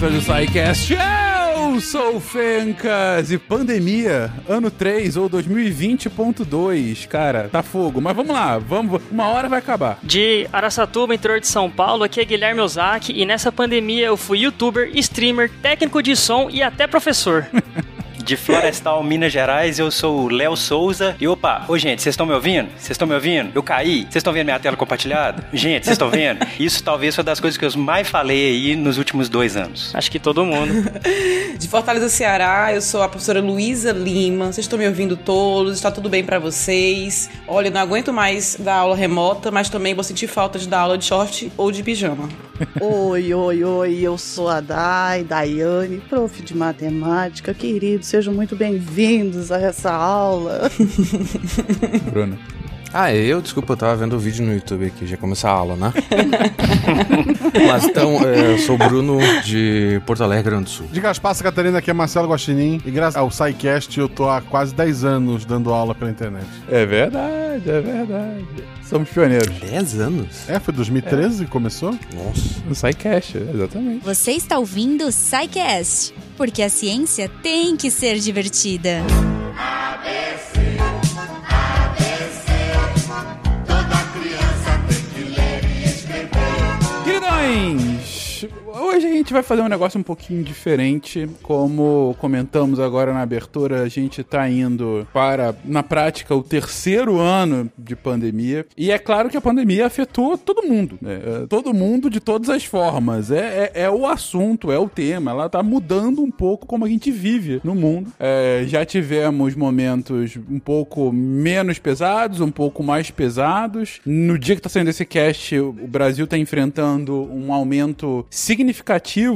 episódio do SciCast. Eu sou o Fencas e pandemia, ano 3 ou 2020.2. Cara, tá fogo. Mas vamos lá, vamos, uma hora vai acabar. De Araçatuba, interior de São Paulo, aqui é Guilherme Ozaki e nessa pandemia eu fui youtuber, streamer, técnico de som e até professor. de Florestal, Minas Gerais. Eu sou o Léo Souza. E opa, ô gente, vocês estão me ouvindo? Vocês estão me ouvindo? Eu caí? Vocês estão vendo minha tela compartilhada? Gente, vocês estão vendo? Isso talvez foi das coisas que eu mais falei aí nos últimos dois anos. Acho que todo mundo. de Fortaleza, Ceará, eu sou a professora Luísa Lima. Vocês estão me ouvindo todos? Está tudo bem para vocês? Olha, não aguento mais dar aula remota, mas também vou sentir falta de dar aula de short ou de pijama. Oi, oi, oi, eu sou a Dai, Daiane, prof de matemática, querido, sejam muito bem-vindos a essa aula. Bruno. Ah, eu, desculpa, eu tava vendo o vídeo no YouTube aqui, já começou a aula, né? Mas então, é, eu sou o Bruno de Porto Alegre, Grande do Sul. De Gaspar, Catarina, aqui é Marcelo Guaxinim. E graças ao SciCast, eu tô há quase 10 anos dando aula pela internet. É verdade, é verdade. Somos pioneiros. 10 anos? É, foi 2013 que começou? Nossa. No SciCast, exatamente. Você está ouvindo o SciCast, porque a ciência tem que ser divertida. ABC. Bitcoin. Hoje a gente vai fazer um negócio um pouquinho diferente. Como comentamos agora na abertura, a gente tá indo para, na prática, o terceiro ano de pandemia. E é claro que a pandemia afetou todo mundo. Né? É, todo mundo de todas as formas. É, é, é, o assunto, é o tema. Ela tá mudando um pouco como a gente vive no mundo. É, já tivemos momentos um pouco menos pesados, um pouco mais pesados. No dia que tá saindo esse cast, o Brasil tá enfrentando um aumento significativo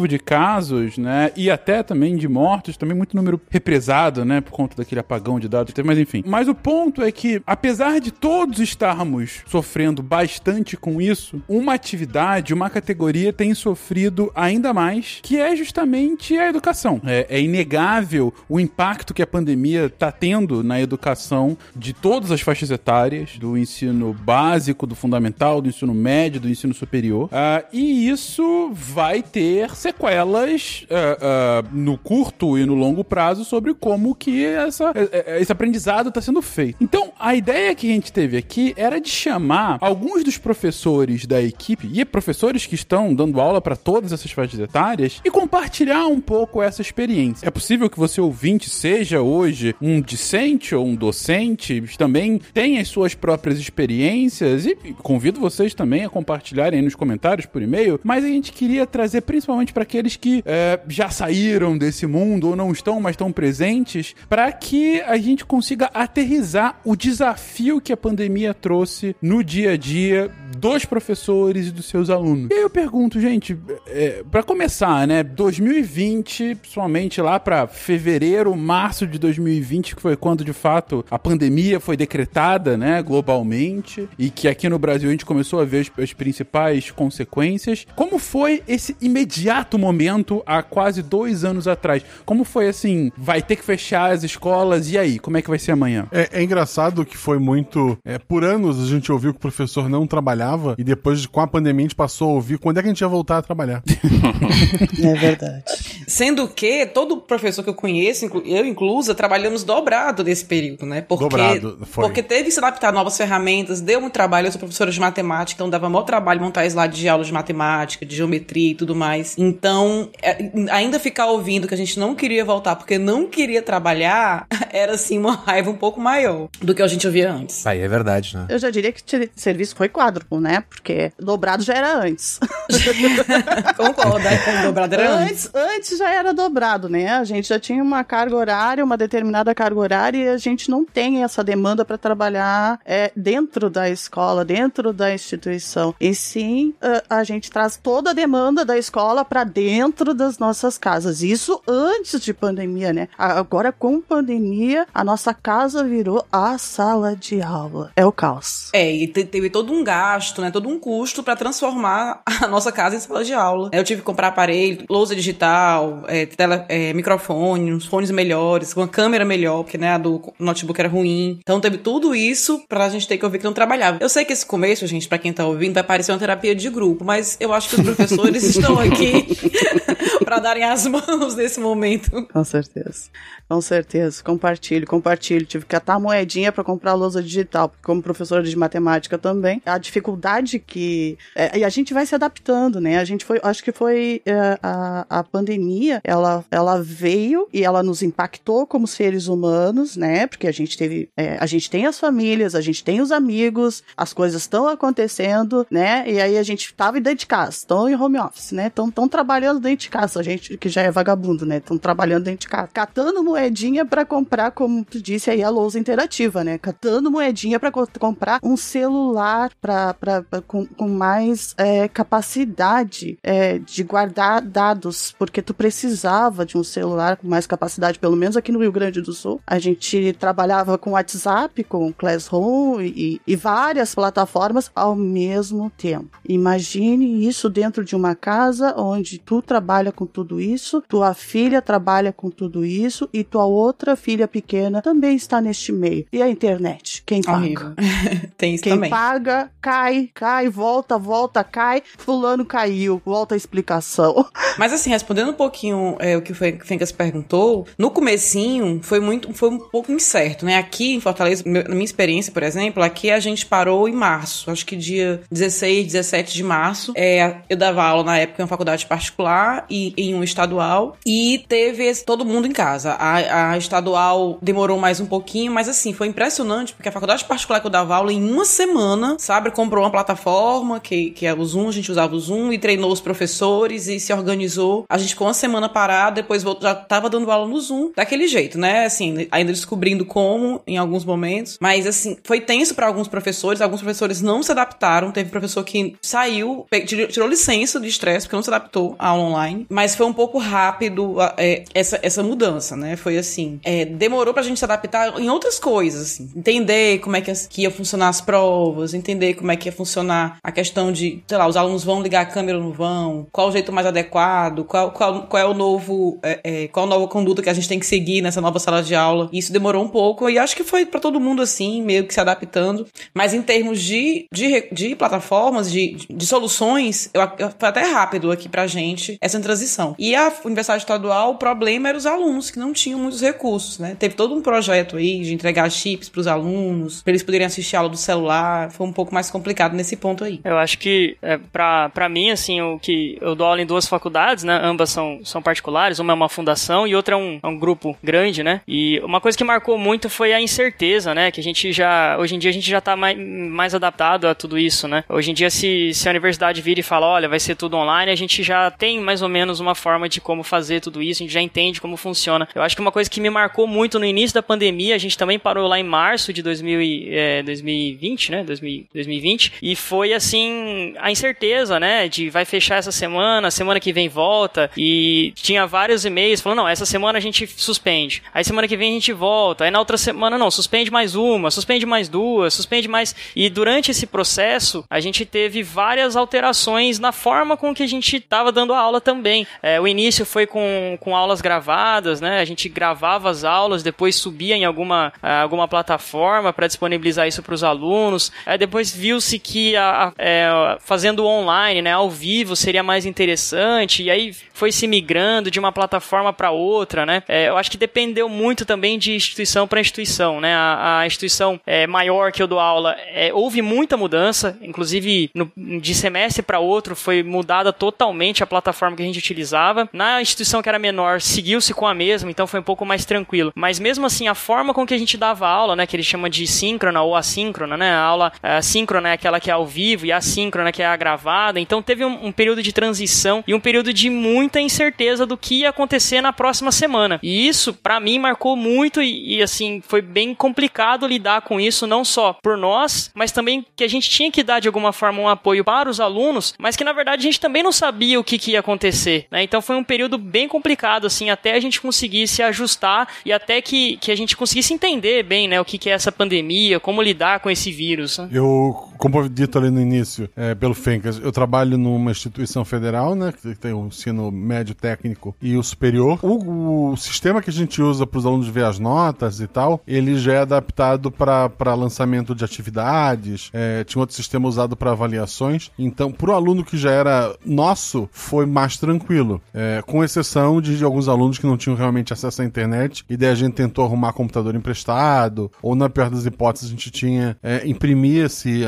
de casos, né? E até também de mortos, também muito número represado, né? Por conta daquele apagão de dados. Mas enfim. Mas o ponto é que, apesar de todos estarmos sofrendo bastante com isso, uma atividade, uma categoria tem sofrido ainda mais, que é justamente a educação. É, é inegável o impacto que a pandemia está tendo na educação de todas as faixas etárias, do ensino básico, do fundamental, do ensino médio, do ensino superior. Uh, e isso vai ter sequelas uh, uh, no curto e no longo prazo sobre como que essa, uh, esse aprendizado está sendo feito. Então, a ideia que a gente teve aqui era de chamar alguns dos professores da equipe e professores que estão dando aula para todas essas faixas etárias e compartilhar um pouco essa experiência. É possível que você ouvinte seja hoje um discente ou um docente, também tem as suas próprias experiências e convido vocês também a compartilharem nos comentários por e-mail, mas a gente queria trazer principalmente para aqueles que é, já saíram desse mundo ou não estão mais tão presentes, para que a gente consiga aterrizar o desafio que a pandemia trouxe no dia a dia dos professores e dos seus alunos. E aí eu pergunto, gente, é, para começar, né, 2020, somente lá para fevereiro, março de 2020, que foi quando de fato a pandemia foi decretada, né, globalmente, e que aqui no Brasil a gente começou a ver as, as principais consequências. Como foi esse imediato momento há quase dois anos atrás? Como foi assim? Vai ter que fechar as escolas e aí? Como é que vai ser amanhã? É, é engraçado que foi muito. É, por anos a gente ouviu que o professor não trabalhava e depois, com a pandemia, a gente passou a ouvir quando é que a gente ia voltar a trabalhar. é verdade. Sendo que todo professor que eu conheço, eu inclusa, trabalhamos dobrado nesse período, né? Porque, dobrado, foi. Porque teve que se adaptar a novas ferramentas, deu muito trabalho. Eu sou professora de matemática, então dava maior trabalho montar slides de aula de matemática, de geometria e tudo mais. Então, é, ainda ficar ouvindo que a gente não queria voltar porque não queria trabalhar, era assim uma raiva um pouco maior do que a gente ouvia antes. Aí é verdade, né? Eu já diria que o serviço foi quádruplo, né? Porque dobrado já era antes. Concordo, é, dobrado era antes. antes. Antes já era dobrado, né? A gente já tinha uma carga horária, uma determinada carga horária e a gente não tem essa demanda para trabalhar é, dentro da escola, dentro da instituição. E sim, a, a gente traz toda a demanda da escola para dentro das nossas casas. Isso antes de pandemia, né? Agora com pandemia, a nossa casa virou a sala de aula. É o caos. É, e teve todo um gasto, né? Todo um custo para transformar a nossa casa em sala de aula. Eu tive que comprar aparelho, lousa digital, é, tela, é, microfone, uns fones melhores, uma câmera melhor, porque né, a do notebook era ruim. Então teve tudo isso pra gente ter que ouvir que não trabalhava. Eu sei que esse começo, gente, para quem tá ouvindo, vai parecer uma terapia de grupo, mas eu acho que os professores estão aqui para darem as mãos nesse momento. Com certeza. Com certeza. Compartilho, compartilho. Tive que catar moedinha para comprar a lousa digital, porque como professora de matemática também, a dificuldade que... É, e a gente vai se adaptando, né? A gente foi... Acho que foi é, a, a pandemia, ela, ela veio e ela nos impactou como seres humanos, né? Porque a gente teve... É, a gente tem as famílias, a gente tem os amigos, as coisas estão acontecendo, né? E aí a gente tava dentro de casa, estão em home office, né? Estão trabalhando dentro de casa, a gente que já é vagabundo, né? Estão trabalhando dentro de casa, catando moedinha para comprar, como tu disse aí, a lousa interativa, né? Catando moedinha para co comprar um celular pra, pra, pra com, com, mais é, capacidade é, de guardar dados, porque tu precisava de um celular com mais capacidade, pelo menos aqui no Rio Grande do Sul. A gente trabalhava com WhatsApp, com Classroom e, e várias plataformas ao mesmo tempo. Imagine isso dentro de uma casa onde tu trabalha com tudo isso, tua filha trabalha com tudo isso e tua outra filha pequena também está neste meio. E a internet? Quem paga? Tem isso Quem também. paga, cai, cai, volta, volta, cai. Fulano caiu. Volta a explicação. Mas assim, respondendo um pouquinho é, o que o Fencas perguntou, no comecinho foi muito, foi um pouco incerto, né? Aqui em Fortaleza, na minha experiência, por exemplo, aqui a gente parou em março. Acho que dia 16, 17 de março. É, eu dava aula na época uma faculdade particular e em um estadual. E teve todo mundo em casa. A, a estadual demorou mais um pouquinho, mas assim, foi impressionante, porque a faculdade particular que eu dava aula, em uma semana, sabe, comprou uma plataforma, que, que é o Zoom, a gente usava o Zoom, e treinou os professores e se organizou. A gente ficou uma semana parada, depois voltou, já tava dando aula no Zoom, daquele jeito, né? Assim, ainda descobrindo como em alguns momentos. Mas assim, foi tenso para alguns professores, alguns professores não se adaptaram. Teve professor que saiu, tirou licença de estresse, porque não se adaptou aula online. Mas foi um pouco rápido é, essa, essa mudança, né? Foi assim. É, demorou pra gente se adaptar em outras coisas, assim. Entender como é que, que ia funcionar as provas, entender como é que ia funcionar a questão de, sei lá, os alunos vão ligar a câmera ou não vão, qual o jeito mais adequado, qual, qual, qual é o novo, é, é, qual a nova conduta que a gente tem que seguir nessa nova sala de aula. Isso demorou um pouco e acho que foi para todo mundo assim, meio que se adaptando. Mas em termos de, de, de plataformas, de, de soluções, eu, eu, foi até rápido aqui pra gente essa transição. E a Universidade Estadual, o problema era os alunos que não tinham muitos recursos, né? Teve todo um projeto aí de entregar chips para os alunos, para eles poderem assistir aula do celular. Foi um pouco mais complicado nesse ponto aí. Eu acho que, é, pra, pra mim, assim, o que eu dou aula em duas faculdades, né? Ambas são, são particulares, uma é uma fundação e outra é um, é um grupo grande, né? E uma coisa que marcou muito foi a incerteza, né? Que a gente já, hoje em dia, a gente já tá mais, mais adaptado a tudo isso, né? Hoje em dia, se, se a universidade vira e fala, olha, vai ser tudo online, a gente já tem mais ou menos uma forma de como fazer tudo isso, a gente já entende como funciona. Eu acho que uma coisa que me marcou muito no início da pandemia, a gente também parou lá em março de 2000 e, é, 2020, né? 2020, e foi assim, a incerteza, né? De vai fechar essa semana, semana que vem volta, e tinha vários e-mails falando, não, essa semana a gente suspende, aí semana que vem a gente volta, aí na outra semana não, suspende mais uma, suspende mais duas, suspende mais. E durante esse processo, a gente teve várias alterações na forma com que a gente estava dando aula também. É, o início foi com, com aulas gravadas, né? A gente gravava as aulas, depois subia em alguma, alguma plataforma para disponibilizar isso para os alunos. Aí depois viu-se que a, a, é, fazendo online, né, ao vivo, seria mais interessante. E aí foi se migrando de uma plataforma para outra, né? É, eu acho que dependeu muito também de instituição para instituição, né? A, a instituição é, maior que eu dou aula, é, houve muita mudança, inclusive no, de semestre para outro foi mudada totalmente a plataforma que a gente utilizava. Na instituição que era menor, seguiu-se com a mesma, então foi um pouco mais tranquilo. Mas mesmo assim, a forma com que a gente dava aula, né, que ele chama de síncrona ou assíncrona, né? A aula a síncrona é aquela que é ao vivo e a assíncrona que é a gravada. Então teve um, um período de transição e um período de muita incerteza do que ia acontecer na próxima semana. E isso, para mim, marcou muito e, e, assim, foi bem complicado lidar com isso, não só por nós, mas também que a gente tinha que dar de alguma forma um apoio para os alunos, mas que na verdade a gente também não sabia o que, que ia acontecer, né? Então foi um período bem complicado, assim, até a gente conseguir se ajustar e até que, que a gente conseguisse entender bem, né, o que, que é essa pandemia, como lidar com esse vírus. Né? Eu como dito ali no início, é, pelo Fencas, eu trabalho numa instituição federal, né? Que tem o ensino médio técnico e o superior. O, o sistema que a gente usa para os alunos ver as notas e tal, ele já é adaptado para lançamento de atividades. É, tinha outro sistema usado para avaliações. Então, para o aluno que já era nosso, foi mais tranquilo. É, com exceção de, de, alguns alunos que não tinham realmente acesso à internet. E daí a gente tentou arrumar computador emprestado, ou na pior das hipóteses, a gente tinha é, imprimia-se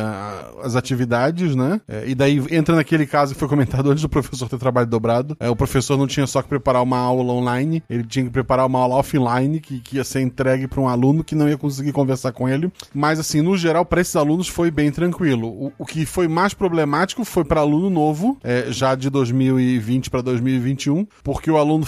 as atividades, né? É, e daí entra naquele caso que foi comentado antes do professor ter trabalho dobrado. É, o professor não tinha só que preparar uma aula online, ele tinha que preparar uma aula offline que, que ia ser entregue para um aluno que não ia conseguir conversar com ele. Mas, assim, no geral, para esses alunos foi bem tranquilo. O, o que foi mais problemático foi para aluno novo, é, já de 2020 para 2021, porque o aluno.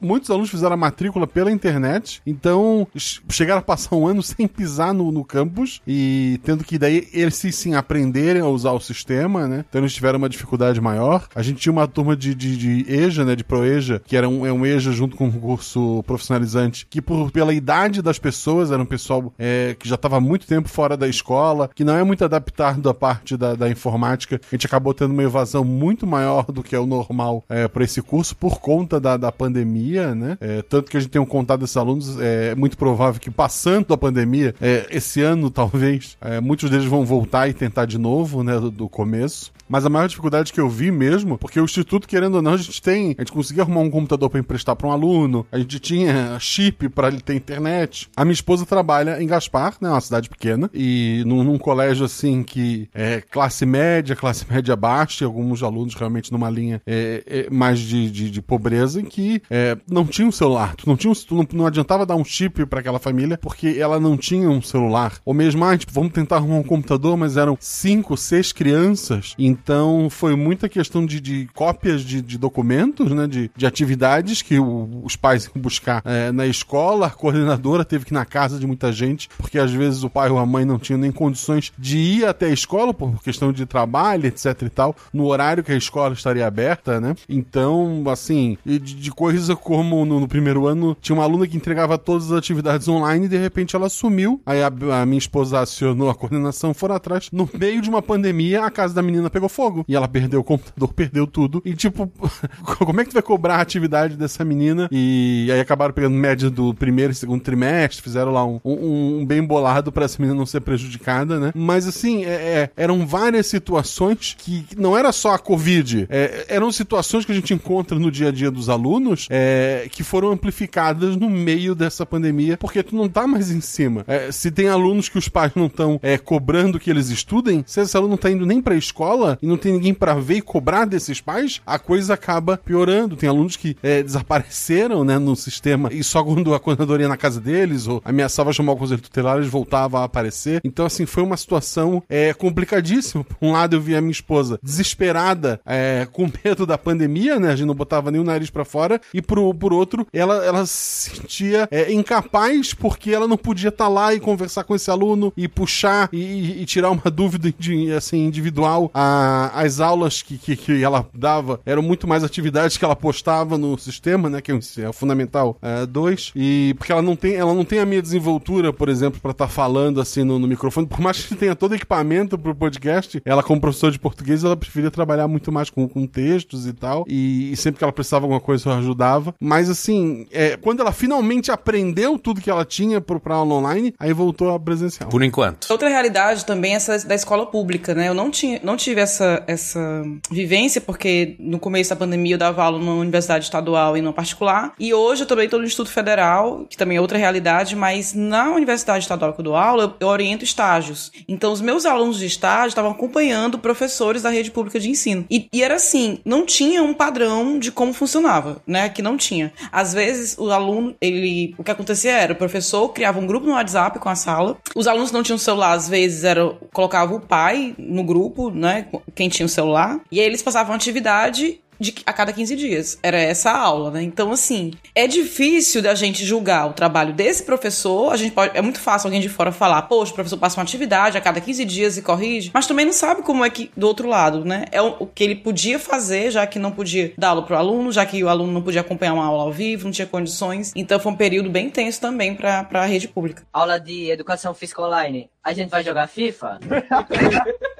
Muitos alunos fizeram a matrícula pela internet, então chegaram a passar um ano sem pisar no, no campus e tendo que daí eles sim aprenderem a usar o sistema, né? Então eles tiveram uma dificuldade maior. A gente tinha uma turma de, de, de EJA, né? De ProEJA, que era um, é um EJA junto com um curso profissionalizante, que por, pela idade das pessoas, era um pessoal é, que já estava muito tempo fora da escola, que não é muito adaptado à parte da, da informática. A gente acabou tendo uma evasão muito maior do que é o normal é, para esse curso por conta da, da pandemia, né? É, tanto que a gente tem um contato desses alunos, é muito provável que passando a pandemia, é, esse ano talvez, é, muitos deles vão voltar e tentar de novo, né, do, do começo. Mas a maior dificuldade que eu vi mesmo, porque o Instituto, querendo ou não, a gente tem. A gente conseguia arrumar um computador para emprestar para um aluno, a gente tinha chip para ele ter internet. A minha esposa trabalha em Gaspar, né? Uma cidade pequena, e num, num colégio assim que é classe média, classe média baixa, e alguns alunos realmente numa linha é, é, mais de, de, de, pobreza, em que é, não tinha um celular. Tu não, tinha um, tu não, não adiantava dar um chip para aquela família, porque ela não tinha um celular. Ou mesmo, ah, tipo, vamos tentar arrumar um computador, mas eram cinco, seis crianças. Então foi muita questão de, de cópias de, de, documentos, né? De, de atividades que o, os pais iam buscar é, na escola, a coordenadora teve que ir na casa de muita gente, porque às vezes o pai ou a mãe não tinham nem condições de ir até a escola por questão de trabalho, etc e tal, no horário que a escola estaria aberta, né? Então, assim, de, de coisa como no, no, primeiro ano tinha uma aluna que entregava todas as atividades online e de repente ela sumiu. Aí a, a minha esposa acionou a coordenação, foram atrás. No meio de uma pandemia, a casa da menina pegou fogo. E ela perdeu o computador, perdeu tudo. E tipo, como é que tu vai cobrar a atividade dessa menina? E aí acabaram pegando média do primeiro e segundo trimestre, fizeram lá um, um, um bem bolado para essa menina não ser prejudicada, né? Mas assim, é, é, eram várias situações que não era só a Covid, é, eram situações que a gente encontra no dia a dia dos alunos é, que foram amplificadas no meio dessa pandemia, porque tu não tá mais em cima. É, se tem alunos que os pais não estão é, cobrando que eles estudem, se esse aluno não tá indo nem pra escola e não tem ninguém para ver e cobrar desses pais, a coisa acaba piorando. Tem alunos que é, desapareceram, né, no sistema e só quando a coordenadora ia na casa deles ou ameaçava chamar o conselho tutelar, eles voltavam a aparecer. Então, assim, foi uma situação é, complicadíssima. Por um lado, eu vi a minha esposa desesperada, é, com medo da pandemia, né, a gente não botava nem o nariz para fora, e por, por outro, ela, ela se sentia é, incapaz porque ela não podia estar tá lá e conversar com esse aluno e puxar e, e tirar uma dúvida assim, individual. A, as aulas que, que, que, ela dava eram muito mais atividades que ela postava no sistema, né? Que é o Fundamental 2. É, e porque ela não tem, ela não tem a minha desenvoltura, por exemplo, para estar tá falando assim no, no, microfone. Por mais que tenha todo equipamento pro podcast, ela, como professora de português, ela preferia trabalhar muito mais com, com textos e tal. E, e sempre que ela precisava alguma coisa, eu ajudava. Mas assim, é, quando ela finalmente aprendeu tudo que ela tinha pro, pra aula online, aí voltou a presencial. Por enquanto. Outra realidade também é essa da escola pública, né? Eu não, tinha, não tive essa, essa vivência, porque no começo da pandemia eu dava aula numa universidade estadual e não particular. E hoje eu também estou no Instituto Federal, que também é outra realidade, mas na universidade estadual que eu dou aula, eu, eu oriento estágios. Então os meus alunos de estágio estavam acompanhando professores da rede pública de ensino. E, e era assim, não tinha um padrão de como funcionava, né? Que não tinha. Às vezes o aluno, ele, o que acontecia era, o professor criava um grupo no WhatsApp com a sala, os alunos não tinham celular, às vezes era colocava o pai no grupo, né? Quem tinha o celular. E aí eles passavam atividade de, a cada 15 dias. Era essa a aula, né? Então, assim, é difícil da gente julgar o trabalho desse professor. A gente pode. É muito fácil alguém de fora falar, poxa, o professor passa uma atividade a cada 15 dias e corrige, mas também não sabe como é que do outro lado, né? É o, o que ele podia fazer, já que não podia dar aula pro aluno, já que o aluno não podia acompanhar uma aula ao vivo, não tinha condições. Então foi um período bem tenso também para a rede pública. Aula de educação física online. A gente vai jogar FIFA?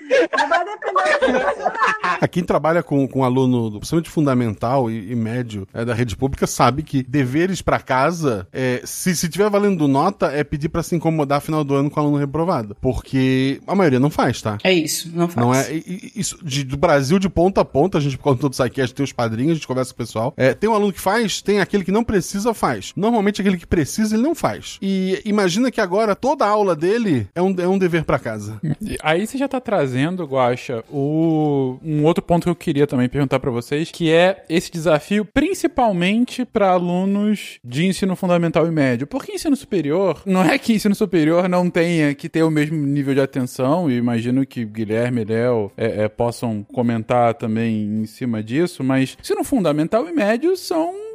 vai depender do A quem trabalha com, com aluno, principalmente fundamental e, e médio é, da rede pública, sabe que deveres para casa, é, se, se tiver valendo nota, é pedir para se incomodar final do ano com o aluno reprovado. Porque a maioria não faz, tá? É isso, não faz. Não é, isso, de, do Brasil de ponta a ponta, a gente, por conta do SciCast, tem os padrinhos, a gente conversa com o pessoal. É, tem um aluno que faz, tem aquele que não precisa, faz. Normalmente aquele que precisa, ele não faz. E imagina que agora toda a aula dele é um, é um dever para casa. Aí você já tá trazendo, Guaxa, o, um outro ponto que eu queria também perguntar para vocês, que é esse desafio principalmente para alunos de ensino fundamental e médio. Porque ensino superior, não é que ensino superior não tenha que ter o mesmo nível de atenção, e imagino que Guilherme e Léo é, é, possam comentar também em cima disso, mas ensino fundamental e médio são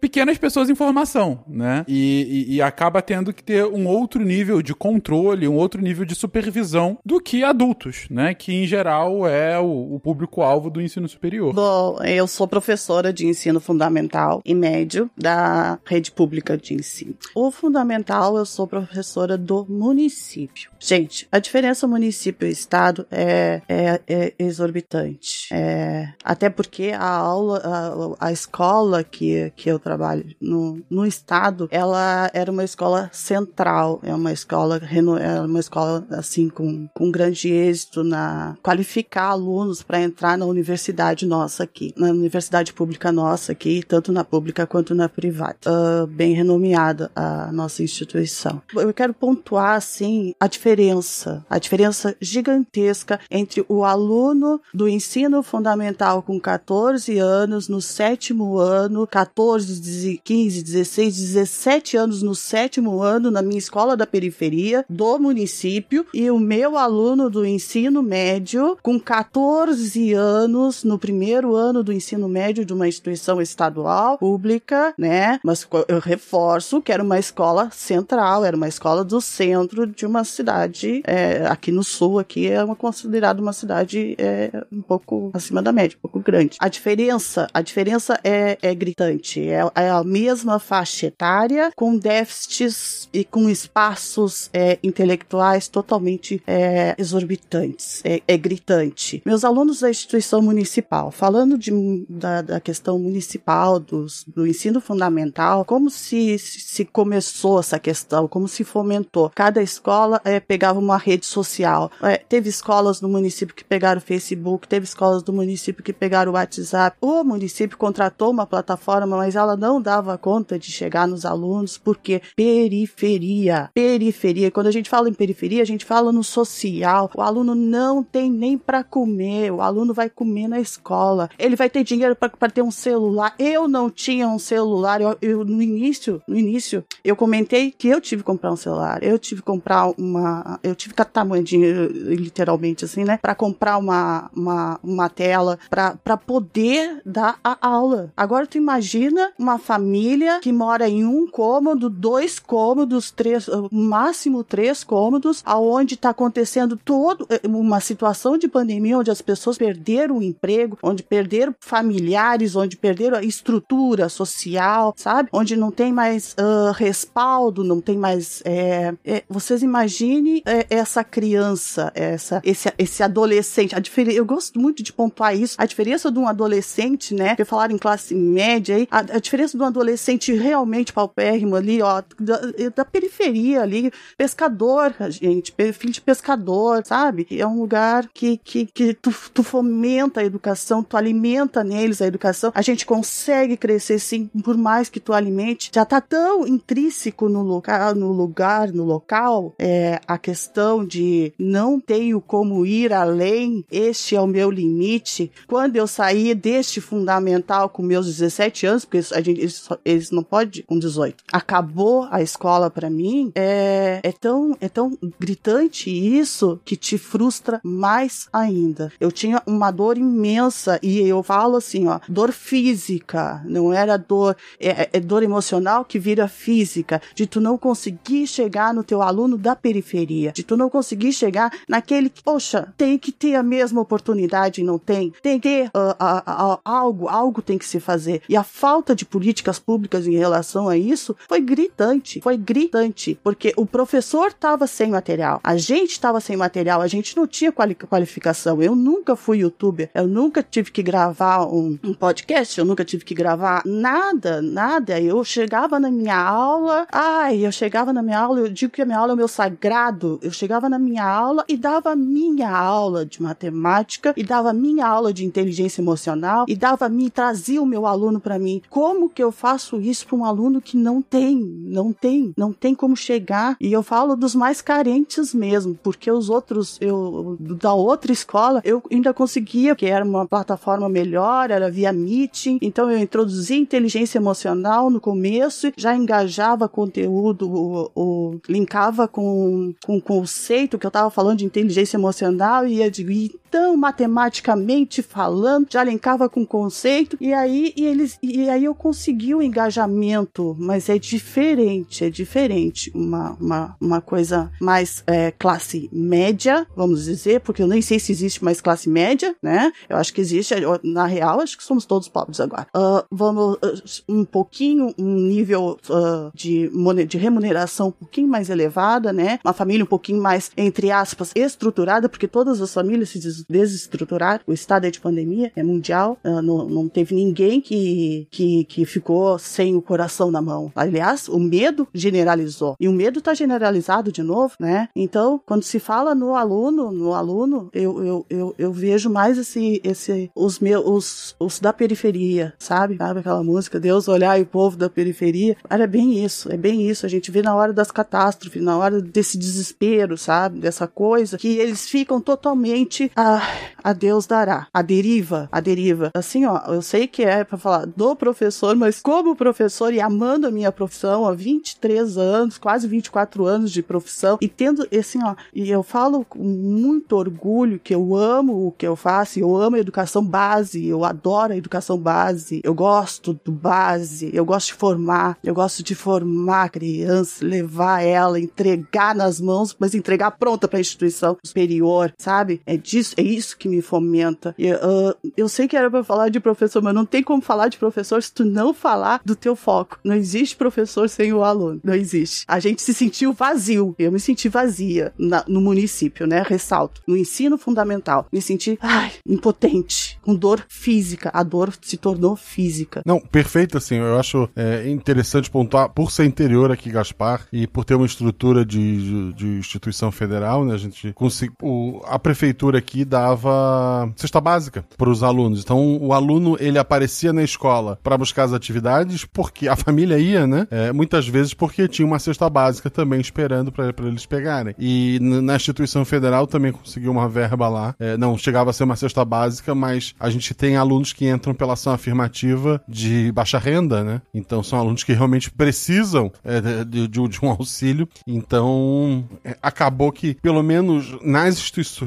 pequenas pessoas em formação, né? E, e, e, acaba tendo que ter um outro nível de controle, um outro nível de supervisão do que adultos, né? Que em geral é o, o público-alvo do ensino superior. Bom, eu sou professora de ensino fundamental e médio da rede pública de ensino. O fundamental, eu sou professora do município. Gente, a diferença município e estado é, é, é exorbitante. É, até porque a aula, a, a escola que que, que eu trabalho no, no estado, ela era uma escola central, é uma escola, é uma escola assim com, com grande êxito na qualificar alunos para entrar na universidade nossa aqui, na universidade pública nossa aqui, tanto na pública quanto na privada. Uh, bem renomeada a nossa instituição. Eu quero pontuar assim a diferença, a diferença gigantesca entre o aluno do ensino fundamental com 14 anos no sétimo ano 14, 15, 16, 17 anos no sétimo ano na minha escola da periferia do município e o meu aluno do ensino médio com 14 anos no primeiro ano do ensino médio de uma instituição estadual pública, né? Mas eu reforço que era uma escola central, era uma escola do centro de uma cidade é, aqui no sul, aqui é uma considerada uma cidade é, um pouco acima da média, um pouco grande. A diferença, a diferença é, é gritante É, é a mesma faixa etária, com déficits e com espaços é, intelectuais totalmente é, exorbitantes. É, é, gritante. Meus alunos da instituição municipal, falando de, da, da questão municipal, dos, do ensino fundamental, como se, se começou essa questão, como se fomentou. Cada escola é, pegava uma rede social. É, teve escolas no município que pegaram o Facebook, teve escolas do município que pegaram o WhatsApp. O município contratou uma plataforma forma, mas ela não dava conta de chegar nos alunos, porque periferia, periferia. Quando a gente fala em periferia, a gente fala no social. O aluno não tem nem para comer, o aluno vai comer na escola. Ele vai ter dinheiro para ter um celular. Eu não tinha um celular. Eu, eu, no início, no início, eu comentei que eu tive que comprar um celular. Eu tive que comprar uma, eu tive que catar dinheiro, literalmente assim, né, para comprar uma, uma, uma tela para poder dar a aula. Agora tu imagina Imagina uma família que mora em um cômodo, dois cômodos, três, máximo três cômodos, aonde está acontecendo todo eh, uma situação de pandemia onde as pessoas perderam o emprego, onde perderam familiares, onde perderam a estrutura social, sabe? Onde não tem mais uh, respaldo, não tem mais. É, é, vocês imaginem é, essa criança, essa, esse, esse adolescente. A eu gosto muito de pontuar isso. A diferença de um adolescente, né? Que falaram em classe média a, a diferença do adolescente realmente paupérrimo ali, ó, da, da, periferia ali, pescador, gente, filho de pescador, sabe? É um lugar que, que, que tu, tu fomenta a educação, tu alimenta neles a educação. A gente consegue crescer sim, por mais que tu alimente. Já tá tão intrínseco no lugar, no lugar, no local, é, a questão de não tenho como ir além, este é o meu limite. Quando eu saí deste fundamental com meus 17 anos, porque a gente, eles, eles não podem com 18. Acabou a escola para mim, é, é, tão, é tão gritante isso que te frustra mais ainda. Eu tinha uma dor imensa e eu falo assim, ó, dor física, não era dor, é, é, é dor emocional que vira física, de tu não conseguir chegar no teu aluno da periferia, de tu não conseguir chegar naquele que, poxa, tem que ter a mesma oportunidade e não tem, tem que ter uh, uh, uh, algo, algo tem que se fazer. E a falta de políticas públicas em relação a isso foi gritante, foi gritante, porque o professor estava sem material, a gente estava sem material, a gente não tinha quali qualificação. Eu nunca fui youtuber, eu nunca tive que gravar um, um podcast, eu nunca tive que gravar nada, nada. Eu chegava na minha aula, ai, eu chegava na minha aula, eu digo que a minha aula é o meu sagrado. Eu chegava na minha aula e dava minha aula de matemática e dava minha aula de inteligência emocional e dava me trazia o meu aluno para mim. Como que eu faço isso para um aluno que não tem, não tem, não tem como chegar? E eu falo dos mais carentes mesmo, porque os outros eu da outra escola eu ainda conseguia, que era uma plataforma melhor, era via meeting. Então eu introduzi inteligência emocional no começo, já engajava conteúdo, o, o linkava com, com o conceito que eu estava falando de inteligência emocional e ia digo, então, matematicamente falando, já linkava com o conceito e aí e eles e aí eu consegui o engajamento, mas é diferente, é diferente, uma, uma, uma coisa mais é, classe média, vamos dizer, porque eu nem sei se existe mais classe média, né? Eu acho que existe, na real, acho que somos todos pobres agora. Uh, vamos uh, um pouquinho, um nível uh, de, de remuneração um pouquinho mais elevada, né? Uma família um pouquinho mais, entre aspas, estruturada, porque todas as famílias se desestruturaram. O estado é de pandemia, é mundial, não, não teve ninguém que, que, que ficou sem o coração na mão. Aliás, o medo generalizou. E o medo tá generalizado de novo, né? Então, quando se fala no aluno, no aluno, eu, eu, eu, eu vejo mais esse, esse, os meus, os, os da periferia, sabe? Sabe aquela música, Deus olhar e o povo da periferia? É bem isso, é bem isso. A gente vê na hora das catástrofes, na hora desse desespero, sabe? Dessa coisa, que eles ficam totalmente, ah, a Deus dará. A deriva, a deriva. Assim, ó, eu sei que é para falar do professor, mas como professor e amando a minha profissão há 23 anos, quase 24 anos de profissão, e tendo, assim, ó, e eu falo com muito orgulho que eu amo o que eu faço, eu amo a educação base, eu adoro a educação base, eu gosto do base, eu gosto de formar, eu gosto de formar a criança, levar ela, entregar nas mãos, mas entregar pronta para a instituição superior, sabe? É disso, é isso que me fomenta. E, uh, eu sei que era para falar de professor, mas não tem como falar de professor se tu não falar do teu foco. Não existe professor sem o aluno, não existe. A gente se sentiu vazio, eu me senti vazia na, no município, né? Ressalto, no ensino fundamental, me senti, ai, impotente, com dor física. A dor se tornou física. Não, perfeito, assim, eu acho é, interessante pontuar, por ser interior aqui, Gaspar, e por ter uma estrutura de, de, de instituição federal, né? A gente conseguiu. A prefeitura aqui dava cesta básica para os alunos. Então, o aluno ele aparecia na escola para buscar as atividades porque a família ia, né? É, muitas vezes porque tinha uma cesta básica também esperando para eles pegarem. E na instituição federal também conseguiu uma verba lá. É, não chegava a ser uma cesta básica, mas a gente tem alunos que entram pela ação afirmativa de baixa renda, né? Então são alunos que realmente precisam é, de, de, de, um auxílio. Então é, acabou que, pelo menos nas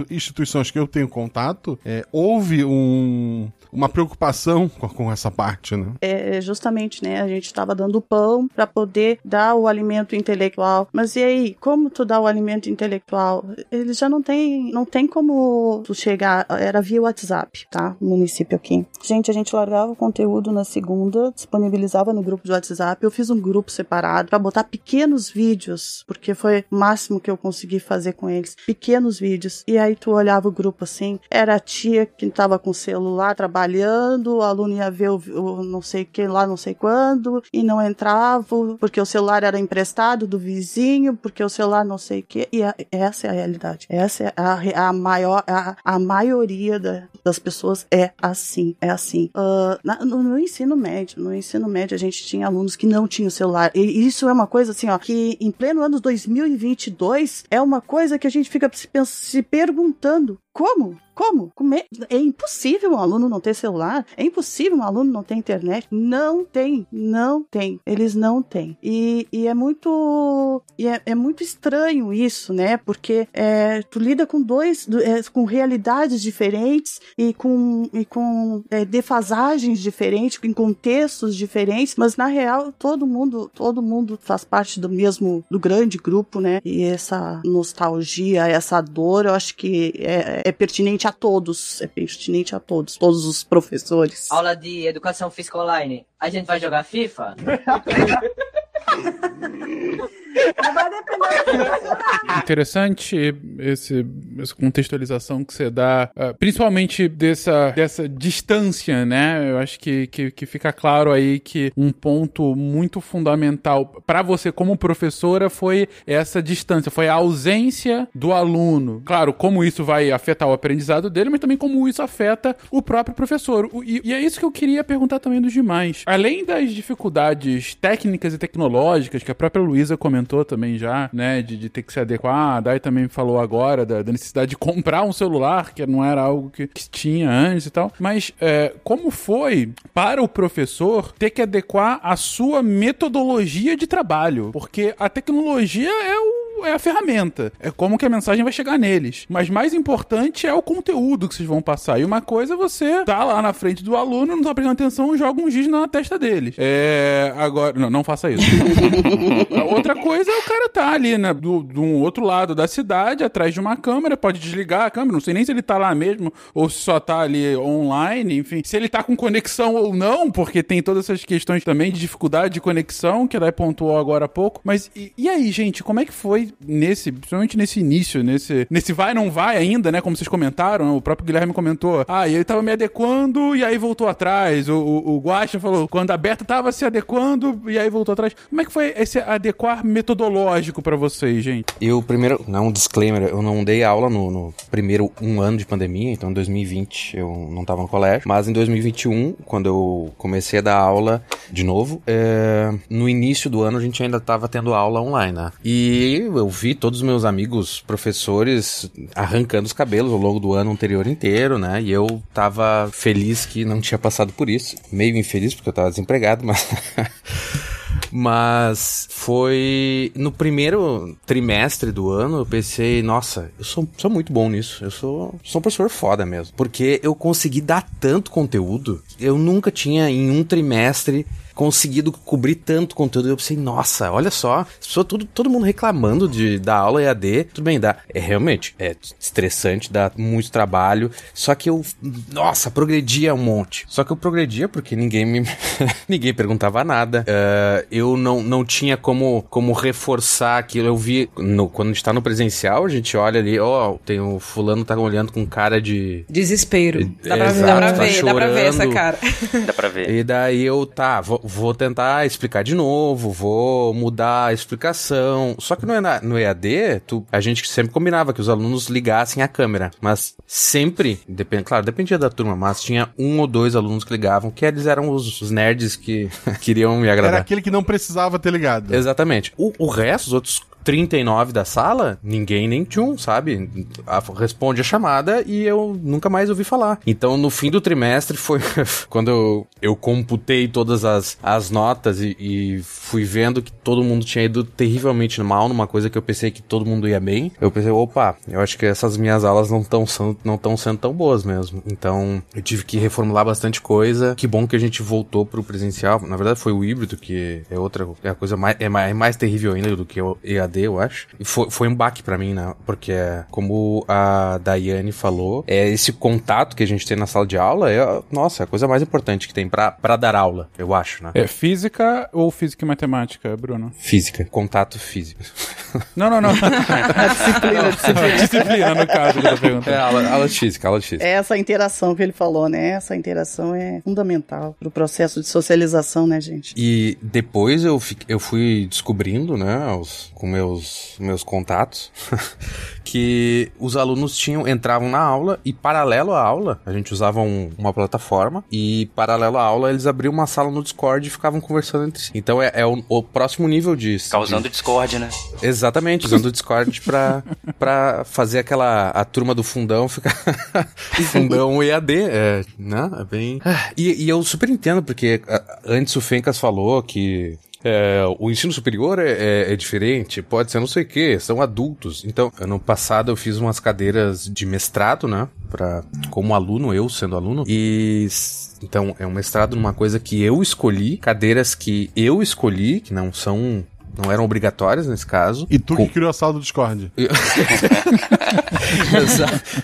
instituições que eu tenho contato, é, houve um, uma preocupação com, essa parte, né? É, justamente, né? A gente estava dando pão para poder dar o alimento intelectual. Mas e aí, como tu dá o alimento intelectual? Eles já não tem, não tem como tu chegar, era via WhatsApp, tá? O município aqui. Gente, a gente largava o conteúdo na segunda, disponibilizava no grupo de WhatsApp. Eu fiz um grupo separado para botar pequenos vídeos, porque foi o máximo que eu consegui fazer com eles. Pequenos vídeos. E aí tu olhava o grupo assim, era a tia que tava com o celular trabalhando trabalhando, o aluno ia ver o, o não sei que lá, não sei quando, e não entrava, porque o celular era emprestado do vizinho, porque o celular não sei o que. E a, essa é a realidade. Essa é a, a maior, a, a maioria da, das pessoas é assim, é assim. Uh, na, no, no, ensino médio, no ensino médio a gente tinha alunos que não tinham celular. E isso é uma coisa assim, ó, que em pleno ano 2022 é uma coisa que a gente fica se, se perguntando como? Como? É? é impossível um aluno não ter celular? É impossível um aluno não ter internet? Não tem, não tem. Eles não têm. E, e é muito e é, é, muito estranho isso, né? Porque é, tu lida com dois, é, com realidades diferentes e com, e com é, defasagens diferentes, em contextos diferentes, mas na real todo mundo, todo mundo faz parte do mesmo, do grande grupo, né? E essa nostalgia, essa dor, eu acho que é, é pertinente a todos, é pertinente a todos, todos os professores. Aula de educação Física Online, a gente vai jogar FIFA? Interessante esse, essa contextualização que você dá, uh, principalmente dessa, dessa distância, né? Eu acho que, que, que fica claro aí que um ponto muito fundamental para você como professora foi essa distância, foi a ausência do aluno. Claro, como isso vai afetar o aprendizado dele, mas também como isso afeta o próprio professor. E, e é isso que eu queria perguntar também dos demais. Além das dificuldades técnicas e tecnológicas que a própria Luísa comentou, comentou também já, né, de, de ter que se adequar. A Dai também falou agora da, da, necessidade de comprar um celular, que não era algo que, que tinha antes e tal. Mas é, como foi para o professor ter que adequar a sua metodologia de trabalho? Porque a tecnologia é o é a ferramenta. É como que a mensagem vai chegar neles. Mas mais importante é o conteúdo que vocês vão passar. E uma coisa é você tá lá na frente do aluno, não tá prestando atenção, joga um giz na testa deles. É. Agora. Não, não faça isso. Outra coisa é o cara tá ali, né? Do, do outro lado da cidade, atrás de uma câmera, pode desligar a câmera. Não sei nem se ele tá lá mesmo ou se só tá ali online, enfim. Se ele tá com conexão ou não, porque tem todas essas questões também de dificuldade de conexão, que a Dai pontuou agora há pouco. Mas e, e aí, gente, como é que foi nesse, principalmente nesse início, nesse, nesse vai não vai ainda, né? Como vocês comentaram, o próprio Guilherme comentou. Ah, ele tava me adequando e aí voltou atrás. O, o, o Guacha falou, quando a Berta tava se adequando e aí voltou atrás. Como é que foi esse adequar metodológico para vocês, gente? Eu primeiro, não, um disclaimer, eu não dei aula no, no, primeiro um ano de pandemia, então em 2020 eu não tava no colégio, mas em 2021, quando eu comecei a dar aula de novo, é, no início do ano a gente ainda tava tendo aula online, né? E eu vi todos os meus amigos professores arrancando os cabelos ao longo do ano anterior inteiro, né? E eu tava feliz que não tinha passado por isso. Meio infeliz porque eu tava desempregado, mas. Mas foi no primeiro trimestre do ano, eu pensei, nossa, eu sou, sou muito bom nisso. Eu sou, sou um professor foda mesmo. Porque eu consegui dar tanto conteúdo. Eu nunca tinha em um trimestre conseguido cobrir tanto conteúdo. Eu pensei, nossa, olha só, pessoas, tudo, todo mundo reclamando de da aula EAD. Tudo bem, dá. É realmente, é estressante, dá muito trabalho. Só que eu, nossa, progredia um monte. Só que eu progredia porque ninguém me. ninguém perguntava nada. Uh, eu não, não tinha como, como reforçar aquilo. Eu vi, no, quando a gente tá no presencial, a gente olha ali, ó, oh, tem o fulano tá olhando com cara de. Desespero. Dá pra, Exato, dá pra ver, tá dá pra ver essa cara. dá pra ver. E daí eu, tá, vou, vou tentar explicar de novo, vou mudar a explicação. Só que no, no EAD, tu, a gente sempre combinava que os alunos ligassem a câmera, mas sempre, depend, claro, dependia da turma, mas tinha um ou dois alunos que ligavam, que eles eram os, os nerds que queriam me agradar. Era aquele que não precisava ter ligado. Exatamente. O, o resto, os outros 39 da sala, ninguém nem tchum, sabe? A, responde a chamada e eu nunca mais ouvi falar. Então, no fim do trimestre foi quando eu, eu computei todas as, as notas e, e, fui vendo que todo mundo tinha ido terrivelmente mal numa coisa que eu pensei que todo mundo ia bem. Eu pensei, opa, eu acho que essas minhas aulas não estão não sendo tão boas mesmo. Então, eu tive que reformular bastante coisa. Que bom que a gente voltou pro presencial. Na verdade, foi o híbrido, que é outra, é a coisa mais, é mais, é mais terrível ainda do que o EAD eu acho. E foi, foi um baque para mim, né? Porque, como a Daiane falou, é esse contato que a gente tem na sala de aula é, nossa, é a coisa mais importante que tem para dar aula, eu acho, né? É física ou física e matemática, Bruno? Física, contato físico. Não, não, não. disciplina, disciplina. disciplina, no caso, da pergunta. É, aula, aula de física, aula de física. É essa interação que ele falou, né? Essa interação é fundamental pro processo de socialização, né, gente? E depois eu, eu fui descobrindo, né, os, com meu meus, meus contatos que os alunos tinham entravam na aula e paralelo à aula, a gente usava um, uma plataforma e paralelo à aula eles abriam uma sala no Discord e ficavam conversando entre si. Então é, é o, o, próximo nível disso. Causando de... Discord, né? Exatamente, usando o Discord pra, pra fazer aquela a turma do fundão ficar fundão EAD, é, né? É bem. E, e eu super entendo porque antes o Fencas falou que é, o ensino superior é, é, é, diferente, pode ser não sei o que, são adultos. Então, ano passado eu fiz umas cadeiras de mestrado, né? Pra, como aluno, eu sendo aluno, e então é um mestrado numa coisa que eu escolhi, cadeiras que eu escolhi, que não são não eram obrigatórias nesse caso. E tu Com... que criou a sala do Discord.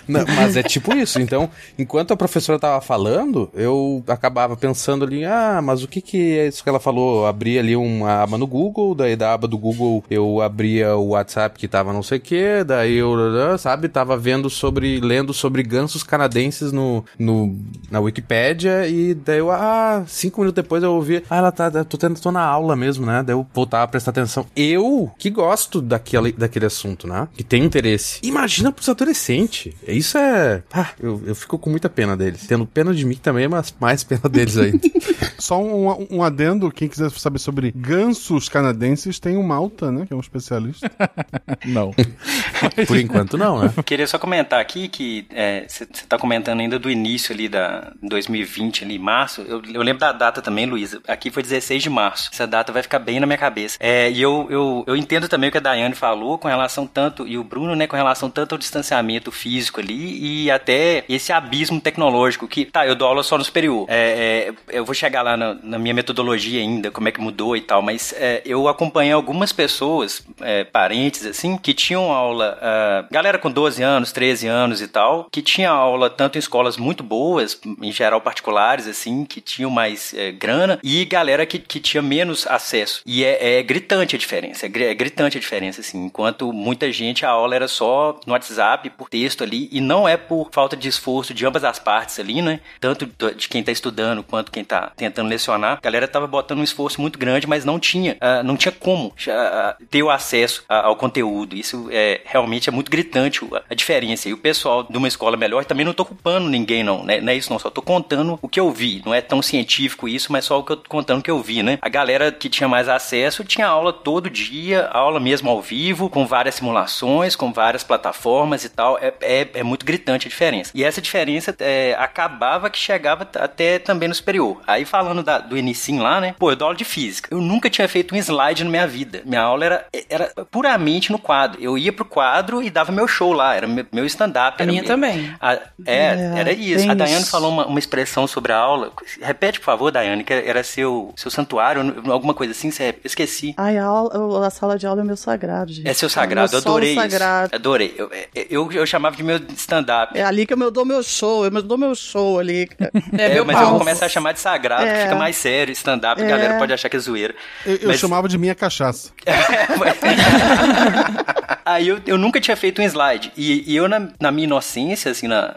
não, mas é tipo isso. Então, enquanto a professora tava falando, eu acabava pensando ali, ah, mas o que que é isso que ela falou? Eu abria ali uma aba no Google, daí da aba do Google eu abria o WhatsApp que tava não sei o que, daí eu, sabe, tava vendo sobre, lendo sobre gansos canadenses no, no, na Wikipédia e daí eu, ah, cinco minutos depois eu ouvi, ah, ela tá, tô, tô na aula mesmo, né? Daí eu voltava a prestar atenção. Eu, que gosto daquele, daquele assunto, né? Que tem interesse. Imagina pros adolescentes. Isso é, ah, eu, eu fico com muita pena deles. Tendo pena de mim também, mas mais pena deles ainda. Só um, um adendo, quem quiser saber sobre gansos canadenses, tem o Malta, né? Que é um especialista. não. Por enquanto não, né? Queria só comentar aqui que você é, tá comentando ainda do início ali da 2020, ali, março. Eu, eu lembro da data também, Luísa. Aqui foi 16 de março. Essa data vai ficar bem na minha cabeça. É, e eu, eu, eu entendo também o que a Daiane falou com relação tanto, e o Bruno, né, com relação tanto ao distanciamento físico ali e até esse abismo tecnológico que, tá, eu dou aula só no superior. É, é, eu vou chegar lá na, na, minha metodologia ainda, como é que mudou e tal, mas é, eu acompanhei algumas pessoas, é, parentes, assim, que tinham aula, uh, galera com 12 anos, 13 anos e tal, que tinha aula tanto em escolas muito boas, em geral particulares, assim, que tinham mais é, grana, e galera que, que tinha menos acesso. E é, é gritante a diferença, é, é gritante a diferença, assim, enquanto muita gente a aula era só no WhatsApp, por texto ali, e não é por falta de esforço de ambas as partes ali, né? Tanto de quem tá estudando quanto quem tá tentando lecionar. A galera tava botando um esforço muito grande, mas não tinha, uh, não tinha como uh, ter o acesso ao conteúdo. Isso é realmente é muito gritante a diferença. E o pessoal de uma escola melhor, também não tô culpando ninguém, não, né? Não é isso, não. Só tô contando o que eu vi. Não é tão científico isso, mas só o que eu tô contando que eu vi, né? A galera que tinha mais acesso tinha aula todo dia, aula mesmo ao vivo, com várias simulações, com várias plataformas e tal. É, é, é muito gritante a diferença. E essa diferença é, acabava que chegava até também no superior. Aí falando da, do inicim lá, né? Pô, eu dou aula de física. Eu nunca tinha feito um slide na minha vida. Minha aula era, era puramente no quadro. Eu ia pro quadro e dava meu show lá. Era meu, meu stand-up. A minha meu... também. A, é, é, era isso. A Daiane falou uma, uma expressão sobre a aula. Repete, por favor, Daiane, que era seu, seu santuário, alguma coisa assim. Você, esqueci. Ai, a, aula, a sala de aula é meu sagrado, gente. É seu sagrado. É eu adorei isso. Sagrado. Adorei. Eu, eu, eu, chamava de meu stand-up. É ali que eu dou meu show. Eu dou meu show ali. É, é mas eu começo a chamar de sagrado, é. fica mais sério. Stand-up, é. a galera pode achar que é zoeira. Eu, eu chamava de minha cachaça. Aí eu, eu nunca tinha feito um slide. E, e eu, na, na, minha inocência, assim, na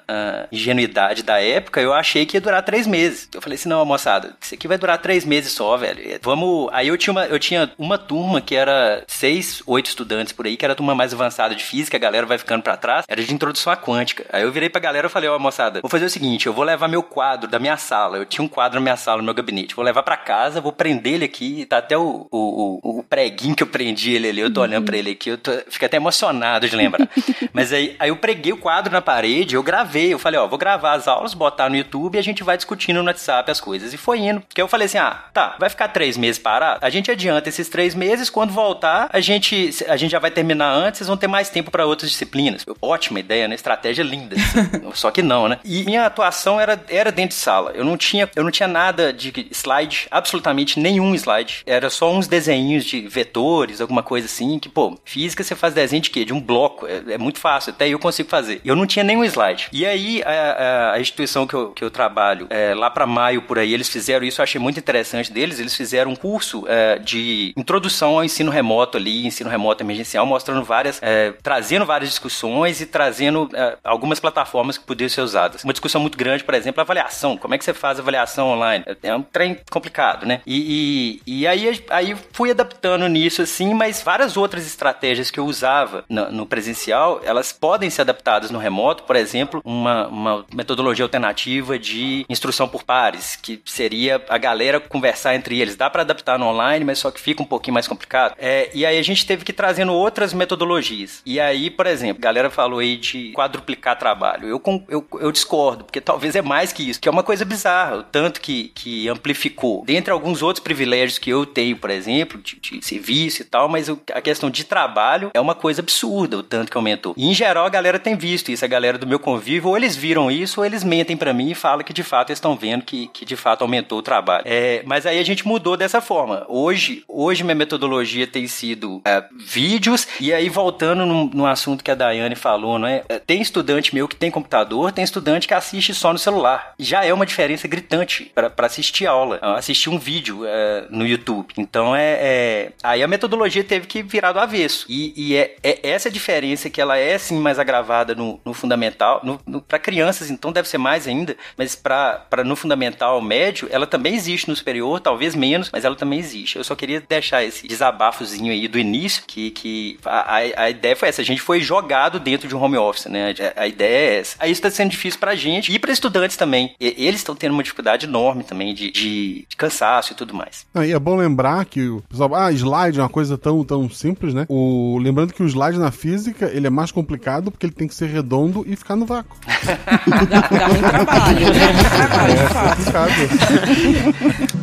ingenuidade da época, eu achei que ia durar três meses. Eu falei assim, não, moçada, isso aqui vai durar três meses só, velho. Vamos... Aí eu tinha uma, eu tinha uma turma que era seis, oito estudantes por aí, que era a turma mais avançada de física, a galera vai ficando para trás. Era de introdução à quântica. Aí eu virei pra galera e falei, ó, oh, moçada, vou fazer o seguinte, eu vou levar meu quadro da minha sala. Eu tinha um quadro na minha sala, no meu gabinete. Vou levar para casa, vou prender ele aqui. Tá até o, o, o, o preguinho que eu prendi ele ali. Eu tô olhando pra ele aqui, eu tô, fico até emocionado de lembrar. Mas aí, aí eu preguei o quadro na parede, eu gravei. Eu falei, ó, vou gravar as aulas, botar no YouTube e a gente vai discutindo no WhatsApp as coisas. E foi indo. Porque eu falei assim, ah, tá, vai ficar três meses parado? A gente adianta esses três meses, quando voltar, a gente, a gente já vai terminar antes, vocês vão ter mais tempo para outras disciplinas. Ótima ideia, né? Estratégia linda. Só que não, né? E minha atuação era, era dentro de sala. Eu não tinha, eu não tinha nada de slide, absolutamente nenhum slide. Era só uns desenhos de vetores, alguma coisa assim, que, pô, física você faz desenho de quê? De um bloco. É, é muito fácil, até eu consigo fazer. Eu não tinha nenhum slide. E aí, a, a, a instituição que eu, que eu trabalho, é, lá para maio por aí, eles fizeram isso, eu achei muito interessante deles. Eles fizeram um curso é, de introdução ao ensino remoto ali, ensino remoto emergencial, mostrando várias, é, trazendo várias discussões e trazendo é, algumas plataformas que poderiam ser usadas. Uma discussão muito grande, por exemplo, a avaliação. Como é que você faz avaliação online? É um trem complicado, né? E, e, e aí, aí fui adaptando nisso, assim, mas várias outras estratégias que eu usava no, no, presencial, elas podem ser adaptadas no remoto, por exemplo, uma, uma metodologia alternativa de instrução por pares, que seria a galera conversar entre eles. Dá para adaptar no online, mas só que fica um pouquinho mais complicado. É, e aí a gente teve que ir trazendo outras metodologias. E aí, por exemplo, a galera falou aí de quadruplicar trabalho. Eu, eu, eu discordo, porque talvez é mais que isso, que é uma coisa bizarra, o tanto que, que amplificou. Dentre alguns outros privilégios que eu tenho, por exemplo, de, de serviço e tal, mas a questão de trabalho é uma coisa absurda o tanto que aumentou. E em geral a galera tem visto isso, a galera do meu convívio, ou eles viram isso, ou eles mentem para mim e falam que de fato estão vendo que, que de fato aumentou o trabalho. É, mas aí a gente mudou dessa forma. Hoje, hoje minha metodologia tem sido é, vídeos, e aí voltando no, assunto que a Daiane falou, não é? Tem estudante meu que tem computador, tem estudante que assiste só no celular. Já é uma diferença gritante para assistir aula, assistir um vídeo é, no YouTube. Então é, é, Aí a metodologia teve que virar do avesso. E, e é, é, essa diferença que ela é sim mais agravada no, no fundamental, no, no para crianças, então deve ser mais ainda, mas para no fundamental médio, ela também existe no superior, talvez menos, mas ela também existe. Eu só queria deixar esse desabafozinho aí do início, que, que a, a, ideia foi essa, a gente foi jogado dentro de um home office, né? A, a ideia é essa. Aí isso está sendo difícil pra gente e para estudantes também. E, eles estão tendo uma dificuldade enorme também de, de, de cansaço e tudo mais. Ah, e é bom lembrar que o pessoal, ah, slide é uma coisa tão, tão simples, né? O, lembrando que o slide na física, ele é mais complicado porque ele tem que ser redondo e ficar no vácuo. dá, dá muito trabalho, né? Trabalho, é, fato.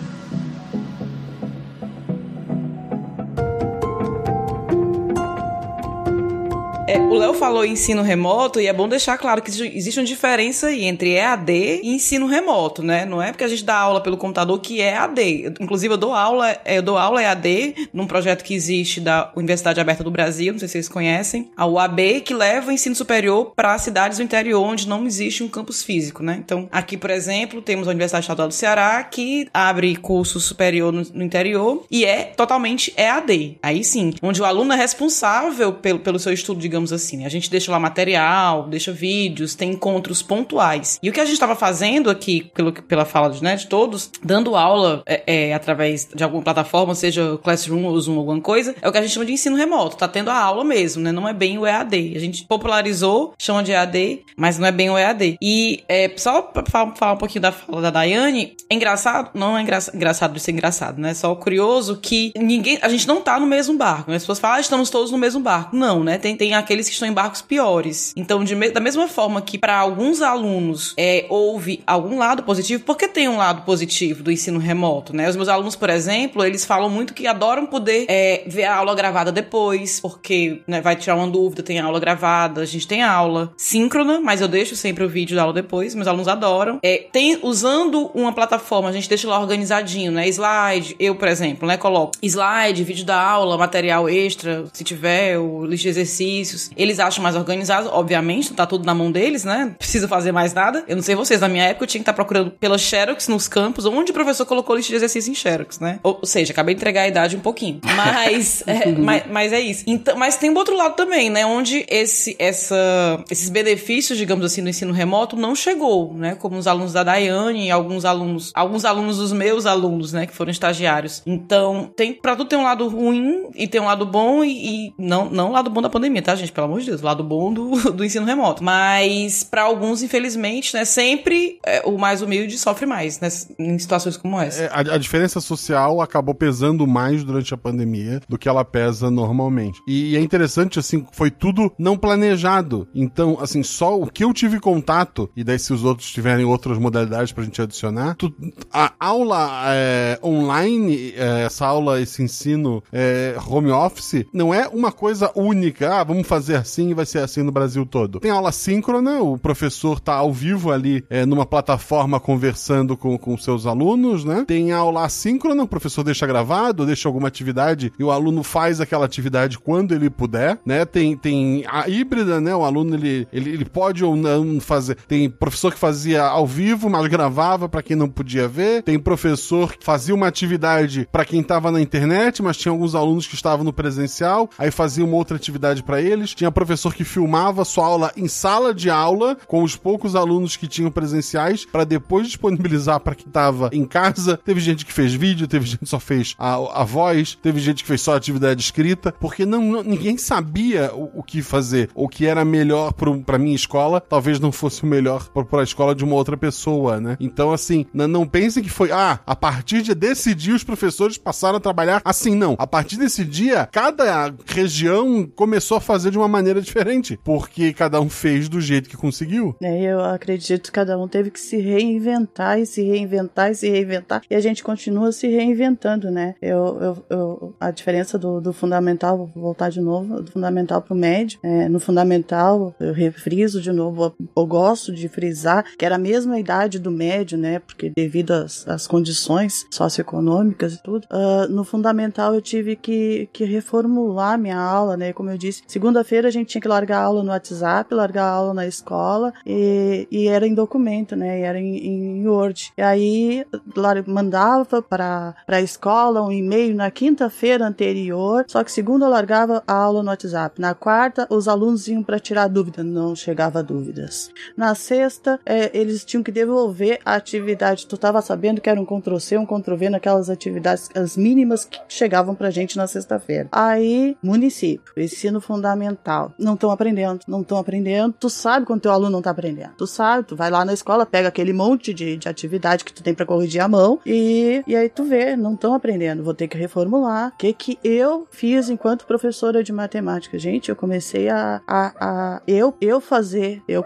É, o Léo falou ensino remoto e é bom deixar claro que existe uma diferença aí entre EAD e ensino remoto, né? Não é porque a gente dá aula pelo computador que é EAD. Inclusive, eu dou aula, eu dou aula EAD num projeto que existe da Universidade Aberta do Brasil, não sei se vocês conhecem, a UAB, que leva o ensino superior para cidades do interior onde não existe um campus físico, né? Então, aqui, por exemplo, temos a Universidade Estadual do Ceará, que abre curso superior no, no interior e é totalmente EAD. Aí sim, onde o aluno é responsável pelo, pelo seu estudo, digamos digamos assim. A gente deixa lá material, deixa vídeos, tem encontros pontuais. E o que a gente estava fazendo aqui, pelo, pela fala de, né, de todos, dando aula é, é, através de alguma plataforma, seja Classroom ou Zoom, alguma coisa, é o que a gente chama de ensino remoto. Tá tendo a aula mesmo, né? Não é bem o EAD. A gente popularizou, chama de EAD, mas não é bem o EAD. E é, só pra falar um pouquinho da fala da Daiane, é engraçado, não é engra engraçado de ser engraçado, né? Só curioso que ninguém, a gente não tá no mesmo barco. Né? As pessoas falam, ah, estamos todos no mesmo barco. Não, né? Tem, tem aqueles que estão em barcos piores. Então, de, da mesma forma que para alguns alunos é, houve algum lado positivo, porque tem um lado positivo do ensino remoto, né? Os meus alunos, por exemplo, eles falam muito que adoram poder é, ver a aula gravada depois, porque né, vai tirar uma dúvida, tem aula gravada, a gente tem aula síncrona, mas eu deixo sempre o vídeo da aula depois, meus alunos adoram. É, tem, usando uma plataforma, a gente deixa lá organizadinho, né? Slide, eu, por exemplo, né, coloco slide, vídeo da aula, material extra, se tiver, o lista de exercícios. Eles acham mais organizados, obviamente, tá tudo na mão deles, né? Não precisa fazer mais nada. Eu não sei vocês, na minha época eu tinha que estar tá procurando pela Xerox nos campos, onde o professor colocou lista de exercício em Xerox, né? Ou, ou seja, acabei de entregar a idade um pouquinho. Mas, é, mas, mas, é isso. Então, mas tem um outro lado também, né? Onde esse, essa, esses benefícios, digamos assim, do ensino remoto não chegou, né? Como os alunos da Daiane e alguns alunos, alguns alunos dos meus alunos, né? Que foram estagiários. Então, tem, pra tudo tem um lado ruim e tem um lado bom e, e não, não o lado bom da pandemia, tá, gente? Pelo amor de Deus, lado bom do, do ensino remoto. Mas para alguns, infelizmente, né, sempre é, o mais humilde sofre mais, né, em situações como essa. É, a, a, diferença social acabou pesando mais durante a pandemia do que ela pesa normalmente. E, e é interessante, assim, foi tudo não planejado. Então, assim, só o que eu tive contato, e daí se os outros tiverem outras modalidades pra gente adicionar, tu, a aula é, online, é, essa aula, esse ensino é, home office, não é uma coisa única. Ah, vamos fazer assim e vai ser assim no Brasil todo. Tem aula síncrona, o professor tá ao vivo ali é, numa plataforma conversando com, com seus alunos, né? Tem aula assíncrona, o professor deixa gravado, deixa alguma atividade e o aluno faz aquela atividade quando ele puder, né? Tem, tem a híbrida, né? O aluno ele, ele, ele pode ou não fazer. Tem professor que fazia ao vivo, mas gravava para quem não podia ver. Tem professor que fazia uma atividade para quem tava na internet, mas tinha alguns alunos que estavam no presencial, aí fazia uma outra atividade para eles. Tinha professor que filmava sua aula em sala de aula, com os poucos alunos que tinham presenciais, para depois disponibilizar para quem estava em casa. Teve gente que fez vídeo, teve gente que só fez a, a voz, teve gente que fez só atividade escrita, porque não, não ninguém sabia o, o, que fazer. O que era melhor para minha escola, talvez não fosse o melhor para a escola de uma outra pessoa, né? Então, assim, não, não pensem que foi, ah, a partir de desse dia os professores passaram a trabalhar assim, não. A partir desse dia, cada região começou a fazer fazer de uma maneira diferente, porque cada um fez do jeito que conseguiu. É, eu acredito que cada um teve que se reinventar e se reinventar e se reinventar. E a gente continua se reinventando, né? Eu, eu, eu a diferença do, do fundamental, vou voltar de novo, do fundamental pro médio. É, no fundamental, eu refriso de novo, eu, gosto de frisar que era a mesma idade do médio, né? Porque devido às, às condições socioeconômicas e tudo. Uh, no fundamental eu tive que, que reformular minha aula, né? Como eu disse, segunda-feira a gente tinha que largar a aula no WhatsApp, largar a aula na escola e, e era em documento, né? E era em, em Word. E aí mandava para a escola um e-mail na quinta-feira anterior, só que segunda eu largava a aula no WhatsApp. Na quarta, os alunos iam para tirar dúvida, não chegava dúvidas. Na sexta, é, eles tinham que devolver a atividade. Tu estava sabendo que era um Ctrl-C, um Ctrl-V naquelas atividades, as mínimas que chegavam pra gente na sexta-feira. Aí, município, ensino fundamental. Não estão aprendendo, não estão aprendendo. Tu sabe quando teu aluno não tá aprendendo. Tu sabe, tu vai lá na escola, pega aquele monte de, de atividade que tu tem para corrigir a mão e, e aí tu vê, não estão aprendendo. Vou ter que reformular. O que que eu fiz enquanto professora de matemática? Gente, eu comecei a, a, a eu, eu fazer, eu,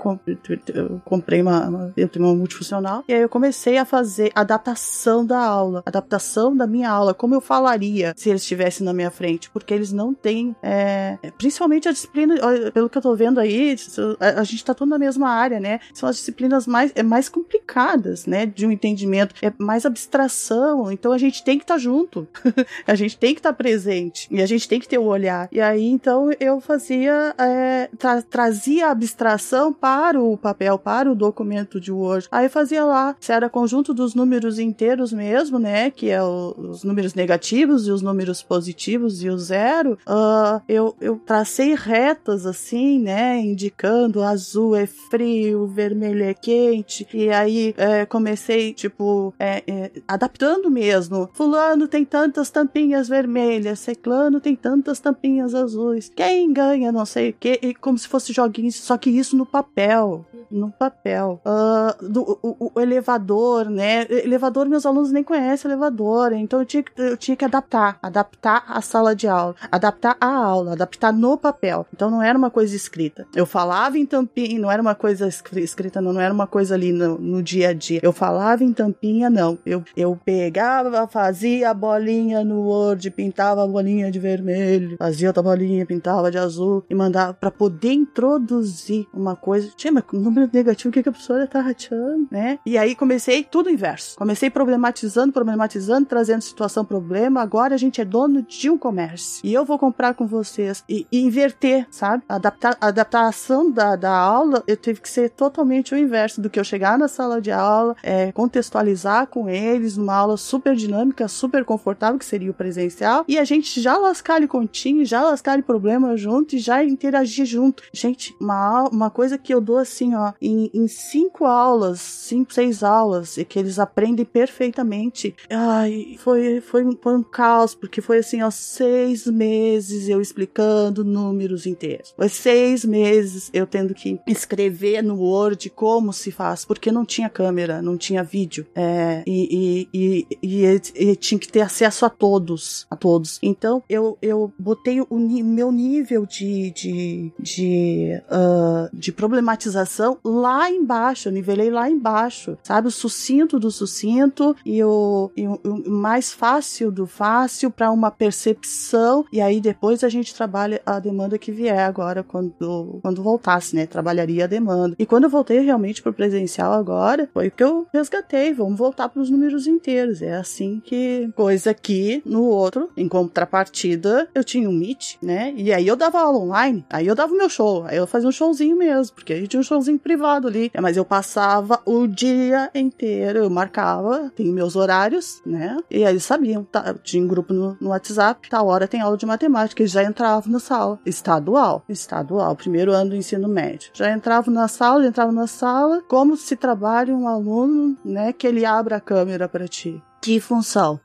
eu comprei uma, uma, eu tenho uma multifuncional e aí eu comecei a fazer adaptação da aula, adaptação da minha aula, como eu falaria se eles estivessem na minha frente, porque eles não têm, é, principalmente a disciplina, pelo que eu tô vendo aí, a, gente tá tudo na mesma área, né? São as disciplinas mais, é, mais complicadas, né? De um entendimento, é mais abstração, então a gente tem que estar tá junto, a gente tem que estar tá presente e a gente tem que ter o olhar. E aí, então, eu fazia, é, tra trazia a abstração para o papel, para o documento de Word. Aí fazia lá, se era conjunto dos números inteiros mesmo, né? Que é o, os números negativos e os números positivos e o zero. Uh, eu, eu tracei retas assim, né? Indicando azul é frio, vermelho é quente. E aí é, comecei, tipo, é, é, adaptando mesmo. Fulano tem tantas tampinhas vermelhas, Ciclano tem tantas tampinhas azuis. Quem ganha, não sei o que, e como se fosse joguinhos, só que isso no papel no papel. Uh, do, o, o, elevador, né? Elevador, meus alunos nem conhecem elevador, então eu tinha, eu tinha que adaptar, adaptar a sala de aula, adaptar a aula, adaptar no papel. Então não era uma coisa escrita. Eu falava em tampinha, não era uma coisa escrita, não, não era uma coisa ali no, no dia a dia. Eu falava em tampinha, não. Eu, eu pegava, fazia a bolinha no Word, pintava a bolinha de vermelho, fazia outra bolinha, pintava de azul e mandava para poder introduzir uma coisa. Tinha número número negativo, o que, que a professora tá rachando, né? E aí comecei tudo inverso. Comecei problematizando, problematizando, trazendo situação problema. Agora a gente é dono de um comércio. E eu vou comprar com vocês e, e inverter, sabe? Adaptar, a adaptação da, da aula, eu tive que ser totalmente o inverso do que eu chegar na sala de aula, é, contextualizar com eles numa aula super dinâmica, super confortável, que seria o presencial, e a gente já lascar ali continho, já lascar ali problema junto e já interagir junto. Gente, uma, uma coisa que eu dou assim, ó, em, em cinco aulas, cinco, seis aulas, e que eles aprendem perfeitamente. Ai, foi, foi, um, foi um caos, porque foi assim, ó, seis meses eu explicando números inteiros. Foi seis meses eu tendo que escrever no Word como se faz, porque não tinha câmera, não tinha vídeo. É, e, e, e, e, tinha que ter acesso a todos, a todos. Então eu, eu botei o meu nível de, de, de, uh, de problematização lá embaixo, eu nivelei lá embaixo, sabe? O sucinto do sucinto e o, e o, o mais fácil do fácil para uma percepção, e aí depois a gente trabalha a demanda que vier agora, quando, quando voltasse, né? Trabalharia a demanda. E quando eu voltei realmente pro presencial agora, foi o que eu resgatei, vamos voltar para os números inteiros. É assim que, coisa que no outro, em contrapartida, eu tinha um Meet, né? E aí eu dava aula online, aí eu dava o meu show, aí eu fazia um showzinho mesmo, porque aí tinha um showzinho privado ali. Mas eu passava o dia inteiro, eu marcava, tem meus horários, né? E aí eles sabiam, tá, tinha um grupo no, no WhatsApp, tal hora tem aula de matemática, eles já entravam na sala. Estadual, estadual, primeiro ano do ensino médio. Já entravam na sala, entravam na sala, como se trabalha um aluno, né, que ele abra a câmera para ti. Que função?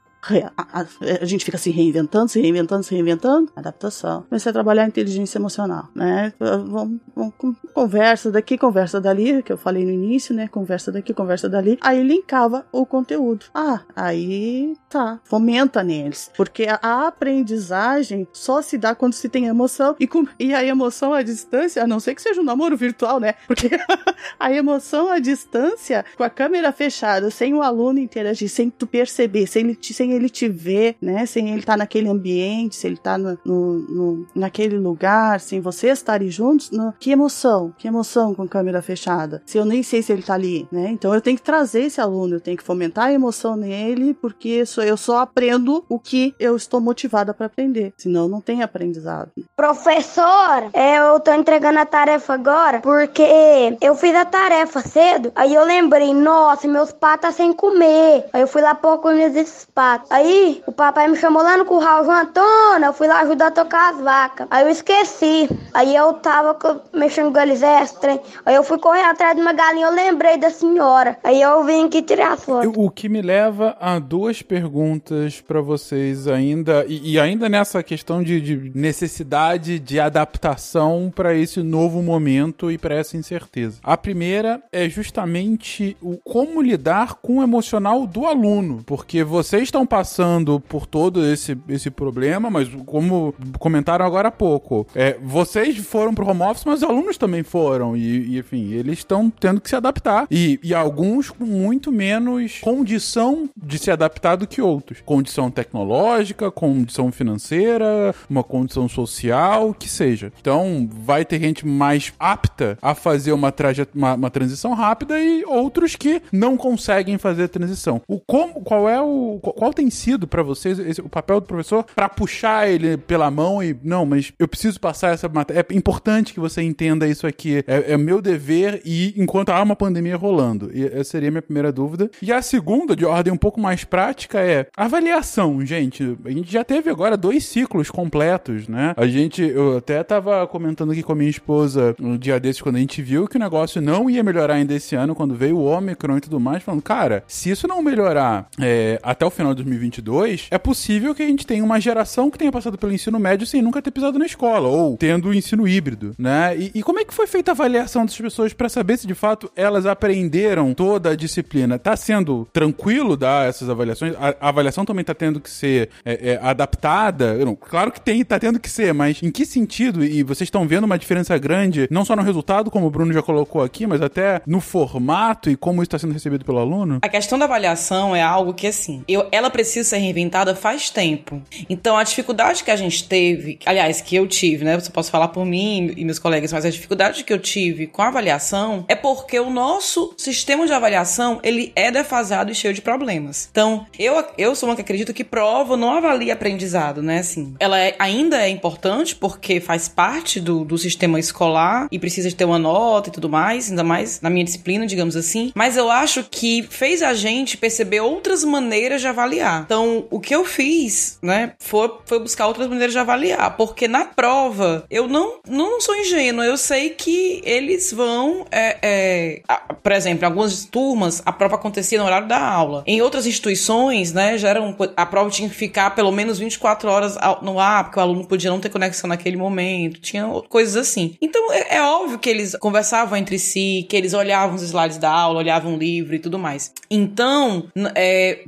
A, a, a, gente fica se reinventando, se reinventando, se reinventando. Adaptação. Comecei a trabalhar inteligência emocional, né? Vamos, conversa daqui, conversa dali, que eu falei no início, né? Conversa daqui, conversa dali. Aí linkava o conteúdo. Ah, aí tá. Fomenta neles. Porque a aprendizagem só se dá quando se tem emoção. E, com, e a emoção à distância, a não ser que seja um namoro virtual, né? Porque a emoção à distância, com a câmera fechada, sem o aluno interagir, sem tu perceber, sem ele sem ele te ver, né? Sem ele estar tá naquele ambiente, se ele tá no, no, no, naquele lugar, sem vocês estarem juntos, que emoção, que emoção com câmera fechada. Se eu nem sei se ele tá ali, né? Então eu tenho que trazer esse aluno, eu tenho que fomentar a emoção nele, porque eu só aprendo o que eu estou motivada para aprender. Senão não tem aprendizado. Professor, eu tô entregando a tarefa agora porque eu fiz a tarefa cedo, aí eu lembrei, nossa, meus patos tá sem comer. Aí eu fui lá pôr comida desses patos. Aí o papai me chamou lá no curral, João Antônio, eu fui lá ajudar a tocar as vacas. Aí eu esqueci. Aí eu tava mexendo com eles. Aí eu fui correr atrás de uma galinha, eu lembrei da senhora. Aí eu vim aqui tirar a foto. O que me leva a duas perguntas para vocês ainda, e, e, ainda nessa questão de, de necessidade de adaptação para esse novo momento e para essa incerteza. A primeira é justamente o como lidar com o emocional do aluno, porque vocês estão passando por todo esse, esse problema, mas como comentaram agora há pouco, é, vocês foram pro home office, mas os alunos também foram, e, e enfim, eles estão tendo que se adaptar, e, e alguns com muito menos condição de se adaptar do que outros. Condição tecnológica, condição financeira, uma condição social, que seja. Então, vai ter gente mais apta a fazer uma, uma, uma transição rápida e outros que não conseguem fazer a transição. O como, qual é o qual tem sido para vocês esse, o papel do professor para puxar ele pela mão e não, mas eu preciso passar essa matéria. É importante que você entenda isso aqui. É, é meu dever e enquanto há uma pandemia rolando. E essa seria a minha primeira dúvida. E a segunda, de ordem um pouco mais prática, é avaliação, gente. A gente já teve agora dois ciclos completos, né? A gente, eu até tava comentando aqui com a minha esposa um dia desses, quando a gente viu que o negócio não ia melhorar ainda esse ano, quando veio o Omicron e tudo mais, falando, cara, se isso não melhorar é, até o final de 2022, é possível que a gente tenha uma geração que tenha passado pelo ensino médio sem nunca ter pisado na escola, ou tendo o ensino híbrido, né? E, e como é que foi feita a avaliação dessas pessoas para saber se de fato elas aprenderam toda a disciplina? Tá sendo tranquilo dar essas avaliações? A, a avaliação também tá tendo que ser é, é, adaptada? Não, claro que tem, tá tendo que ser, mas em que sentido? E vocês estão vendo uma diferença grande, não só no resultado, como o Bruno já colocou aqui, mas até no formato e como isso está sendo recebido pelo aluno? A questão da avaliação é algo que, assim, eu, ela precisa ser reinventada faz tempo. Então, a dificuldade que a gente teve, aliás, que eu tive, né? Eu posso falar por mim e meus colegas, mas a dificuldade que eu tive com a avaliação é porque o nosso sistema de avaliação, ele é defasado e cheio de problemas. Então, eu, eu sou uma que acredito que prova não avalia aprendizado, né? Assim, ela é, ainda é importante porque faz parte do, do sistema escolar e precisa ter uma nota e tudo mais, ainda mais na minha disciplina, digamos assim. Mas eu acho que fez a gente perceber outras maneiras de avaliar. Então, o que eu fiz, né, foi, foi buscar outras maneiras de avaliar, porque na prova eu não, não sou ingênuo, eu sei que eles vão, é, é, a, por exemplo, em algumas turmas a prova acontecia no horário da aula. Em outras instituições, né, já eram, a prova tinha que ficar pelo menos 24 horas no ar, porque o aluno podia não ter conexão naquele momento, tinha coisas assim. Então, é, é óbvio que eles conversavam entre si, que eles olhavam os slides da aula, olhavam o livro e tudo mais. Então, é,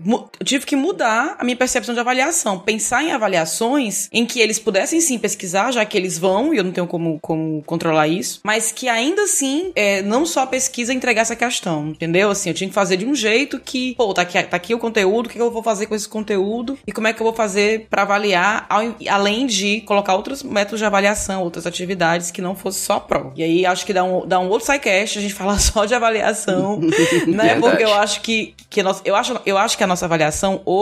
tive que mudar a minha percepção de avaliação, pensar em avaliações em que eles pudessem sim pesquisar, já que eles vão, e eu não tenho como, como controlar isso, mas que ainda assim, é, não só a pesquisa entregar essa questão, entendeu? Assim, eu tinha que fazer de um jeito que, pô, tá aqui, tá aqui o conteúdo, o que eu vou fazer com esse conteúdo e como é que eu vou fazer para avaliar, ao, além de colocar outros métodos de avaliação, outras atividades que não fosse só a prova. E aí acho que dá um, dá um outro sidecast a gente falar só de avaliação, né? Porque eu acho que, que nós, eu, acho, eu acho que a nossa avaliação hoje,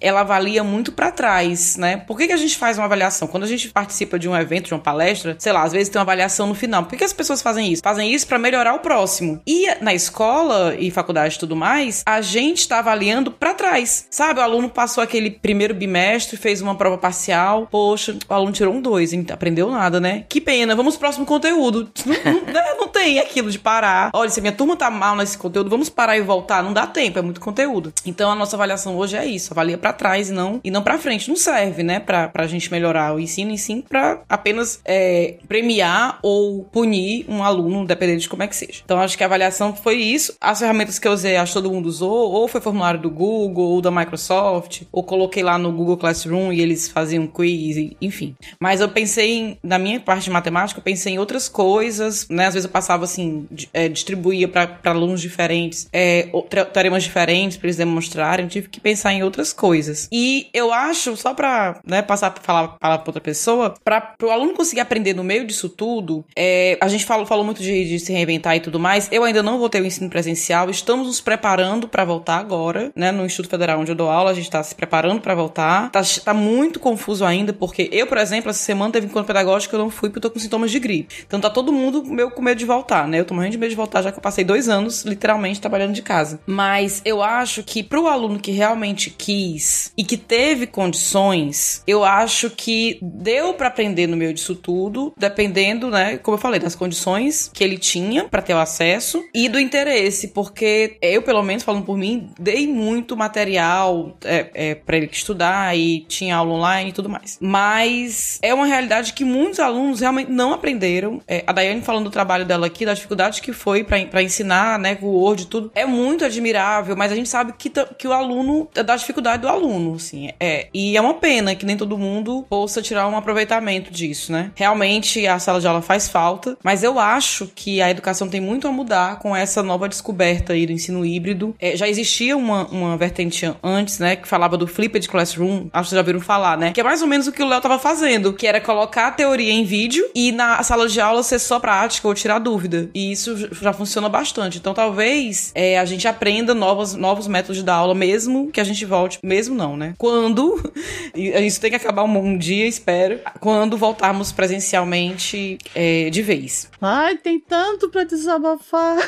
ela avalia muito para trás, né? Por que, que a gente faz uma avaliação? Quando a gente participa de um evento, de uma palestra, sei lá, às vezes tem uma avaliação no final. Por que, que as pessoas fazem isso? Fazem isso para melhorar o próximo. E na escola e faculdade e tudo mais, a gente tá avaliando para trás. Sabe, o aluno passou aquele primeiro bimestre, fez uma prova parcial, poxa, o aluno tirou um dois, hein? aprendeu nada, né? Que pena, vamos pro próximo conteúdo. Não, não, não tem aquilo de parar. Olha, se a minha turma tá mal nesse conteúdo, vamos parar e voltar. Não dá tempo, é muito conteúdo. Então a nossa avaliação hoje é isso, avalia para trás e não e não para frente. Não serve, né, pra, pra gente melhorar o ensino, e sim para apenas é, premiar ou punir um aluno, dependendo de como é que seja. Então acho que a avaliação foi isso. As ferramentas que eu usei, acho que todo mundo usou, ou foi formulário do Google, ou da Microsoft, ou coloquei lá no Google Classroom e eles faziam quiz, enfim. Mas eu pensei em, na minha parte de matemática, eu pensei em outras coisas, né? Às vezes eu passava assim, é, distribuía para alunos diferentes, é, teoremas diferentes para eles demonstrarem, tive que pensar em outras coisas. E eu acho, só para né, passar para falar para outra pessoa, para o aluno conseguir aprender no meio disso tudo, é, a gente falou, falou muito de, de, se reinventar e tudo mais. Eu ainda não vou ter o ensino presencial, estamos nos preparando para voltar agora, né? No Instituto Federal onde eu dou aula, a gente está se preparando para voltar. Tá, tá muito confuso ainda, porque eu, por exemplo, essa semana teve encontro pedagógico eu não fui porque eu tô com sintomas de gripe. Então tá todo mundo meio com medo de voltar, né? Eu tô morrendo de medo de voltar, já que eu passei dois anos, literalmente, trabalhando de casa. Mas eu acho que pro aluno que realmente quis e que teve condições, eu acho que deu para aprender no meio disso tudo, dependendo, né, como eu falei, das condições que ele tinha para ter o acesso e do interesse, porque eu, pelo menos, falando por mim, dei muito material é, é, para ele estudar e tinha aula online e tudo mais. Mas é uma realidade que muitos alunos realmente não aprenderam. É, a Daiane falando do trabalho dela aqui, da dificuldade que foi para ensinar, né, o Word e tudo, é muito admirável, mas a gente sabe que, que o aluno, é da dificuldade do aluno, assim, é. E é uma pena que nem todo mundo possa tirar um aproveitamento disso, né? Realmente a sala de aula faz falta, mas eu acho que a educação tem muito a mudar com essa nova descoberta aí do ensino híbrido. É, já existia uma, uma vertente antes, né, que falava do flipped classroom, acho que já viram falar, né? Que é mais ou menos o que o Léo tava fazendo, que era colocar a teoria em vídeo e na sala de aula ser só prática ou tirar dúvida. E isso já funciona bastante. Então talvez é, a gente aprenda novos, novos métodos dar aula, mesmo que a gente volte. Mesmo não, né? Quando. Isso tem que acabar um, um dia, espero. Quando voltarmos presencialmente é, de vez. Ai, tem tanto pra desabafar.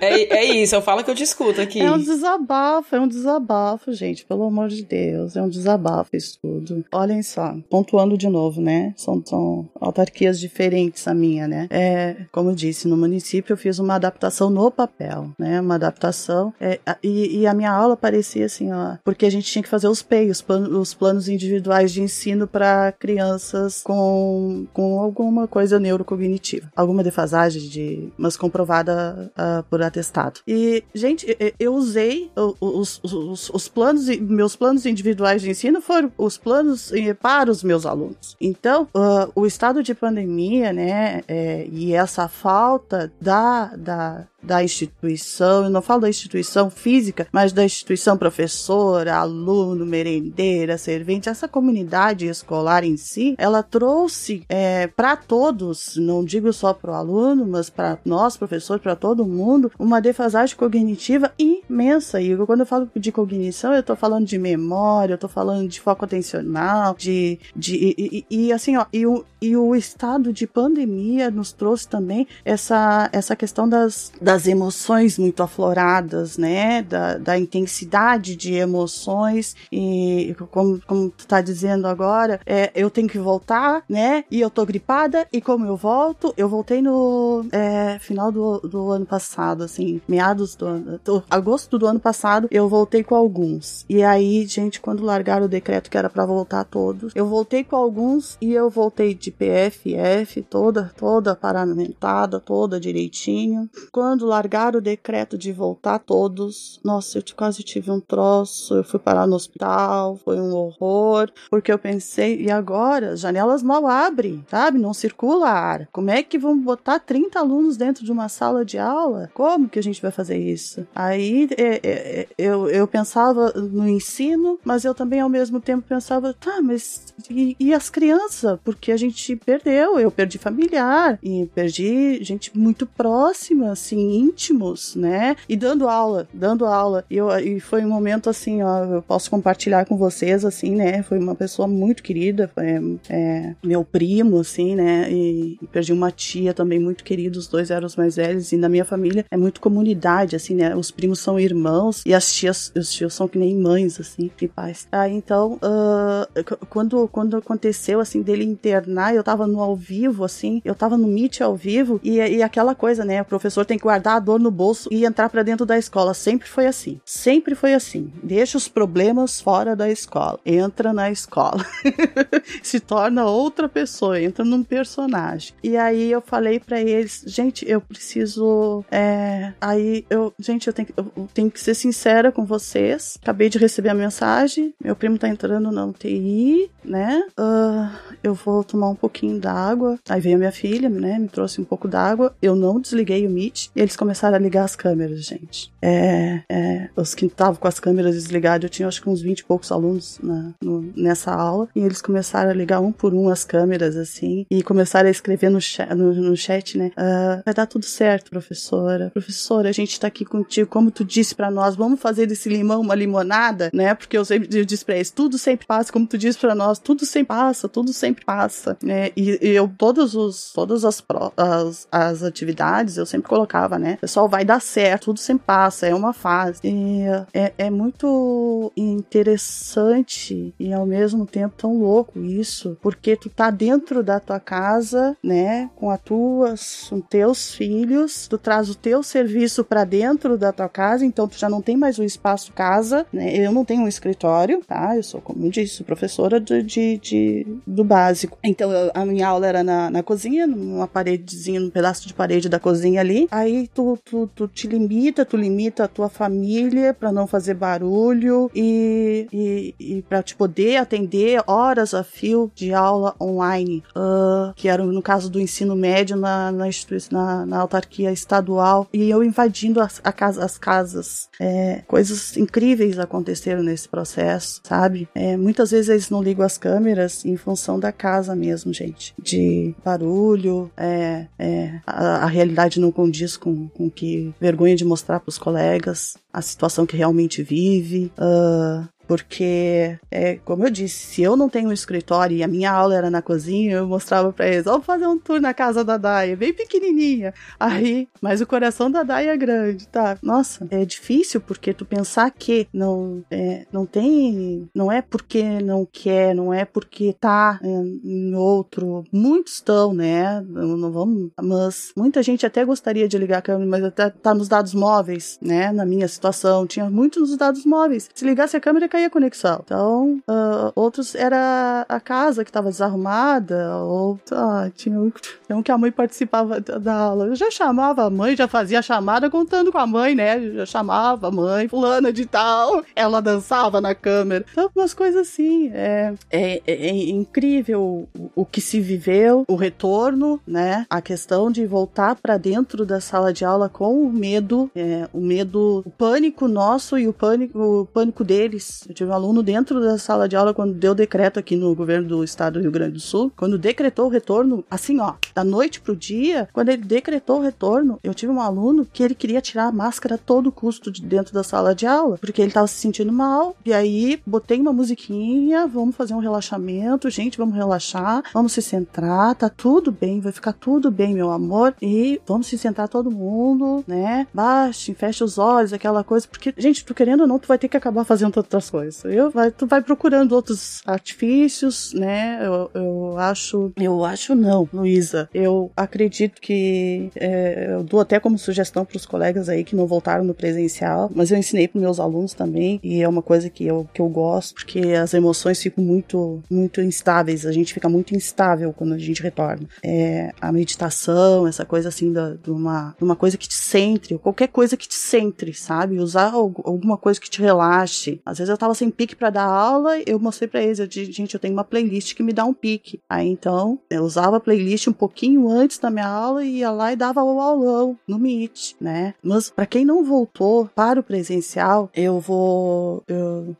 É, é isso, eu falo que eu te escuto aqui. É um desabafo, é um desabafo, gente, pelo amor de Deus. É um desabafo isso tudo. Olhem só, pontuando de novo, né? São, são autarquias diferentes a minha, né? É, como eu disse, no município eu fiz uma adaptação no papel, né? Uma adaptação. É, e, e, a minha aula parecia assim, ó, porque a gente tinha que fazer os PEI, os, plan os planos individuais de ensino para crianças com, com alguma coisa neurocognitiva, alguma defasagem de, mas comprovada uh, por atestado. E, gente, eu usei os, os, os planos, meus planos individuais de ensino foram os planos para os meus alunos. Então, uh, o estado de pandemia, né, é, e essa falta da, da, da instituição, eu não falo da instituição física, mas da instituição professora, aluno, merendeira, servente, essa comunidade escolar em si, ela trouxe é, para todos, não digo só para o aluno, mas para nós, professores, para todo mundo, uma defasagem cognitiva imensa. E quando eu falo de cognição, eu estou falando de memória, eu estou falando de foco atencional, de. de e, e, e assim, ó, e o, e o estado de pandemia nos trouxe também essa, essa questão das, das emoções muito afloradas, né? Da, da intensidade de emoções. E como, como tu tá dizendo agora, é, eu tenho que voltar, né? E eu tô gripada, e como eu volto, eu voltei no é, final do, do ano passado, assim, meados do ano, do, agosto do ano passado, eu voltei com alguns. E aí, gente, quando largaram o decreto que era para voltar todos, eu voltei com alguns e eu voltei de PFF toda, toda paramentada, toda direitinho. Quando largaram o decreto de voltar todos, nossa, eu quase tive um troço, eu fui parar no hospital, foi um horror, porque eu pensei, e agora? As janelas mal abrem, sabe? Não circula ar. Como é que vão botar 30 alunos dentro de uma sala de aula? Como que a gente vai fazer isso? Aí é, é, é eu, eu pensava no ensino, mas eu também ao mesmo tempo pensava, tá, mas e, e as crianças? Porque a gente perdeu, eu perdi familiar e perdi gente muito próxima, assim, íntimos, né? E dando aula, dando aula. E, eu, e foi um momento assim, ó, eu posso compartilhar com vocês, assim, né? Foi uma pessoa muito querida, foi é, meu primo, assim, né? E, e, perdi uma tia também muito querida, os dois eram os mais velhos, e na minha família é muito comunidade, assim, né? Os primos são irmãos e as tias, os tios são que nem mães, assim, de pais. Ah, então, uh, quando, quando aconteceu, assim, dele internar, eu tava no ao vivo, assim, eu tava no Meet ao vivo, e, e aquela coisa, né? O professor tem que guardar guardar a dor no bolso e entrar para dentro da escola. Sempre foi assim. Sempre foi assim. Deixa os problemas fora da escola. Entra na escola. Se torna outra pessoa, entra num personagem. E aí eu falei para eles, gente, eu preciso. É... Aí eu, gente, eu tenho, que, eu tenho que ser sincera com vocês. Acabei de receber a mensagem. Meu primo tá entrando na UTI, né? Uh, eu vou tomar um pouquinho d'água. Aí veio a minha filha, né? Me trouxe um pouco d'água. Eu não desliguei o Meet e eles começaram a ligar as câmeras, gente. É, é, os que estavam com as câmeras desligadas, eu tinha acho que uns 20 e poucos alunos na, no, nessa aula, e eles começaram a ligar um por um as câmeras, assim, e começaram a escrever no chat, no, no chat né? Uh, vai dar tudo certo, professora. Professora, a gente tá aqui contigo, como tu disse para nós, vamos fazer desse limão uma limonada, né? Porque eu sempre eu disse pra eles, tudo sempre passa, como tu disse para nós, tudo sempre passa, tudo sempre passa, né? E, e eu, todos os, todas as, as, as atividades, eu sempre colocava, né? Pessoal, vai dar certo, tudo sempre passa, é uma fase. E é, é muito interessante e ao mesmo tempo tão louco isso, porque tu tá dentro da tua casa, né? Com as tuas, com teus filhos, tu traz o teu serviço para dentro da tua casa, então tu já não tem mais o espaço casa, né? Eu não tenho um escritório, tá? Eu sou, como eu disse, professora de, de, de do básico. Então eu, a minha aula era na, na cozinha, numa paredezinha, num pedaço de parede da cozinha ali. Aí tu, tu, tu te limita, tu limita a tua família para não fazer barulho e, e, e para te poder atender horas a fio de aula online, uh, que era no caso do ensino médio na, na na, na autarquia estadual, e eu invadindo as, casa, as casas. É, coisas incríveis aconteceram nesse processo, sabe? É, muitas vezes eles não ligam as câmeras em função da casa mesmo, gente. De barulho, é, é, a, a, realidade não condiz com, com que vergonha de mostrar para os colegas a situação que realmente vive. Uh, porque, é, como eu disse, se eu não tenho um escritório e a minha aula era na cozinha, eu mostrava para eles, vamos fazer um tour na casa da Daya, bem pequenininha. Aí, mas o coração da Daya é grande, tá? Nossa, é difícil porque tu pensar que não, é, não tem, não é porque não quer, não é porque tá em outro. Muitos estão, né? Não, não vamos, mas muita gente até gostaria de ligar a câmera, mas até tá nos dados móveis, né? Na minha situação, tinha muitos nos dados móveis. Se ligasse a câmera, a conexão. Então, uh, outros era a casa que estava desarrumada, ou ah, tinha, um, tinha um que a mãe participava da aula. Eu já chamava a mãe, já fazia a chamada contando com a mãe, né? Eu já chamava a mãe, fulana de tal, ela dançava na câmera. Então, umas coisas assim. É, é, é, é incrível o, o que se viveu, o retorno, né? A questão de voltar para dentro da sala de aula com o medo, é, o medo, o pânico nosso e o pânico, o pânico deles eu tive um aluno dentro da sala de aula quando deu decreto aqui no governo do estado do Rio Grande do Sul, quando decretou o retorno, assim, ó, da noite pro dia, quando ele decretou o retorno, eu tive um aluno que ele queria tirar a máscara a todo custo de dentro da sala de aula, porque ele tava se sentindo mal, e aí botei uma musiquinha, vamos fazer um relaxamento, gente, vamos relaxar, vamos se centrar, tá tudo bem, vai ficar tudo bem, meu amor, e vamos se centrar todo mundo, né? Baixe, fecha os olhos, aquela coisa, porque, gente, tu querendo ou não, tu vai ter que acabar fazendo outras coisas coisa. Eu, tu vai procurando outros artifícios, né? Eu, eu acho. Eu acho não, Luísa. Eu acredito que. É, eu dou até como sugestão para os colegas aí que não voltaram no presencial, mas eu ensinei para meus alunos também, e é uma coisa que eu, que eu gosto, porque as emoções ficam muito, muito instáveis. A gente fica muito instável quando a gente retorna. É, a meditação, essa coisa assim, da, de, uma, de uma coisa que te centre, qualquer coisa que te centre, sabe? Usar alguma coisa que te relaxe. Às vezes eu tava sem pique para dar aula, eu mostrei para eles, eu disse, gente, eu tenho uma playlist que me dá um pique. Aí então, eu usava a playlist um pouquinho antes da minha aula e ia lá e dava o aulão no Meet, né? Mas para quem não voltou para o presencial, eu vou, eu,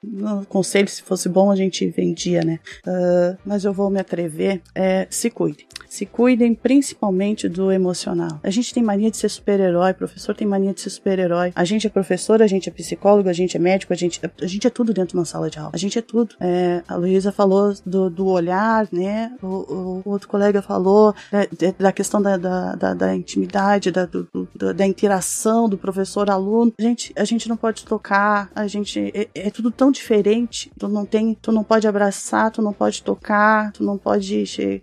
conselho, se fosse bom a gente vendia, né? Uh, mas eu vou me atrever, é, se cuide. Se cuidem principalmente do emocional. A gente tem mania de ser super-herói, professor tem mania de ser super-herói. A gente é professor a gente é psicólogo, a gente é médico, a gente, a gente é tudo dentro de uma sala de aula. A gente é tudo. É, a Luísa falou do, do olhar, né? O, o, outro colega falou da, questão da, da, da, da intimidade, da, do, do, da interação do professor-aluno. Gente, a gente não pode tocar, a gente é, é, tudo tão diferente. Tu não tem, tu não pode abraçar, tu não pode tocar, tu não pode che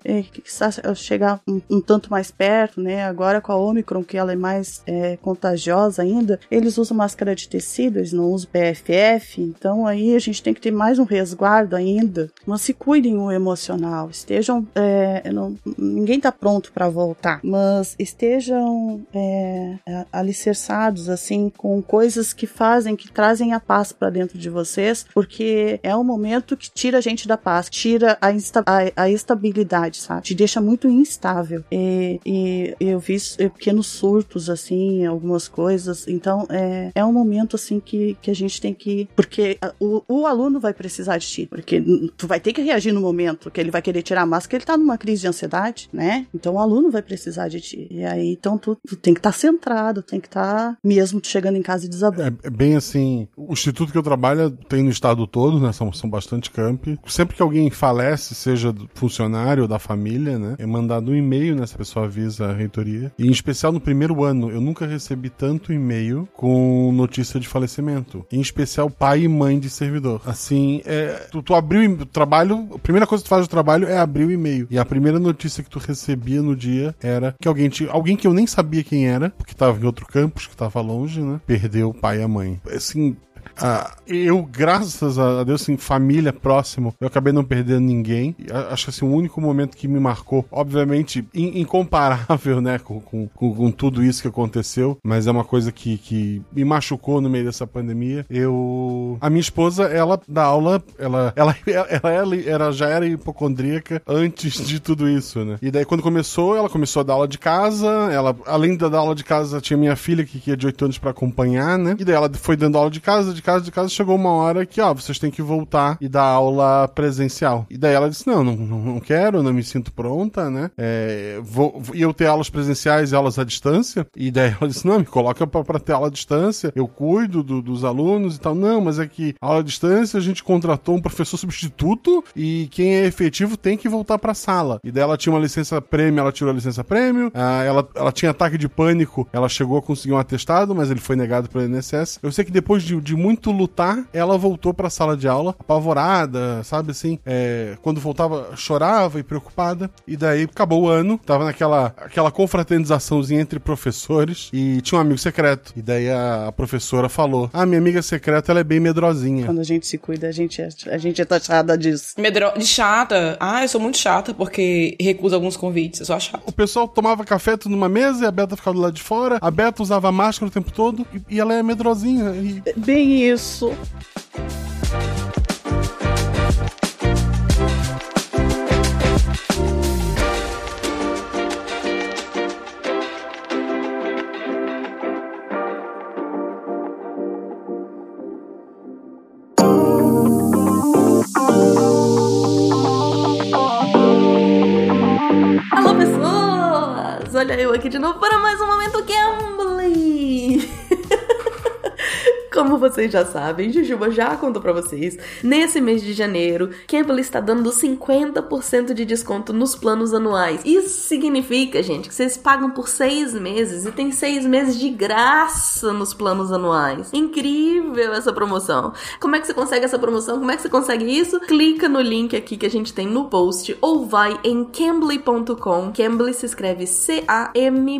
chegar um, um, tanto mais perto, né? Agora com a Omicron, que ela é mais é, contagiosa ainda, eles usam máscara de tecido, eles não usam PFF, então aí a gente tem que ter mais um resguardo ainda. Mas se cuidem o emocional, estejam, é, não, ninguém tá pronto para voltar, mas estejam é, alicerçados assim com coisas que fazem, que trazem a paz para dentro de vocês, porque é um momento que tira a gente da paz, tira a, insta a, a estabilidade, sabe? Te deixa muito instável. E, e eu vi pequenos surtos assim, algumas coisas. Então é, é um momento assim que, que a gente tem que, porque o, o aluno vai precisar de ti, porque tu vai ter que reagir no momento que ele vai querer tirar a máscara, ele tá numa crise de ansiedade, né? Então o aluno vai precisar de ti. E aí então tu, tu tem que estar tá centrado, tem que estar tá, mesmo chegando em casa e desabando. É, é, bem assim, o instituto que eu trabalho tem no estado todo, né? São, são bastante campi. Sempre que alguém falece, seja funcionário da família, né? Mandado um e-mail, né? Pessoa avisa a reitoria. E em especial no primeiro ano, eu nunca recebi tanto e-mail com notícia de falecimento. Em especial pai e mãe de servidor. Assim, é, tu, tu abriu o trabalho, a primeira coisa que tu faz no trabalho é abrir o e-mail. E a primeira notícia que tu recebia no dia era que alguém alguém que eu nem sabia quem era, porque tava em outro campus, que tava longe, né? Perdeu o pai e a mãe. Assim, ah, eu, graças a Deus, assim, família próximo, eu acabei não perdendo ninguém. Acho que assim, o único momento que me marcou, obviamente, incomparável, né, com, com, com, tudo isso que aconteceu, mas é uma coisa que, que me machucou no meio dessa pandemia. Eu. A minha esposa, ela dá aula, ela, ela, ela, ela, ela já era hipocondríaca antes de tudo isso, né? E daí, quando começou, ela começou a dar aula de casa. Ela, além da aula de casa, tinha minha filha que ia de 8 anos para acompanhar, né? E daí ela foi dando aula de casa, de casa, de casa, chegou uma hora que, ó, vocês têm que voltar e dar aula presencial. E daí ela disse, não, não, não quero, não me sinto pronta, né? É, vou, e eu ter aulas presenciais e aulas à distância. E daí ela disse, não, me coloca pra, pra ter aula à distância, eu cuido do, dos alunos e tal. Não, mas é que aula à distância a gente contratou um professor substituto e quem é efetivo tem que voltar pra sala. E daí ela tinha uma licença prêmio, ela tirou a licença prêmio, ah, ela, ela tinha ataque de pânico, ela chegou a conseguir um atestado, mas ele foi negado pelo INSS. Eu sei que depois de, de muito lutar, ela voltou pra sala de aula, apavorada, sabe assim? É, quando voltava, chorava e preocupada. E daí acabou o ano, tava naquela aquela confraternizaçãozinha entre professores e tinha um amigo secreto. E daí a, a professora falou: Ah, minha amiga secreta, ela é bem medrosinha. Quando a gente se cuida, a gente é, a gente é taxada disso. Medro... De chata. Ah, eu sou muito chata porque recuso alguns convites. Eu sou chata. O pessoal tomava café tudo numa mesa e a Beta ficava do lado de fora. A Beta usava máscara o tempo todo e, e ela é medrosinha. E... Bem isso. Alô, pessoas! Olha eu aqui de novo para mais um Momento Gambling! Como vocês já sabem, Jujuba já contou para vocês, nesse mês de janeiro, Campbell está dando 50% de desconto nos planos anuais. Isso significa, gente, que vocês pagam por seis meses e tem seis meses de graça nos planos anuais. Incrível essa promoção. Como é que você consegue essa promoção? Como é que você consegue isso? Clica no link aqui que a gente tem no post ou vai em cambly.com. Cambly se escreve C-A-M-B-L-Y.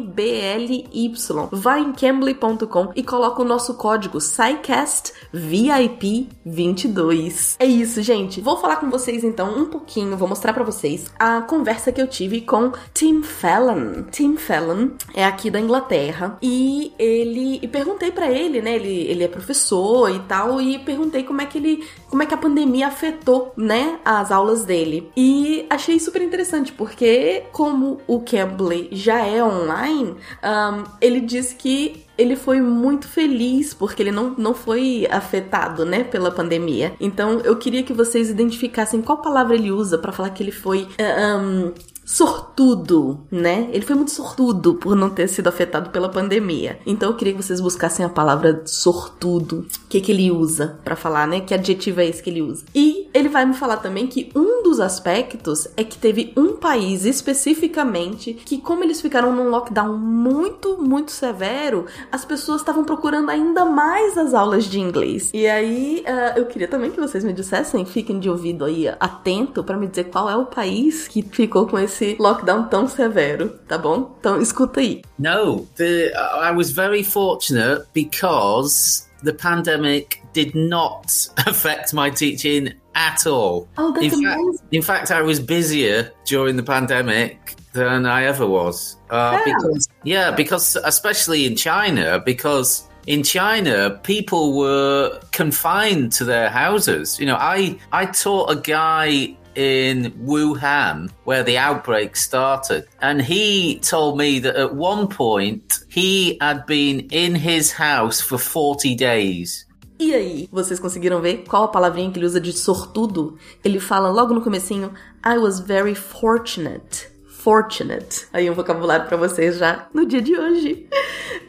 Vai em cambly.com e coloca o nosso código SciCast VIP 22. É isso, gente. Vou falar com vocês então um pouquinho, vou mostrar para vocês a conversa que eu tive com Tim Fallon. Tim Fallon é aqui da Inglaterra e ele e perguntei para ele, né? Ele, ele é professor e tal e perguntei como é que ele, como é que a pandemia afetou, né, as aulas dele. E achei super interessante porque como o Cambly já é online, um, ele disse que ele foi muito feliz porque ele não, não foi afetado, né, pela pandemia. Então eu queria que vocês identificassem qual palavra ele usa para falar que ele foi. Uh, um, sortudo, né? Ele foi muito sortudo por não ter sido afetado pela pandemia. Então eu queria que vocês buscassem a palavra sortudo. O que, que ele usa para falar, né? Que adjetivo é esse que ele usa? E ele vai me falar também que um dos aspectos é que teve um país especificamente que, como eles ficaram num lockdown muito, muito severo, as pessoas estavam procurando ainda mais as aulas de inglês. E aí uh, eu queria também que vocês me dissessem, fiquem de ouvido aí atento para me dizer qual é o país que ficou com esse lockdown tão severo, tá bom? Então escuta aí. No, the, I was very fortunate because the pandemic did not affect my teaching at all. Oh, that's in amazing. Fact, in fact, I was busier during the pandemic than I ever was. Uh, Yeah. Because, yeah, because especially in China, because in China, people were confined to their houses. You know, I I taught a guy in Wuhan where the outbreak started, and he told me that at one point he had been in his house for 40 days. E aí, vocês conseguiram ver qual a palavrinha que ele usa de sortudo? Ele fala logo no comecinho, I was very fortunate. Fortunate. Aí um vocabulário pra vocês já no dia de hoje.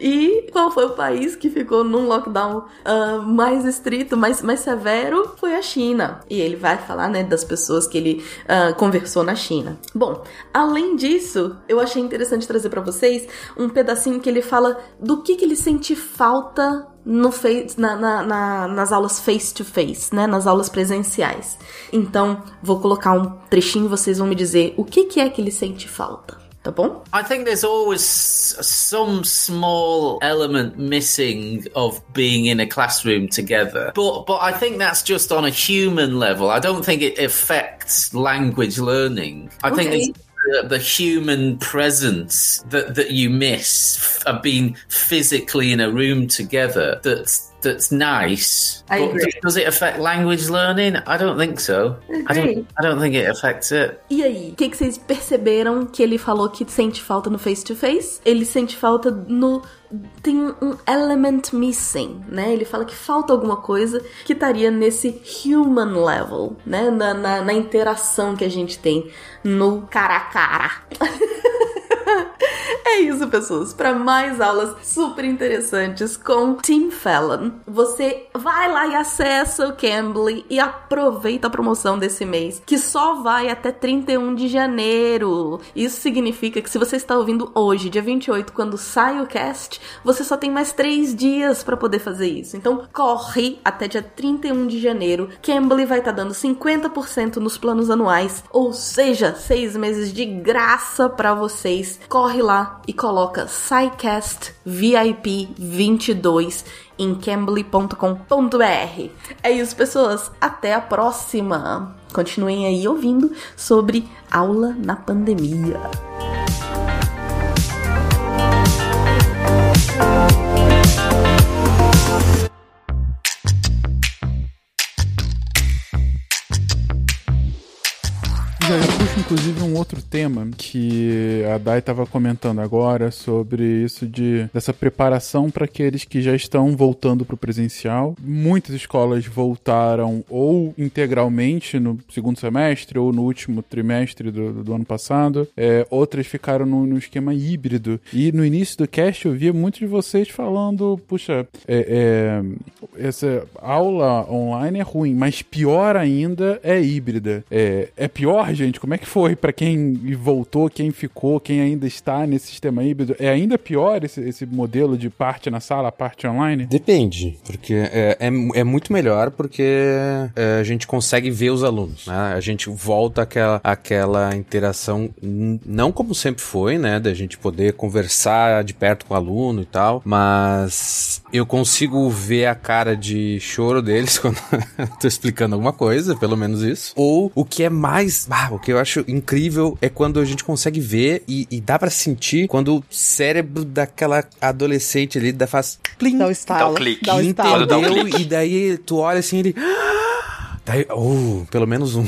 E qual foi o país que ficou num lockdown ah, mais estrito, mais, mais severo? Foi a China. E ele vai falar, né, das pessoas que ele ah, conversou na China. Bom, além disso, eu achei interessante trazer pra vocês um pedacinho que ele fala do que, que ele sente falta no face, na, na- na- nas aulas face to face, né? Nas aulas presenciais. Então, vou colocar um trechinho e vocês vão me dizer o que, que é que ele sente falta, tá bom? I think there's always some small element missing of being in a classroom together. But but I think that's just on a human level. I don't think it affects language learning. I think Okay. it's the, the human presence that, that you miss of being physically in a room together that's that's nice. I but agree. does it affect language learning? I don't think so. I Agree. don't I don't think it affects it. E aí, o que, que vocês perceberam que ele falou que sente falta no face to face? Ele sente falta no. Tem um element missing, né? Ele fala que falta alguma coisa que estaria nesse human level, né? Na, na, na interação que a gente tem no cara a cara. É isso, pessoas. Para mais aulas super interessantes com Tim Fallon, você vai lá e acessa o Cambly e aproveita a promoção desse mês, que só vai até 31 de janeiro. Isso significa que se você está ouvindo hoje, dia 28, quando sai o cast, você só tem mais três dias para poder fazer isso. Então, corre até dia 31 de janeiro. Cambly vai estar dando 50% nos planos anuais, ou seja, seis meses de graça para vocês. Corre lá e coloca SciCast VIP 22 em cambly.com.br. É isso, pessoas. Até a próxima. Continuem aí ouvindo sobre aula na pandemia. Inclusive, um outro tema que a Dai estava comentando agora sobre isso de dessa preparação para aqueles que já estão voltando para o presencial. Muitas escolas voltaram ou integralmente no segundo semestre ou no último trimestre do, do ano passado. É, outras ficaram no, no esquema híbrido. E no início do cast eu via muitos de vocês falando, puxa, é, é, essa aula online é ruim, mas pior ainda é híbrida. É, é pior, gente? Como é que foi para quem voltou, quem ficou, quem ainda está nesse sistema híbrido? É ainda pior esse, esse modelo de parte na sala, parte online? Depende, porque é, é, é muito melhor porque é, a gente consegue ver os alunos, né? A gente volta àquela, àquela interação, não como sempre foi, né? Da gente poder conversar de perto com o aluno e tal, mas eu consigo ver a cara de choro deles quando eu tô explicando alguma coisa, pelo menos isso. Ou o que é mais, ah, o que eu acho incrível é quando a gente consegue ver e, e dá pra sentir quando o cérebro daquela adolescente ali dá, faz plim, Dá o estalo. Dá um clique. Dá o estalo. Um entendeu clique. e daí tu olha assim ele "Ah, Daí, oh, pelo menos um.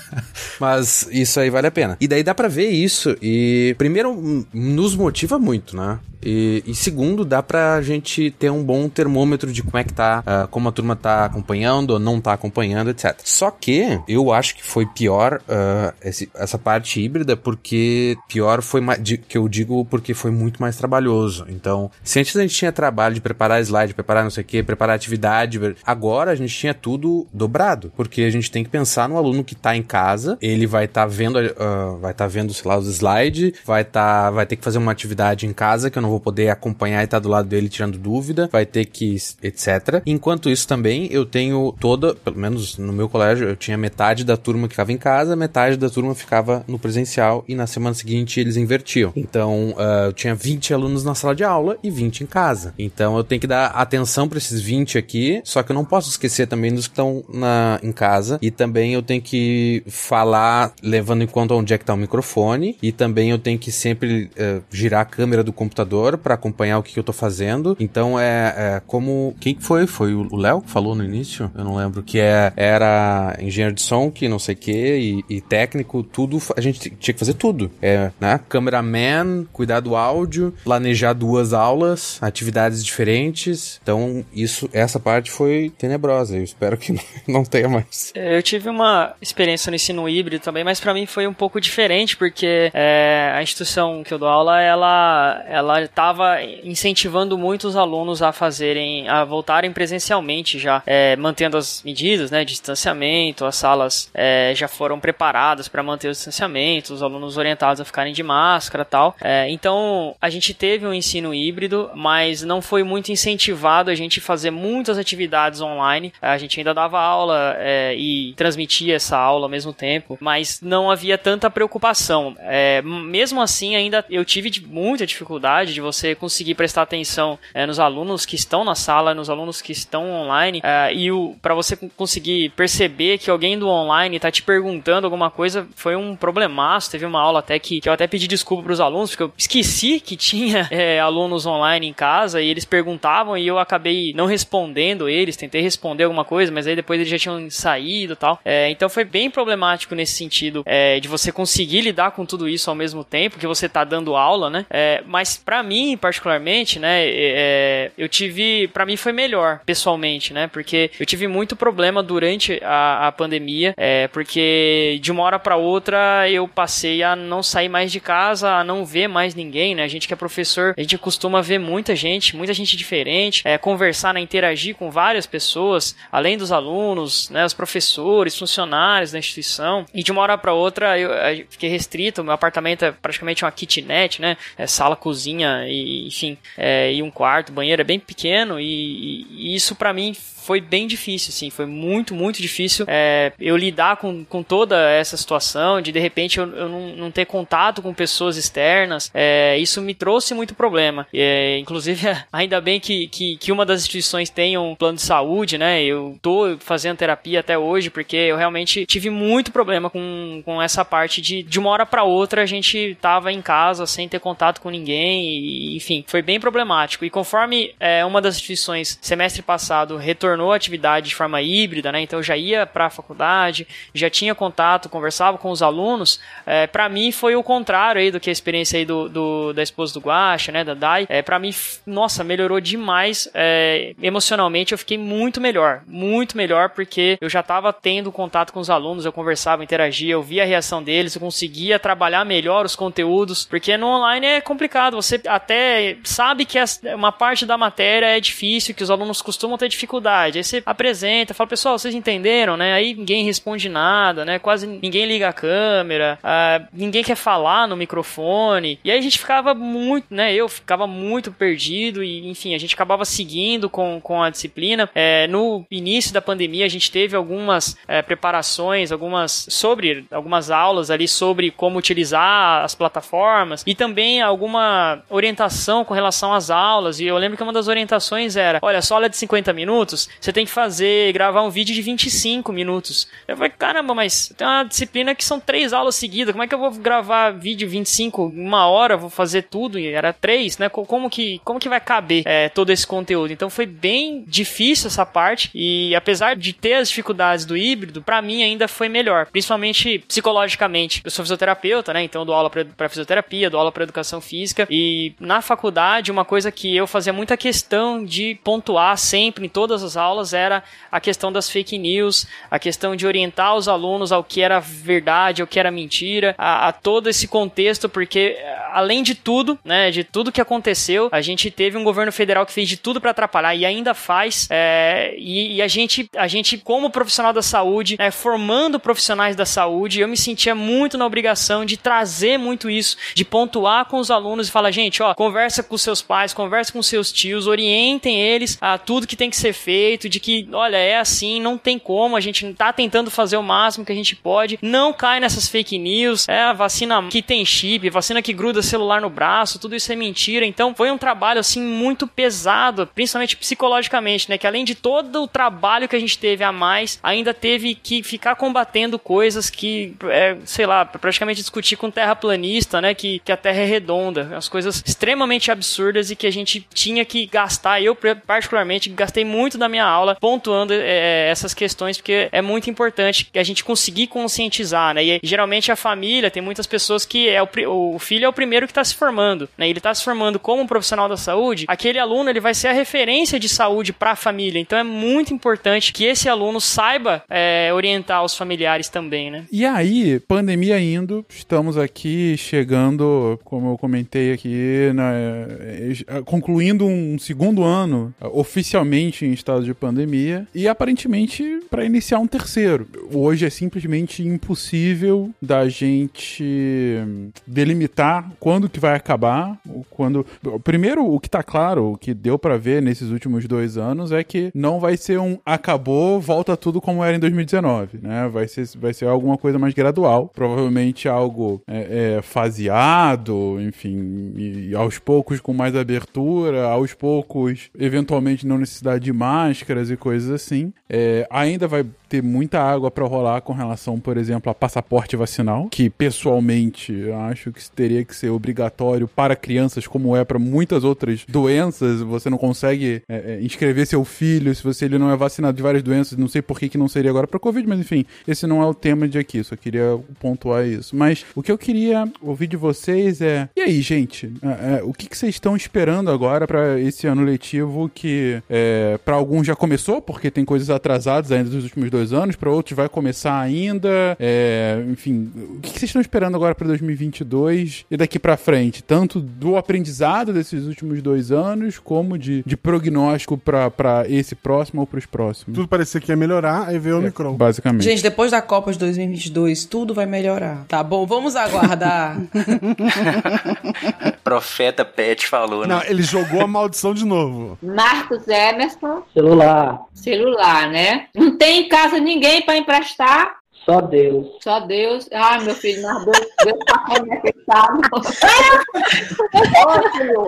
Mas isso aí vale a pena. E daí dá para ver isso e primeiro nos motiva muito, né? E, e, segundo, dá pra gente ter um bom termômetro de como é que tá, uh, como a turma tá acompanhando ou não tá acompanhando, etc. Só que eu acho que foi pior uh, esse, essa parte híbrida, porque pior foi de, que eu digo porque foi muito mais trabalhoso. Então, se antes a gente tinha trabalho de preparar slide, preparar não sei o que, preparar atividade, agora a gente tinha tudo dobrado, porque a gente tem que pensar no aluno que tá em casa, ele vai estar tá vendo, uh, vai estar tá vendo, sei lá, os slides, vai tá, vai ter que fazer uma atividade em casa que eu não vou poder acompanhar e estar tá do lado dele tirando dúvida, vai ter que, etc. Enquanto isso também, eu tenho toda, pelo menos no meu colégio, eu tinha metade da turma que ficava em casa, metade da turma ficava no presencial e na semana seguinte eles invertiam. Então, uh, eu tinha 20 alunos na sala de aula e 20 em casa. Então, eu tenho que dar atenção para esses 20 aqui, só que eu não posso esquecer também dos que estão na, em casa e também eu tenho que falar levando em conta onde é que tá o microfone e também eu tenho que sempre uh, girar a câmera do computador para acompanhar o que, que, eu tô fazendo. Então é, é como. Quem foi? Foi o Léo que falou no início? Eu não lembro. Que é, era engenheiro de som, que não sei o que, e, técnico, tudo. A gente tinha que fazer tudo. É, né? Cameraman, cuidar do áudio, planejar duas aulas, atividades diferentes. Então, isso, essa parte foi tenebrosa. Eu espero que não tenha mais. Eu tive uma experiência no ensino híbrido também, mas para mim foi um pouco diferente, porque é, a instituição que eu dou aula, ela, ela estava incentivando muito os alunos a fazerem, a voltarem presencialmente já, é, mantendo as medidas, né, distanciamento, as salas é, já foram preparadas para manter o distanciamento, os alunos orientados a ficarem de máscara tal. É, então a gente teve um ensino híbrido, mas não foi muito incentivado a gente fazer muitas atividades online. A gente ainda dava aula é, e transmitia essa aula ao mesmo tempo, mas não havia tanta preocupação. É, mesmo assim, ainda eu tive muita dificuldade de você conseguir prestar atenção é, nos alunos que estão na sala, nos alunos que estão online, é, e para você conseguir perceber que alguém do online está te perguntando alguma coisa, foi um problemaço. Teve uma aula até que, que eu até pedi desculpa para os alunos, porque eu esqueci que tinha é, alunos online em casa e eles perguntavam e eu acabei não respondendo eles, tentei responder alguma coisa, mas aí depois eles já tinham saído e tal. É, então foi bem problemático nesse sentido é, de você conseguir lidar com tudo isso ao mesmo tempo que você está dando aula, né? É, mas para mim particularmente, né, é, eu tive, para mim foi melhor, pessoalmente, né, porque eu tive muito problema durante a, a pandemia, é, porque de uma hora para outra eu passei a não sair mais de casa, a não ver mais ninguém, né, a gente que é professor, a gente costuma ver muita gente, muita gente diferente, é, conversar, né, interagir com várias pessoas, além dos alunos, né, os professores, funcionários da instituição, e de uma hora para outra eu, eu fiquei restrito, meu apartamento é praticamente uma kitnet, né, é sala, cozinha e, enfim, é, e um quarto, banheiro é bem pequeno e, e isso para mim foi bem difícil, assim, foi muito, muito difícil é, eu lidar com, com toda essa situação, de de repente eu, eu não, não ter contato com pessoas externas, é, isso me trouxe muito problema. É, inclusive, ainda bem que, que, que, uma das instituições tem um plano de saúde, né? Eu tô fazendo terapia até hoje, porque eu realmente tive muito problema com, com essa parte de de uma hora para outra a gente tava em casa sem ter contato com ninguém, e, enfim, foi bem problemático. E conforme é, uma das instituições semestre passado retornou tornou a atividade de forma híbrida, né? Então eu já ia para a faculdade, já tinha contato, conversava com os alunos. É, para mim foi o contrário aí do que a experiência aí do, do da esposa do Guacha, né? Da Dai. É, para mim, nossa, melhorou demais. É, emocionalmente eu fiquei muito melhor, muito melhor porque eu já estava tendo contato com os alunos, eu conversava, interagia, eu via a reação deles, eu conseguia trabalhar melhor os conteúdos, porque no online é complicado. Você até sabe que uma parte da matéria é difícil, que os alunos costumam ter dificuldade Aí você apresenta, fala, pessoal, vocês entenderam, né? Aí ninguém responde nada, né? Quase ninguém liga a câmera, uh, ninguém quer falar no microfone. E aí a gente ficava muito, né? Eu ficava muito perdido e, enfim, a gente acabava seguindo com, com a disciplina. É, no início da pandemia, a gente teve algumas é, preparações, algumas sobre algumas aulas ali sobre como utilizar as plataformas e também alguma orientação com relação às aulas. E eu lembro que uma das orientações era: olha, só aula de 50 minutos, você tem que fazer, gravar um vídeo de 25 minutos. Eu falei, caramba, mas tem uma disciplina que são três aulas seguidas, como é que eu vou gravar vídeo 25, uma hora, vou fazer tudo, e era três, né? Como que, como que vai caber é, todo esse conteúdo? Então foi bem difícil essa parte, e apesar de ter as dificuldades do híbrido, para mim ainda foi melhor, principalmente psicologicamente. Eu sou fisioterapeuta, né? Então dou aula para fisioterapia, dou aula para educação física, e na faculdade, uma coisa que eu fazia muita questão de pontuar sempre em todas as aulas era a questão das fake news, a questão de orientar os alunos ao que era verdade, ao que era mentira, a, a todo esse contexto, porque além de tudo, né, de tudo que aconteceu, a gente teve um governo federal que fez de tudo para atrapalhar e ainda faz, é, e, e, a gente, a gente como profissional da saúde, né, formando profissionais da saúde, eu me sentia muito na obrigação de trazer muito isso, de pontuar com os alunos e falar, gente, ó, conversa com seus pais, conversa com seus tios, orientem eles a tudo que tem que ser feito, de que, olha, é assim, não tem como, a gente tá tentando fazer o máximo que a gente pode, não cai nessas fake news, é a vacina que tem chip, vacina que gruda celular no braço, tudo isso é mentira. Então foi um trabalho assim muito pesado, principalmente psicologicamente, né? Que além de todo o trabalho que a gente teve a mais, ainda teve que ficar combatendo coisas que, é, sei lá, praticamente discutir com terraplanista, né? Que, que a Terra é redonda, as coisas extremamente absurdas e que a gente tinha que gastar. Eu particularmente gastei muito da minha aula pontuando é, essas questões porque é muito importante que a gente conseguir conscientizar, né? E geralmente a família tem muitas pessoas que é o, o filho é o primeiro que está se formando, né? Ele está se formando como um profissional da saúde. Aquele aluno ele vai ser a referência de saúde para a família. Então é muito importante que esse aluno saiba é, orientar os familiares também, né? E aí, pandemia indo, estamos aqui chegando, como eu comentei aqui, na, concluindo um segundo ano oficialmente em estado de pandemia e aparentemente para iniciar um terceiro. Hoje é simplesmente impossível da gente delimitar quando que vai acabar, quando primeiro o que tá claro, o que deu para ver nesses últimos dois anos é que não vai ser um acabou, volta tudo como era em 2019, né? Vai ser, vai ser alguma coisa mais gradual, provavelmente algo é, é, faseado, enfim, e, aos poucos com mais abertura, aos poucos, eventualmente não necessidade de máscaras e coisas assim. É, ainda vai ter muita água para rolar com relação, por exemplo, a passaporte vacinal, que pessoalmente acho que teria que ser obrigatório para crianças, como é para muitas outras doenças. Você não consegue é, é, inscrever seu filho se você ele não é vacinado de várias doenças. Não sei por que, que não seria agora para Covid, mas enfim, esse não é o tema de aqui. Só queria pontuar isso. Mas o que eu queria ouvir de vocês é: e aí, gente? É, é, o que, que vocês estão esperando agora para esse ano letivo que é, para alguns já começou, porque tem coisas atrasadas ainda dos últimos dois anos, para outros vai começar ainda. É, enfim, o que, vocês estão esperando agora para 2022 e daqui para frente? Tanto do aprendizado desses últimos dois anos, como de, de prognóstico para esse próximo ou para os próximos. Tudo parecia que ia melhorar, aí veio o é, Omicron. Basicamente. Gente, depois da Copa de 2022, tudo vai melhorar. Tá bom, vamos aguardar. Profeta Pet falou, né? Não, ele jogou a maldição de novo. Marcos Emerson. Celular. Celular, né? Não tem em casa ninguém para emprestar. Só Deus. Só Deus. Ai, meu filho, mas Deus, Deus tá conectado.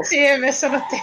Sim, mas eu não tenho.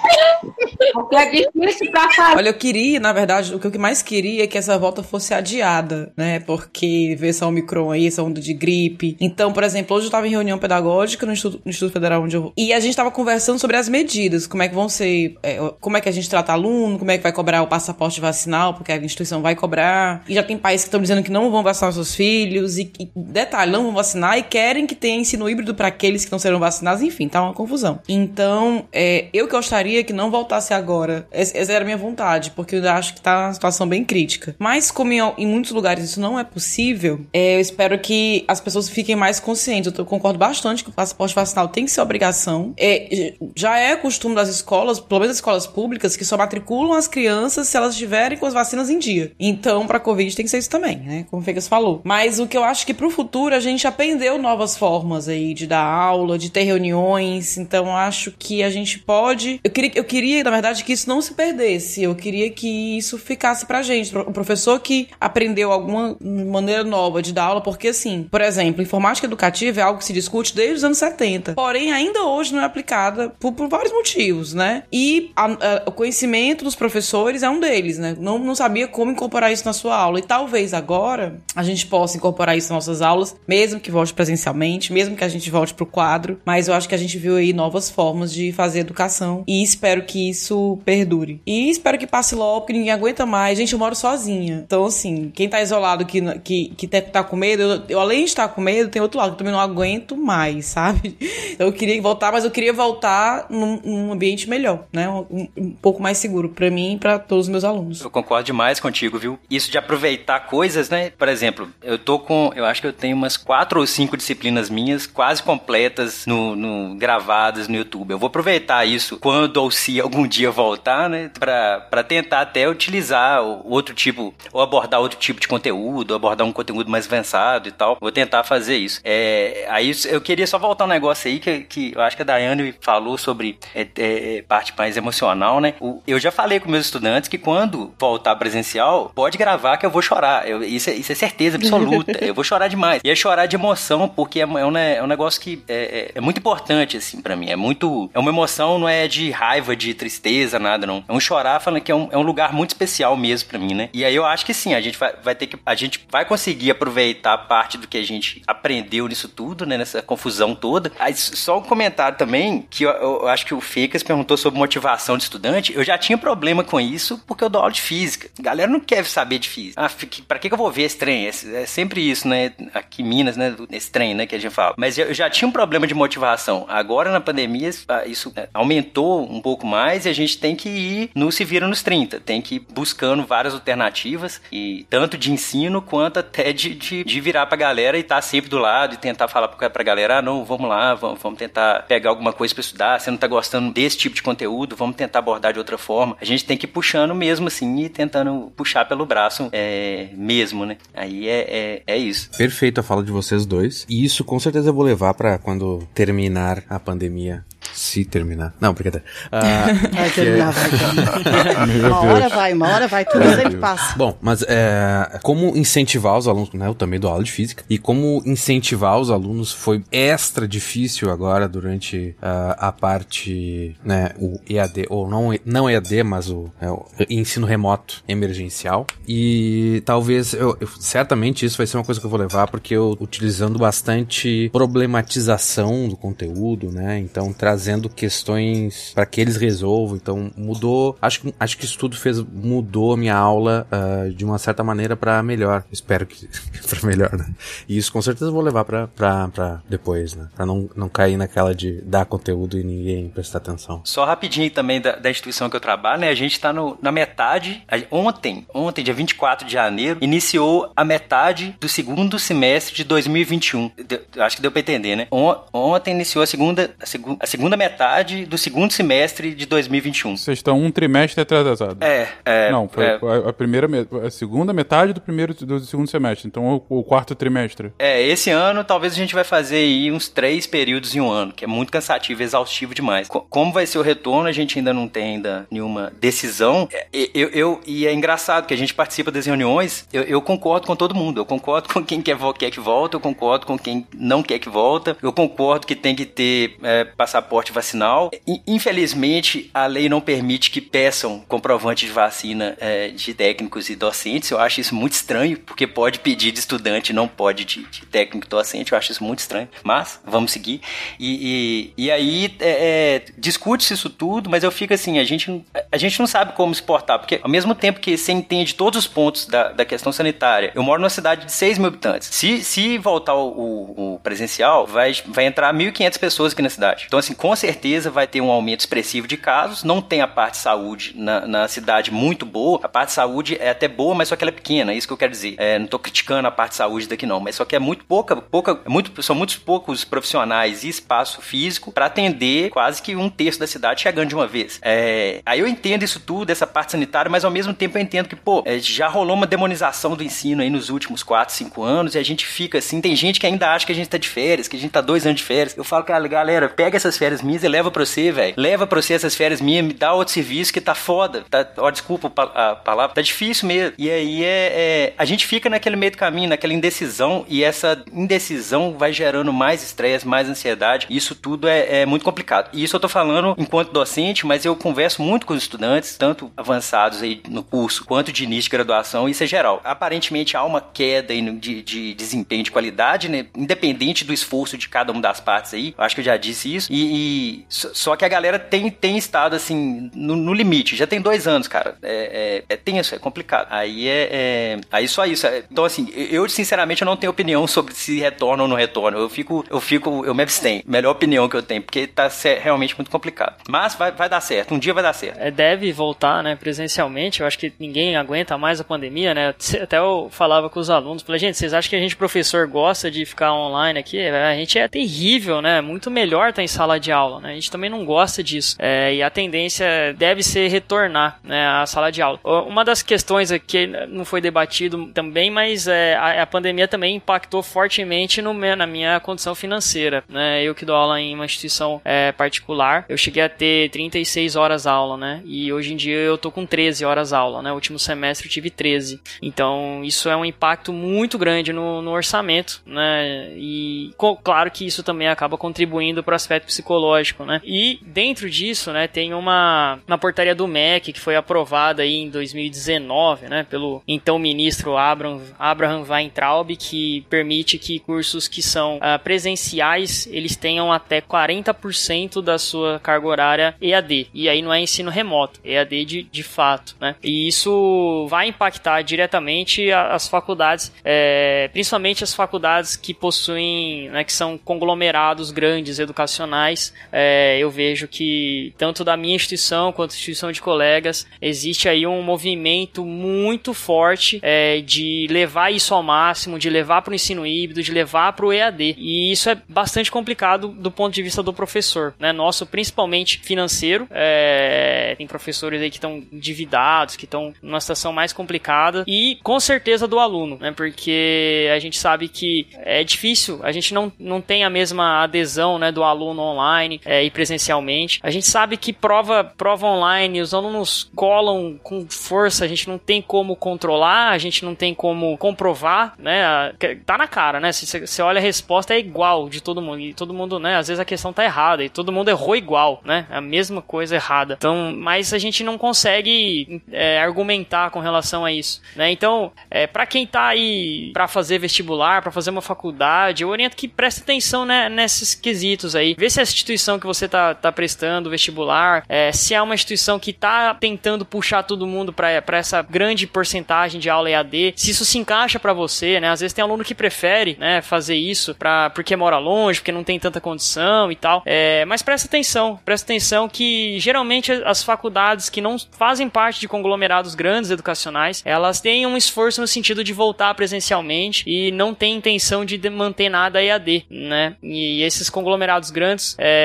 Porque é difícil pra fazer. Olha, eu queria, na verdade, o que eu mais queria é que essa volta fosse adiada, né? Porque veio essa Omicron aí, essa onda de gripe. Então, por exemplo, hoje eu estava em reunião pedagógica no Instituto, no Instituto Federal onde eu vou. E a gente estava conversando sobre as medidas, como é que vão ser, é, como é que a gente trata aluno, como é que vai cobrar o passaporte vacinal, porque a instituição vai cobrar. E já tem países que estão dizendo que não vão vacinar seus filhos filhos e, e detalhe, não vão vacinar e querem que tenha ensino híbrido para aqueles que não serão vacinados, enfim, tá uma confusão. Então, é, eu gostaria que não voltasse agora. Essa, era a minha vontade, porque eu acho que tá uma situação bem crítica. Mas, como em, em muitos lugares isso não é possível, é, eu espero que as pessoas fiquem mais conscientes. Eu concordo bastante que o passaporte vacinal tem que ser obrigação. É, já é costume das escolas, pelo menos das escolas públicas, que só matriculam as crianças se elas estiverem com as vacinas em dia. Então, para Covid tem que ser isso também, né? Como o Fegas falou. Mas o que eu acho que pro futuro a gente aprendeu novas formas aí de dar aula, de ter reuniões. Então acho que a gente pode. Eu queria, eu queria, na verdade, que isso não se perdesse. Eu queria que isso ficasse pra gente. O professor que aprendeu alguma maneira nova de dar aula, porque assim, por exemplo, informática educativa é algo que se discute desde os anos 70. Porém, ainda hoje não é aplicada por, por vários motivos, né? E a, a, o conhecimento dos professores é um deles, né? Não, não sabia como incorporar isso na sua aula. E talvez agora a gente possa incorporar isso nas nossas aulas, mesmo que volte presencialmente, mesmo que a gente volte pro quadro. Mas eu acho que a gente viu aí novas formas de fazer educação e espero que isso perdure. E espero que passe logo, porque ninguém aguenta mais. Gente, eu moro sozinha. Então, assim, quem tá isolado, que, que, que tá com medo, eu, eu além de estar com medo, tem outro lado, que eu também não aguento mais, sabe? Então eu queria voltar, mas eu queria voltar num, num ambiente melhor, né? Um, um pouco mais seguro para mim e para todos os meus alunos. Eu concordo demais contigo, viu? Isso de aproveitar coisas, né? Por exemplo, eu tô com, eu acho que eu tenho umas quatro ou cinco disciplinas minhas quase completas no, no gravadas no YouTube. Eu vou aproveitar isso quando ou se algum dia voltar, né? Para tentar até utilizar outro tipo, ou abordar outro tipo de conteúdo, ou abordar um conteúdo mais avançado e tal. Vou tentar fazer isso. É, aí eu queria só voltar um negócio aí que, que eu acho que a Daiane falou sobre é, é, parte mais emocional, né? O, eu já falei com meus estudantes que quando voltar presencial, pode gravar que eu vou chorar. Eu, isso, é, isso é certeza absoluta. Eu vou chorar demais. E é chorar de emoção, porque é, é, um, é um negócio que é, é, é muito importante, assim, para mim. É muito. É uma emoção, não é de raiva, de tristeza, nada, não. É um chorar falando que é um, é um lugar muito especial mesmo para mim, né? E aí eu acho que sim, a gente vai, vai ter que. A gente vai conseguir aproveitar parte do que a gente aprendeu nisso tudo, né? Nessa confusão toda. Aí, só um comentário também, que eu, eu acho que o Fecas perguntou sobre motivação de estudante. Eu já tinha problema com isso porque eu dou aula de física. A galera não quer saber de física. Ah, pra que, que eu vou ver esse trem? É sempre isso, né? Aqui em Minas, né? Esse trem, né? Que a gente fala. Mas eu já tinha um problema de motivação. Agora, na pandemia, ah, isso né, aumentou um pouco mais e a gente tem que ir no se vira nos 30. Tem que ir buscando várias alternativas, e tanto de ensino quanto até de, de, de virar pra galera e estar tá sempre do lado e tentar falar pra, pra galera: ah, não, vamos lá, vamos, vamos tentar pegar alguma coisa para estudar. Você não tá gostando desse tipo de conteúdo, vamos tentar abordar de outra forma. A gente tem que ir puxando mesmo assim e tentando puxar pelo braço é, mesmo, né? Aí é, é, é isso. Perfeito a fala de vocês dois. E isso com certeza eu vou levar para quando terminar a pandemia se terminar. Não, brincadeira. Uh, vai terminar, vai terminar. uma hora vai, uma hora vai, tudo sempre passa. Bom, mas é, como incentivar os alunos, né? Eu também dou aula de física. E como incentivar os alunos foi extra difícil agora durante uh, a parte, né? O EAD, ou não, não EAD, mas o, é, o ensino remoto emergencial. E talvez, eu, eu, certamente isso vai ser uma coisa que eu vou levar, porque eu utilizando bastante problematização do conteúdo, né? Então, trazer trazendo questões para que eles resolvam. Então mudou, acho, acho que isso tudo fez mudou a minha aula uh, de uma certa maneira para melhor. Espero que para melhor. Né? E isso com certeza vou levar para depois, né? Para não, não cair naquela de dar conteúdo e ninguém prestar atenção. Só rapidinho também da, da instituição que eu trabalho, né? A gente está na metade. Ontem, ontem, dia 24 de janeiro, iniciou a metade do segundo semestre de 2021. Deu, acho que deu para entender, né? Ontem iniciou a segunda, a segunda, a segunda segunda metade do segundo semestre de 2021. Vocês estão um trimestre atrasado. É, é. Não, foi é. A, a, primeira, a segunda metade do primeiro do segundo semestre. Então o, o, quarto trimestre. É, esse ano talvez a gente vai fazer aí uns três períodos em um ano, que é muito cansativo, exaustivo demais. como vai ser o retorno, a gente ainda não tem ainda nenhuma decisão. É, eu, eu e é engraçado que a gente participa das reuniões. Eu, eu concordo com todo mundo. Eu concordo com quem quer, quer que volta. Eu concordo com quem não quer que volta. Eu concordo que tem que ter é, passaporte passaporte vacinal. Infelizmente, a lei não permite que peçam comprovante de vacina é, de técnicos e docentes. Eu acho isso muito estranho, porque pode pedir de estudante, não pode de, de técnico e docente. Eu acho isso muito estranho. Mas, vamos seguir. E, e, e aí, é, é, discute-se isso tudo, mas eu fico assim, a gente, a gente não sabe como se portar, porque ao mesmo tempo que você entende todos os pontos da, da questão sanitária, eu moro numa cidade de 6 mil habitantes. Se, se voltar o, o, o presencial, vai, vai entrar 1.500 pessoas aqui na cidade. Então, assim, com com certeza vai ter um aumento expressivo de casos. Não tem a parte de saúde na, na cidade muito boa. A parte de saúde é até boa, mas só que ela é pequena. É isso que eu quero dizer. É, não estou criticando a parte de saúde daqui não, mas só que é muito pouca, pouca, muito, são muitos poucos profissionais e espaço físico para atender quase que um terço da cidade chegando de uma vez. É, aí eu entendo isso tudo, essa parte sanitária, mas ao mesmo tempo eu entendo que, pô, é, já rolou uma demonização do ensino aí nos últimos 4, 5 anos e a gente fica assim. Tem gente que ainda acha que a gente tá de férias, que a gente tá dois anos de férias. Eu falo, cara, galera, pega essas férias minhas e leva pra você, velho. Leva pra você essas férias minhas, me dá outro serviço que tá foda. Tá, ó, desculpa a palavra, tá difícil mesmo. E aí é, é, a gente fica naquele meio do caminho, naquela indecisão, e essa indecisão vai gerando mais estresse, mais ansiedade. Isso tudo é, é muito complicado. E isso eu tô falando enquanto docente, mas eu converso muito com os estudantes, tanto avançados aí no curso, quanto de início de graduação, isso é geral. Aparentemente há uma queda de, de desempenho de qualidade, né? Independente do esforço de cada uma das partes aí. Acho que eu já disse isso. E, e só que a galera tem, tem estado assim no, no limite. Já tem dois anos, cara. É, é, é tenso, é complicado. Aí é, é, aí só isso. Então assim, eu sinceramente eu não tenho opinião sobre se retorna ou não retorna. Eu fico, eu fico, eu me abstenho. Melhor opinião que eu tenho, porque tá realmente muito complicado. Mas vai, vai dar certo. Um dia vai dar certo. É, deve voltar, né, presencialmente. Eu acho que ninguém aguenta mais a pandemia, né? Até eu falava com os alunos, falei, gente, vocês acham que a gente professor gosta de ficar online aqui? A gente é terrível, né? Muito melhor estar em sala de aula, né? A gente também não gosta disso. É, e a tendência deve ser retornar, né, à sala de aula. Uma das questões aqui não foi debatido também, mas é, a, a pandemia também impactou fortemente no, na minha condição financeira, né? Eu que dou aula em uma instituição é, particular, eu cheguei a ter 36 horas aula, né? E hoje em dia eu tô com 13 horas aula, né? O último semestre eu tive 13. Então isso é um impacto muito grande no, no orçamento, né? E claro que isso também acaba contribuindo para o aspecto psicológico, né? E dentro disso, né, tem uma, uma portaria do MEC que foi aprovada aí em 2019, né, pelo então ministro Abraham, Abraham Weintraub, que permite que cursos que são uh, presenciais eles tenham até 40% da sua carga horária EAD. E aí não é ensino remoto, EAD de, de fato, né? E isso vai impactar diretamente as faculdades, é, principalmente as faculdades que possuem, né, que são conglomerados grandes educacionais. É, eu vejo que tanto da minha instituição quanto da instituição de colegas existe aí um movimento muito forte é, de levar isso ao máximo, de levar para o ensino híbrido, de levar para o EAD. E isso é bastante complicado do ponto de vista do professor, né? Nosso, principalmente financeiro. É, tem professores aí que estão endividados, que estão numa situação mais complicada. E com certeza do aluno, né? Porque a gente sabe que é difícil, a gente não, não tem a mesma adesão né, do aluno online é, e presencialmente. A gente sabe que prova, prova online, os alunos colam com força, a gente não tem como controlar, a gente não tem como comprovar, né? Tá na cara, né? Você olha a resposta é igual de todo mundo. E todo mundo, né? Às vezes a questão tá errada e todo mundo errou igual, né? A mesma coisa errada. Então, mas a gente não consegue é, argumentar com relação a isso, né? Então, é, para quem tá aí para fazer vestibular, para fazer uma faculdade, eu oriento que preste atenção né, nesses quesitos aí. Vê se a instituição que você tá, tá prestando vestibular, é, se é uma instituição que tá tentando puxar todo mundo para essa grande porcentagem de aula EAD, se isso se encaixa para você, né? Às vezes tem aluno que prefere, né, fazer isso pra, porque mora longe, porque não tem tanta condição e tal. É, mas presta atenção, presta atenção que geralmente as faculdades que não fazem parte de conglomerados grandes educacionais, elas têm um esforço no sentido de voltar presencialmente e não tem intenção de manter nada EAD, né? E esses conglomerados grandes, é,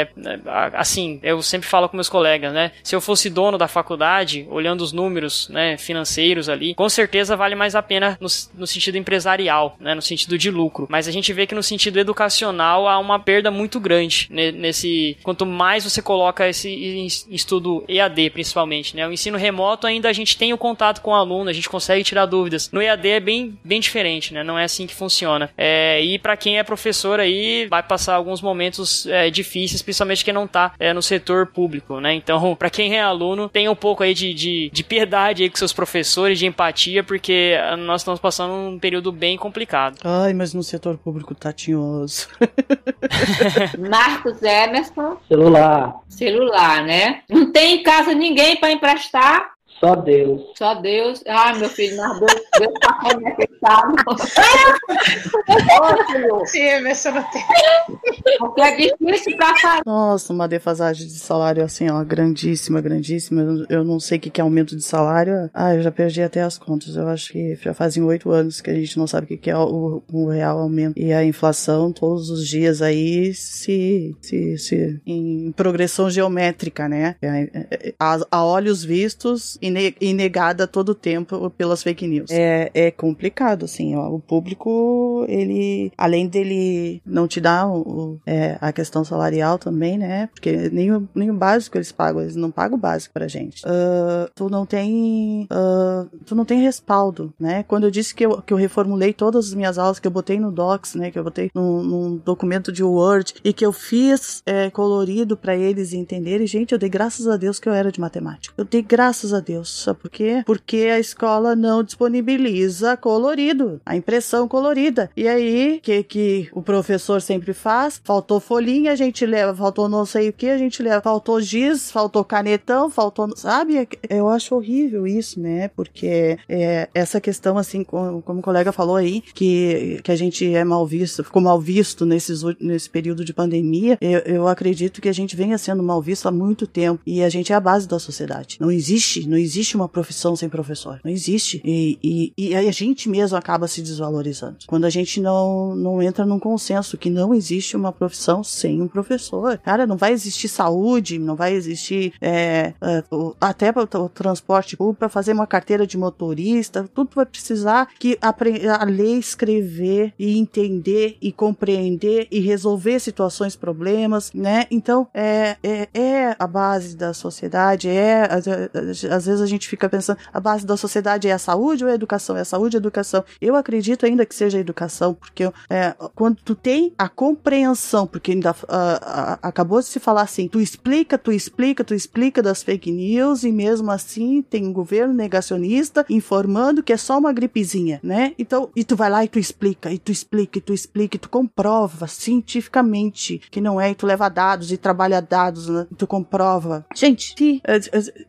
assim, eu sempre falo com meus colegas, né? Se eu fosse dono da faculdade, olhando os números, né, financeiros ali, com certeza vale mais a pena no, no sentido empresarial, né, no sentido de lucro. Mas a gente vê que no sentido educacional há uma perda muito grande nesse, quanto mais você coloca esse estudo EAD, principalmente, né? O ensino remoto ainda a gente tem o contato com o aluno, a gente consegue tirar dúvidas. No EAD é bem, bem diferente, né? Não é assim que funciona. É, e para quem é professor aí, vai passar alguns momentos é, difíceis, principalmente quem não tá é, no setor público, né? Então, para quem é aluno, tem um pouco aí de, de, de piedade aí com seus professores, de empatia, porque nós estamos passando um período bem complicado. Ai, mas no setor público tá tinhoso. Marcos Emerson. Celular. Celular, né? Não tem em casa ninguém para emprestar. Só Deus. Só Deus. Ai, meu filho, mas Deus, Deus tá conectado. Sim, mas eu não tenho. Porque é difícil pra fazer. Nossa, uma defasagem de salário assim, ó, grandíssima, grandíssima. Eu, eu não sei o que, que é aumento de salário. Ah, eu já perdi até as contas. Eu acho que já fazem oito anos que a gente não sabe o que, que é o, o real aumento. E a inflação, todos os dias aí, se, se, se em progressão geométrica, né? A, a olhos vistos e negada todo o tempo pelas fake news. É, é complicado, assim, ó. O público, ele, além dele não te dar o, é, a questão salarial também, né? Porque nem o, nem o básico eles pagam, eles não pagam o básico pra gente. Uh, tu não tem, uh, tu não tem respaldo, né? Quando eu disse que eu, que eu reformulei todas as minhas aulas, que eu botei no Docs, né? Que eu botei num, num documento de Word e que eu fiz é, colorido para eles entenderem, gente, eu dei graças a Deus que eu era de matemática. Eu dei graças a Deus. Sabe por quê? Porque a escola não disponibiliza colorido, a impressão colorida. E aí, que, que o professor sempre faz? Faltou folhinha, a gente leva, faltou não sei o que, a gente leva, faltou giz, faltou canetão, faltou, sabe? Eu acho horrível isso, né? Porque é, essa questão, assim, como, como o colega falou aí, que, que a gente é mal visto, ficou mal visto nesses, nesse período de pandemia, eu, eu acredito que a gente venha sendo mal visto há muito tempo. E a gente é a base da sociedade. Não existe, não existe uma profissão sem professor. Não existe. E, e, e a gente mesmo acaba se desvalorizando. Quando a gente não, não entra num consenso que não existe uma profissão sem um professor. Cara, não vai existir saúde, não vai existir é, é, até para o transporte público, para fazer uma carteira de motorista, tudo vai precisar que a ler, escrever e entender e compreender e resolver situações, problemas, né? Então, é, é, é a base da sociedade, é, às vezes a gente fica pensando, a base da sociedade é a saúde ou é a educação? É a saúde ou a educação? Eu acredito ainda que seja a educação, porque é, quando tu tem a compreensão, porque ainda uh, uh, acabou de se falar assim, tu explica, tu explica, tu explica das fake news e mesmo assim tem um governo negacionista informando que é só uma gripezinha, né? Então, e tu vai lá e tu explica, e tu explica, e tu explica, e tu comprova cientificamente que não é, e tu leva dados e trabalha dados, né? E tu comprova. Gente, se, eh,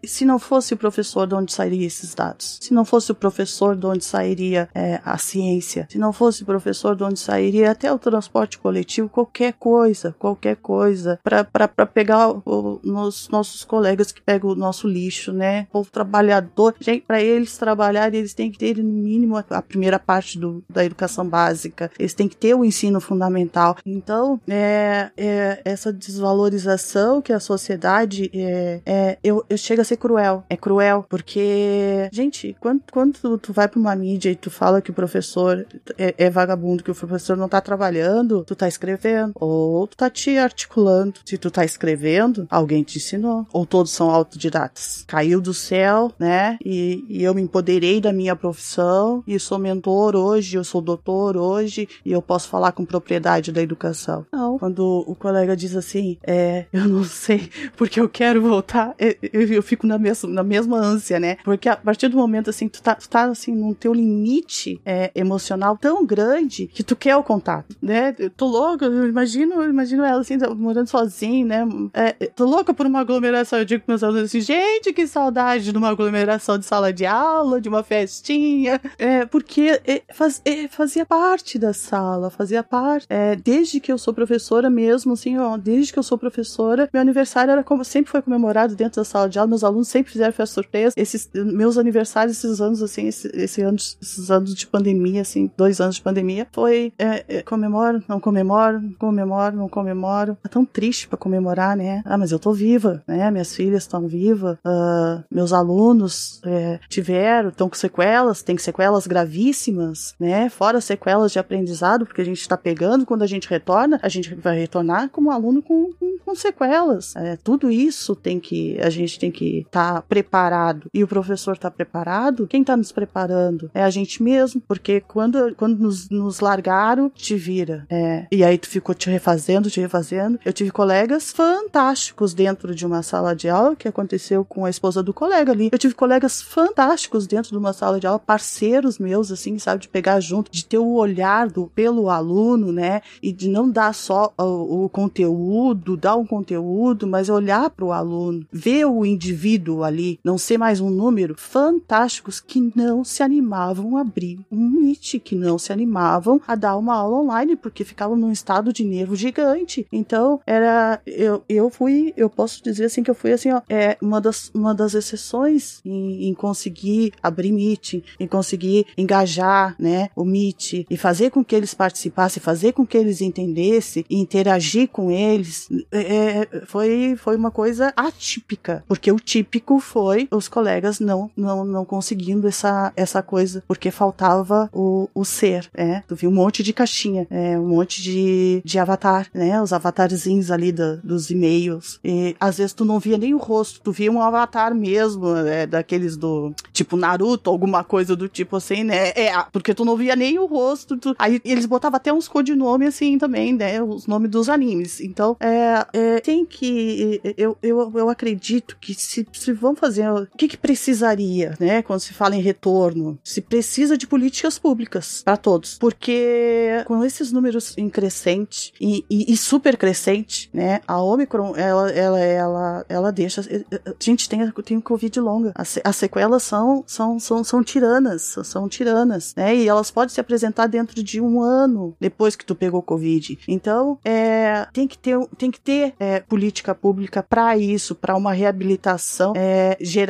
se não fosse o professor de onde sairia esses dados? Se não fosse o professor de onde sairia é, a ciência? Se não fosse o professor de onde sairia até o transporte coletivo? Qualquer coisa, qualquer coisa, para pegar o, nos nossos colegas que pegam o nosso lixo, né? O trabalhador, gente, para eles trabalharem, eles têm que ter no mínimo a primeira parte do, da educação básica, eles têm que ter o ensino fundamental. Então, é, é essa desvalorização que a sociedade é, é eu, eu chega a ser cruel. É cruel, porque, gente, quando, quando tu, tu vai pra uma mídia e tu fala que o professor é, é, vagabundo, que o professor não tá trabalhando, tu tá escrevendo. Ou tu tá te articulando. Se tu tá escrevendo, alguém te ensinou. Ou todos são autodidatas. Caiu do céu, né? E, e eu me empoderei da minha profissão e sou mentor hoje, eu sou doutor hoje e eu posso falar com propriedade da educação. Não. Quando o colega diz assim, é, eu não sei porque eu quero voltar, eu, eu, eu fico na mesma, na mesma ânsia, né? Porque a partir do momento assim, tu tá, tu tá assim, num teu limite é, emocional tão grande que tu quer o contato, né? Eu tô louca, eu imagino, eu imagino ela assim, morando sozinha, né? É, tô louca por uma aglomeração. Eu digo pros meus alunos assim, gente, que saudade de uma aglomeração de sala de aula, de uma festinha. É, porque é, faz, é, fazia parte da sala, fazia parte. É, desde que eu sou professora mesmo, assim, ó, desde que eu sou professora, meu aniversário era como sempre foi comemorado dentro da sala de aula, meus alunos sempre fizeram festa surpresa. Esses meus aniversários, esses anos, assim, esse, esse anos, esses anos de pandemia, assim, dois anos de pandemia, foi é, é, comemoro, não comemoro, comemoro, não comemoro. É tão triste para comemorar, né? Ah, mas eu tô viva, né? Minhas filhas estão vivas, uh, meus alunos é, tiveram, estão com sequelas, tem sequelas gravíssimas, né? Fora sequelas de aprendizado, porque a gente tá pegando quando a gente retorna, a gente vai retornar como aluno com, com, com sequelas. É, tudo isso tem que, a gente tem que estar tá preparado. E o professor tá preparado? Quem tá nos preparando? É a gente mesmo, porque quando, quando nos, nos largaram, te vira. É, e aí tu ficou te refazendo, te refazendo. Eu tive colegas fantásticos dentro de uma sala de aula, que aconteceu com a esposa do colega ali. Eu tive colegas fantásticos dentro de uma sala de aula, parceiros meus, assim, sabe, de pegar junto, de ter o olhar do, pelo aluno, né? E de não dar só o, o conteúdo, dar um conteúdo, mas olhar para o aluno, ver o indivíduo ali, não, ser mais um número, fantásticos que não se animavam a abrir um Meet, que não se animavam a dar uma aula online, porque ficavam num estado de nervo gigante. Então, era. Eu, eu fui, eu posso dizer assim que eu fui assim, ó, é uma das, uma das exceções em, em conseguir abrir Meet, em conseguir engajar, né, o Meet e fazer com que eles participassem, fazer com que eles entendessem e interagir com eles. É, é foi, foi uma coisa atípica, porque o típico foi os colegas não, não, não conseguindo essa, essa coisa, porque faltava o, o ser, né? Tu viu um monte de caixinha, é, um monte de, de avatar, né? Os avatarzinhos ali do, dos e-mails. E às vezes tu não via nem o rosto, tu via um avatar mesmo, é, daqueles do tipo Naruto, alguma coisa do tipo assim, né? É, porque tu não via nem o rosto. Tu... Aí eles botavam até uns codinomes assim também, né? Os nomes dos animes. Então, é, é tem que. Eu, eu, eu acredito que se, se vão fazer. O que, que precisaria, né? Quando se fala em retorno, se precisa de políticas públicas para todos. Porque com esses números em crescente e, e, e, super crescente, né? A Omicron, ela, ela, ela, ela deixa. A gente tem, tem Covid longa. As, as sequelas são, são, são, são tiranas. São tiranas, né? E elas podem se apresentar dentro de um ano depois que tu pegou Covid. Então, é, tem que ter, tem que ter é, política pública para isso, para uma reabilitação é, geral,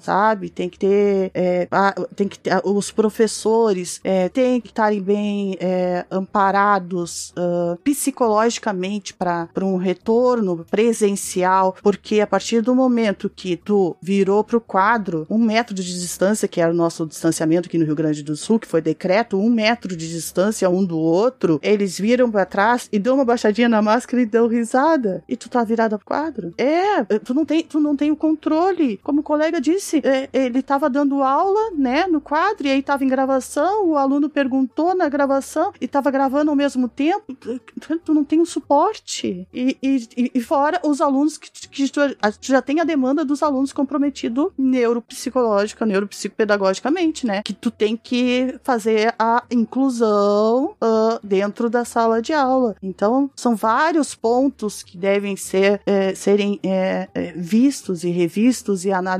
sabe? Tem que ter, é, a, tem que ter, os professores é, têm que estarem bem é, amparados uh, psicologicamente para um retorno presencial, porque a partir do momento que tu virou pro quadro um metro de distância, que era o nosso distanciamento aqui no Rio Grande do Sul, que foi decreto, um metro de distância um do outro, eles viram para trás e deu uma baixadinha na máscara e deu risada. E tu tá virada pro quadro? É, tu não tem, tu não tem o controle. Como o colega disse, é, ele tava dando aula, né, no quadro, e aí tava em gravação, o aluno perguntou na gravação e tava gravando ao mesmo tempo. Tu não tem o suporte. E, e, e fora os alunos que, que tu já tem a demanda dos alunos comprometido neuropsicológica, neuropsicopedagogicamente, né? Que tu tem que fazer a inclusão uh, dentro da sala de aula. Então, são vários pontos que devem ser é, serem é, é vistos e revistos e analisados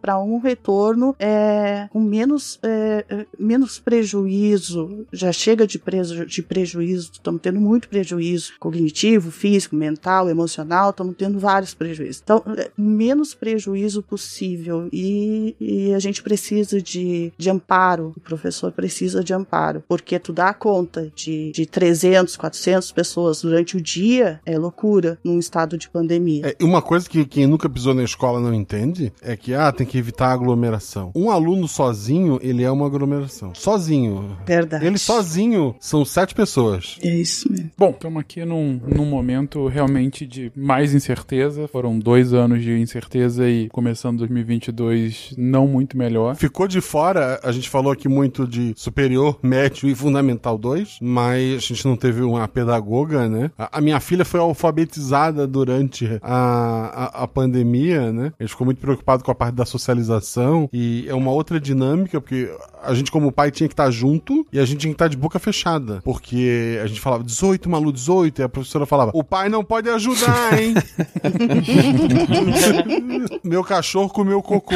para um retorno é, com menos, é, é, menos prejuízo. Já chega de, preju de prejuízo, estamos tendo muito prejuízo cognitivo, físico, mental, emocional, estamos tendo vários prejuízos. Então, menos prejuízo possível. E, e a gente precisa de, de amparo, o professor precisa de amparo, porque tu dá conta de, de 300, 400 pessoas durante o dia é loucura num estado de pandemia. É, uma coisa que quem nunca pisou na escola não entende é que, ah, tem que evitar aglomeração. Um aluno sozinho, ele é uma aglomeração. Sozinho. Verdade. Ele sozinho são sete pessoas. É isso mesmo. Bom, estamos aqui num, num momento realmente de mais incerteza. Foram dois anos de incerteza e começando 2022 não muito melhor. Ficou de fora, a gente falou aqui muito de superior, médio e fundamental 2, mas a gente não teve uma pedagoga, né? A, a minha filha foi alfabetizada durante a, a, a pandemia, né? A gente ficou muito preocupado com a parte da socialização e é uma outra dinâmica, porque a gente, como pai, tinha que estar junto e a gente tinha que estar de boca fechada. Porque a gente falava 18, Malu, 18, e a professora falava: o pai não pode ajudar, hein? Meu cachorro comeu cocô.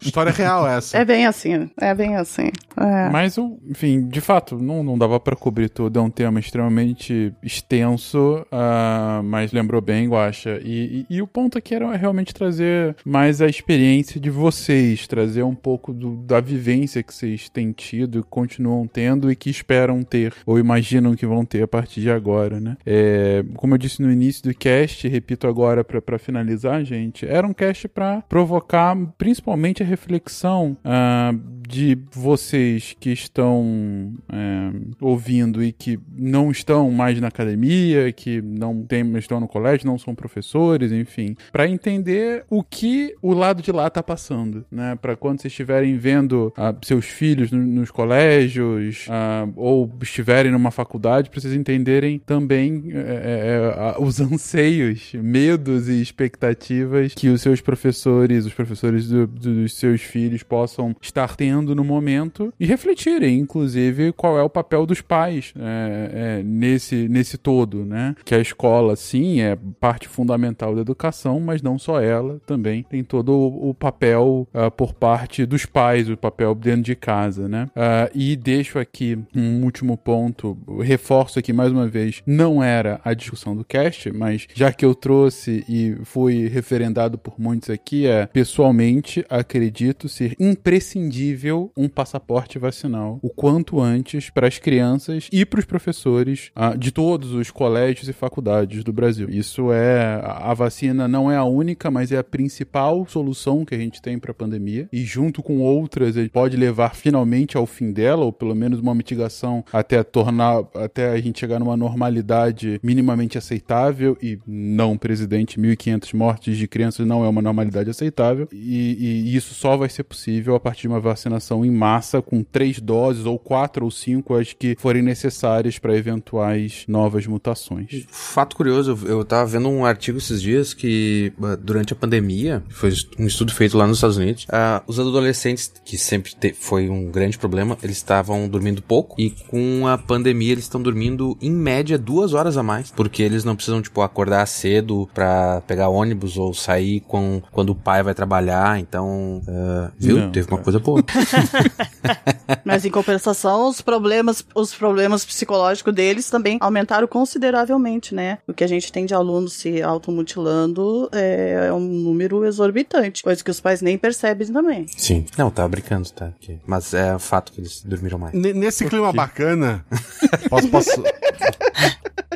História real essa. É bem assim, é bem assim. É. Mas, enfim, de fato, não, não dava para cobrir tudo. É um tema extremamente extenso, uh, mas lembrou bem, Guaxa. E, e, e, o ponto aqui era realmente trazer mais a experiência de vocês, trazer um pouco do, da vivência que vocês têm tido, continuam tendo e que esperam ter, ou imaginam que vão ter a partir de agora, né? É, como eu disse no início do cast, repito agora para finalizar, gente, era um cast para provocar principalmente a reflexão uh, de vocês que estão é, ouvindo e que não estão mais na academia, que não tem, estão no colégio, não são professores, enfim, para entender o que o lado de lá tá passando, né? Para quando vocês estiverem vendo uh, seus filhos no, nos colégios uh, ou estiverem numa faculdade, para vocês entenderem também é, é, os anseios, medos e expectativas que os seus professores, os professores do, dos seus filhos possam estar tendo vivendo no momento e refletirem, inclusive, qual é o papel dos pais é, é, nesse, nesse todo, né? Que a escola, sim, é parte fundamental da educação, mas não só ela, também tem todo o, o papel uh, por parte dos pais, o papel dentro de casa, né? Uh, e deixo aqui um último ponto, reforço aqui mais uma vez, não era a discussão do cast, mas já que eu trouxe e fui referendado por muitos aqui, é pessoalmente acredito ser imprescindível um passaporte vacinal o quanto antes para as crianças e para os professores uh, de todos os colégios e faculdades do Brasil. Isso é a vacina não é a única, mas é a principal solução que a gente tem para a pandemia. E junto com outras ele pode levar finalmente ao fim dela ou pelo menos uma mitigação até tornar até a gente chegar numa normalidade minimamente aceitável. E não presidente 1500 mortes de crianças não é uma normalidade aceitável. E, e isso só vai ser possível a partir de uma vacinação em massa com três doses ou quatro ou cinco as que forem necessárias para eventuais novas mutações. Fato curioso, eu tava vendo um artigo esses dias que ah, durante a pandemia, foi um estudo feito lá nos Estados Unidos, uh, os adolescentes, que sempre foi um grande problema, eles estavam dormindo pouco e com a pandemia eles estão dormindo em média duas horas a mais, porque eles não precisam, tipo, acordar cedo para pegar ônibus ou sair com, quando o pai vai trabalhar, então, uh, viu? Não, Teve uma coisa boa. Mas em compensação, os problemas, os problemas psicológicos deles também aumentaram consideravelmente, né? O que a gente tem de alunos se automutilando é, é um número exorbitante, coisa que os pais nem percebem também. Sim. Não, tava brincando, tá? Mas é fato que eles dormiram mais. N nesse clima bacana, posso, posso...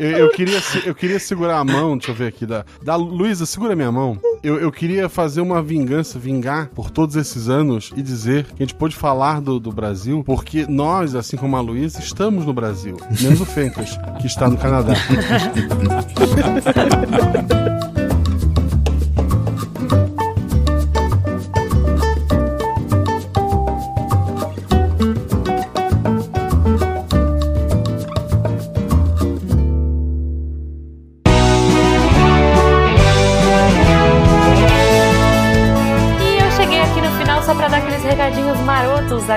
Eu, eu, queria, eu queria segurar a mão, deixa eu ver aqui, da, da Luísa, segura minha mão. Eu, eu queria fazer uma vingança, vingar por todos esses anos e dizer que a gente pôde falar do, do Brasil, porque nós, assim como a Luísa, estamos no Brasil. Menos o Fencas, que está no Canadá.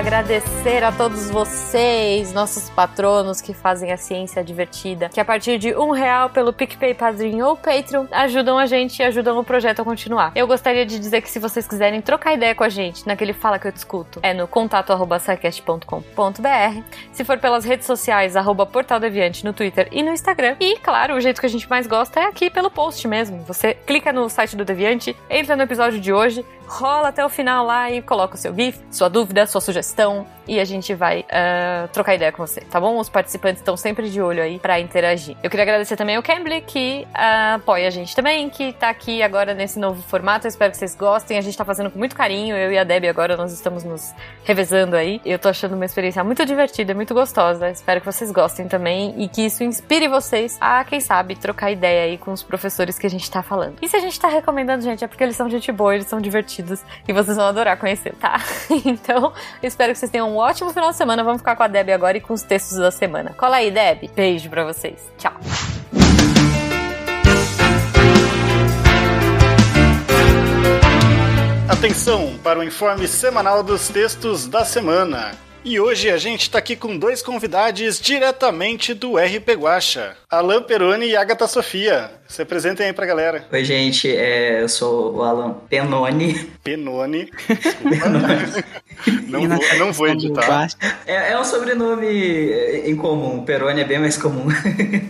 agradecer a todos vocês, nossos patronos que fazem a ciência divertida, que a partir de um real pelo PicPay Padrinho ou Patreon ajudam a gente e ajudam o projeto a continuar. Eu gostaria de dizer que se vocês quiserem trocar ideia com a gente naquele Fala Que Eu Discuto, é no contato.sicast.com.br. Se for pelas redes sociais, arroba Portal Deviante no Twitter e no Instagram. E, claro, o jeito que a gente mais gosta é aqui pelo post mesmo. Você clica no site do Deviante, entra no episódio de hoje, rola até o final lá e coloca o seu GIF, sua dúvida, sua sugestão e a gente vai uh, trocar ideia com você, tá bom? Os participantes estão sempre de olho aí para interagir. Eu queria agradecer também ao Cambly, que uh, apoia a gente também, que tá aqui agora nesse novo formato. Eu espero que vocês gostem. A gente tá fazendo com muito carinho. Eu e a Debbie agora nós estamos nos revezando aí. Eu tô achando uma experiência muito divertida, muito gostosa. Espero que vocês gostem também e que isso inspire vocês a, quem sabe, trocar ideia aí com os professores que a gente tá falando. E se a gente tá recomendando, gente, é porque eles são gente boa, eles são divertidos e vocês vão adorar conhecer, tá? Então, espero que vocês tenham um ótimo final de semana. Vamos ficar com a Deb agora e com os textos da semana. Cola aí, Deb. Beijo para vocês. Tchau. Atenção para o informe semanal dos textos da semana. E hoje a gente está aqui com dois convidados diretamente do RP Guacha, Alan Peroni e Agatha Sofia. Se apresentem aí pra galera. Oi, gente, é, eu sou o Alan Penoni. Penoni. não, vou, não vou editar. É, é, um sobrenome em comum. Peroni é bem mais comum.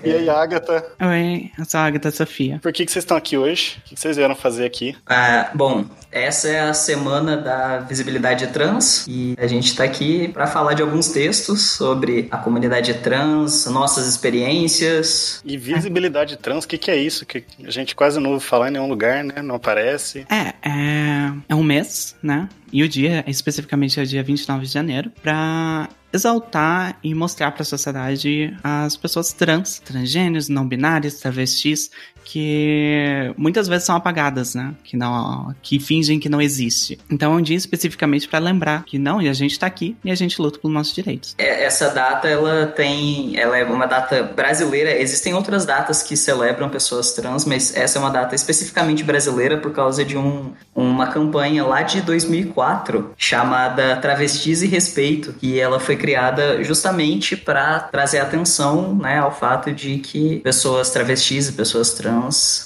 e aí, Agatha? Oi, eu sou a Agatha Sofia. Por que, que vocês estão aqui hoje? O que vocês vieram fazer aqui? Ah, bom, essa é a semana da visibilidade trans e a gente está aqui para falar de alguns textos sobre a comunidade trans, nossas experiências. E visibilidade trans, o que, que é isso? Que a gente quase não ouve falar em nenhum lugar, né? Não aparece. É, é, é um mês, né? E o dia, especificamente, é o dia 29 de janeiro, para exaltar e mostrar para a sociedade as pessoas trans, transgêneros, não binários, travestis, que muitas vezes são apagadas, né? Que não, que fingem que não existe. Então é um dia especificamente para lembrar que não, e a gente tá aqui e a gente luta pelos nossos direitos. É, essa data ela tem, ela é uma data brasileira. Existem outras datas que celebram pessoas trans, mas essa é uma data especificamente brasileira por causa de um, uma campanha lá de 2004 chamada Travestis e Respeito, e ela foi criada justamente para trazer atenção, né, ao fato de que pessoas travestis e pessoas trans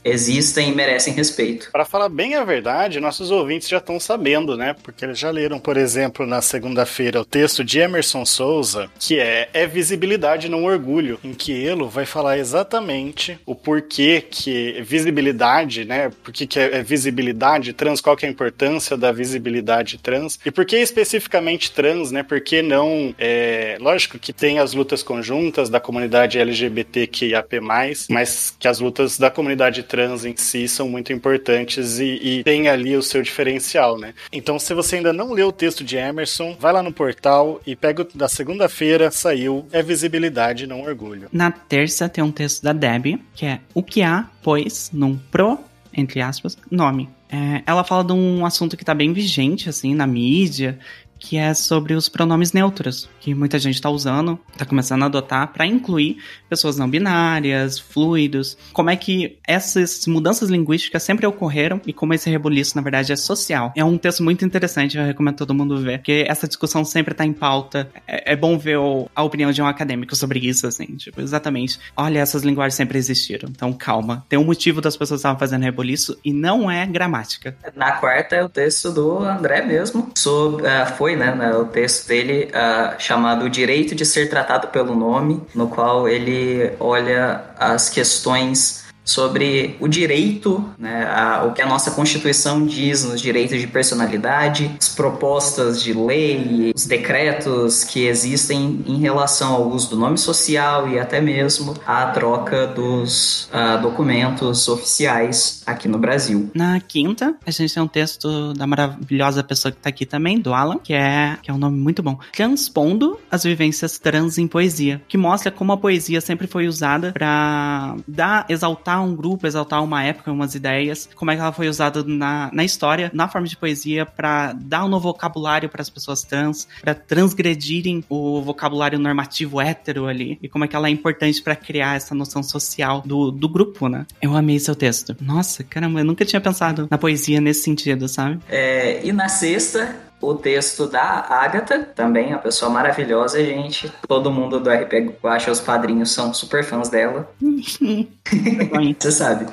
existem e merecem respeito. Para falar bem a verdade, nossos ouvintes já estão sabendo, né? Porque eles já leram, por exemplo, na segunda-feira o texto de Emerson Souza, que é É Visibilidade Não Orgulho, em que ele vai falar exatamente o porquê que visibilidade, né? Por que é visibilidade trans, qual que é a importância da visibilidade trans e por que especificamente trans, né? Por que não. É, lógico que tem as lutas conjuntas da comunidade LGBTQIAP, mas que as lutas da comunidade trans em si são muito importantes e, e tem ali o seu diferencial, né? Então, se você ainda não leu o texto de Emerson, vai lá no portal e pega o da segunda-feira, saiu É Visibilidade, Não Orgulho. Na terça tem um texto da Debbie, que é O que há, pois, num pro, entre aspas, nome. É, ela fala de um assunto que está bem vigente, assim, na mídia, que é sobre os pronomes neutros, que muita gente está usando, está começando a adotar para incluir pessoas não binárias, fluidos. Como é que essas mudanças linguísticas sempre ocorreram e como esse rebuliço, na verdade, é social. É um texto muito interessante, eu recomendo todo mundo ver, porque essa discussão sempre está em pauta. É, é bom ver o, a opinião de um acadêmico sobre isso, assim, tipo, exatamente. Olha, essas linguagens sempre existiram, então calma. Tem um motivo das pessoas estarem fazendo rebuliço e não é gramática. Na quarta é o texto do André mesmo, sobre, uh, foi foi, né, né, o texto dele uh, chamado O Direito de Ser Tratado pelo Nome, no qual ele olha as questões sobre o direito, né, a, o que a nossa Constituição diz nos direitos de personalidade, as propostas de lei, os decretos que existem em relação ao uso do nome social e até mesmo a troca dos uh, documentos oficiais aqui no Brasil. Na quinta, a gente tem um texto da maravilhosa pessoa que está aqui também, do Alan, que é, que é um nome muito bom. Transpondo as vivências trans em poesia, que mostra como a poesia sempre foi usada para dar, exaltar exaltar um grupo, exaltar uma época, umas ideias, como é que ela foi usada na, na história, na forma de poesia, para dar um novo vocabulário para as pessoas trans, para transgredirem o vocabulário normativo hétero ali, e como é que ela é importante para criar essa noção social do, do grupo, né? Eu amei seu texto. Nossa, caramba, eu nunca tinha pensado na poesia nesse sentido, sabe? É, e na sexta, o texto da Agatha, também, uma pessoa maravilhosa, gente. Todo mundo do RP Guacha, os padrinhos são super fãs dela. Você sabe.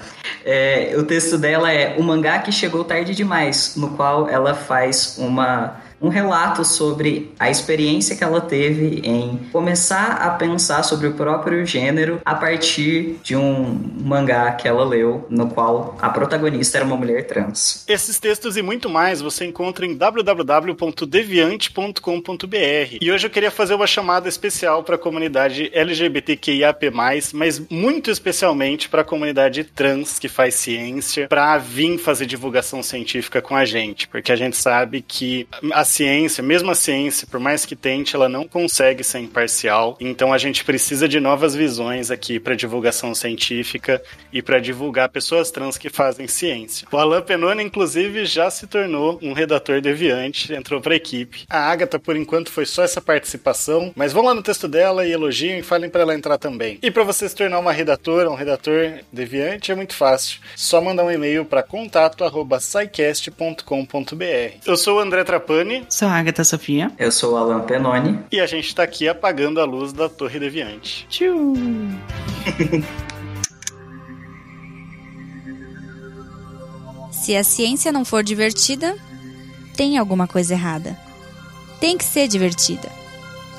É, o texto dela é O Mangá que Chegou Tarde Demais, no qual ela faz uma um relato sobre a experiência que ela teve em começar a pensar sobre o próprio gênero a partir de um mangá que ela leu, no qual a protagonista era uma mulher trans. Esses textos e muito mais você encontra em www.deviante.com.br. E hoje eu queria fazer uma chamada especial para a comunidade LGBTQIAP+, mas muito especialmente para a comunidade trans que faz ciência, para vir fazer divulgação científica com a gente, porque a gente sabe que a ciência, mesmo a ciência, por mais que tente, ela não consegue ser imparcial. Então a gente precisa de novas visões aqui para divulgação científica e para divulgar pessoas trans que fazem ciência. O Alan Penone, inclusive, já se tornou um redator deviante, entrou para a equipe. A Agatha, por enquanto, foi só essa participação, mas vão lá no texto dela e elogiem e falem para ela entrar também. E para você se tornar uma redatora, um redator deviante, é muito fácil. Só mandar um e-mail para contato@saicast.com.br. Eu sou o André Trapani Sou a Agatha Sofia. Eu sou o Alan Penoni. E a gente tá aqui apagando a luz da Torre Deviante. Tchau. Se a ciência não for divertida, tem alguma coisa errada. Tem que ser divertida.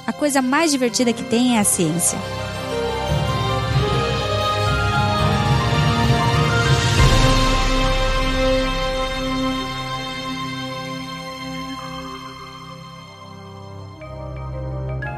A coisa mais divertida que tem é a ciência.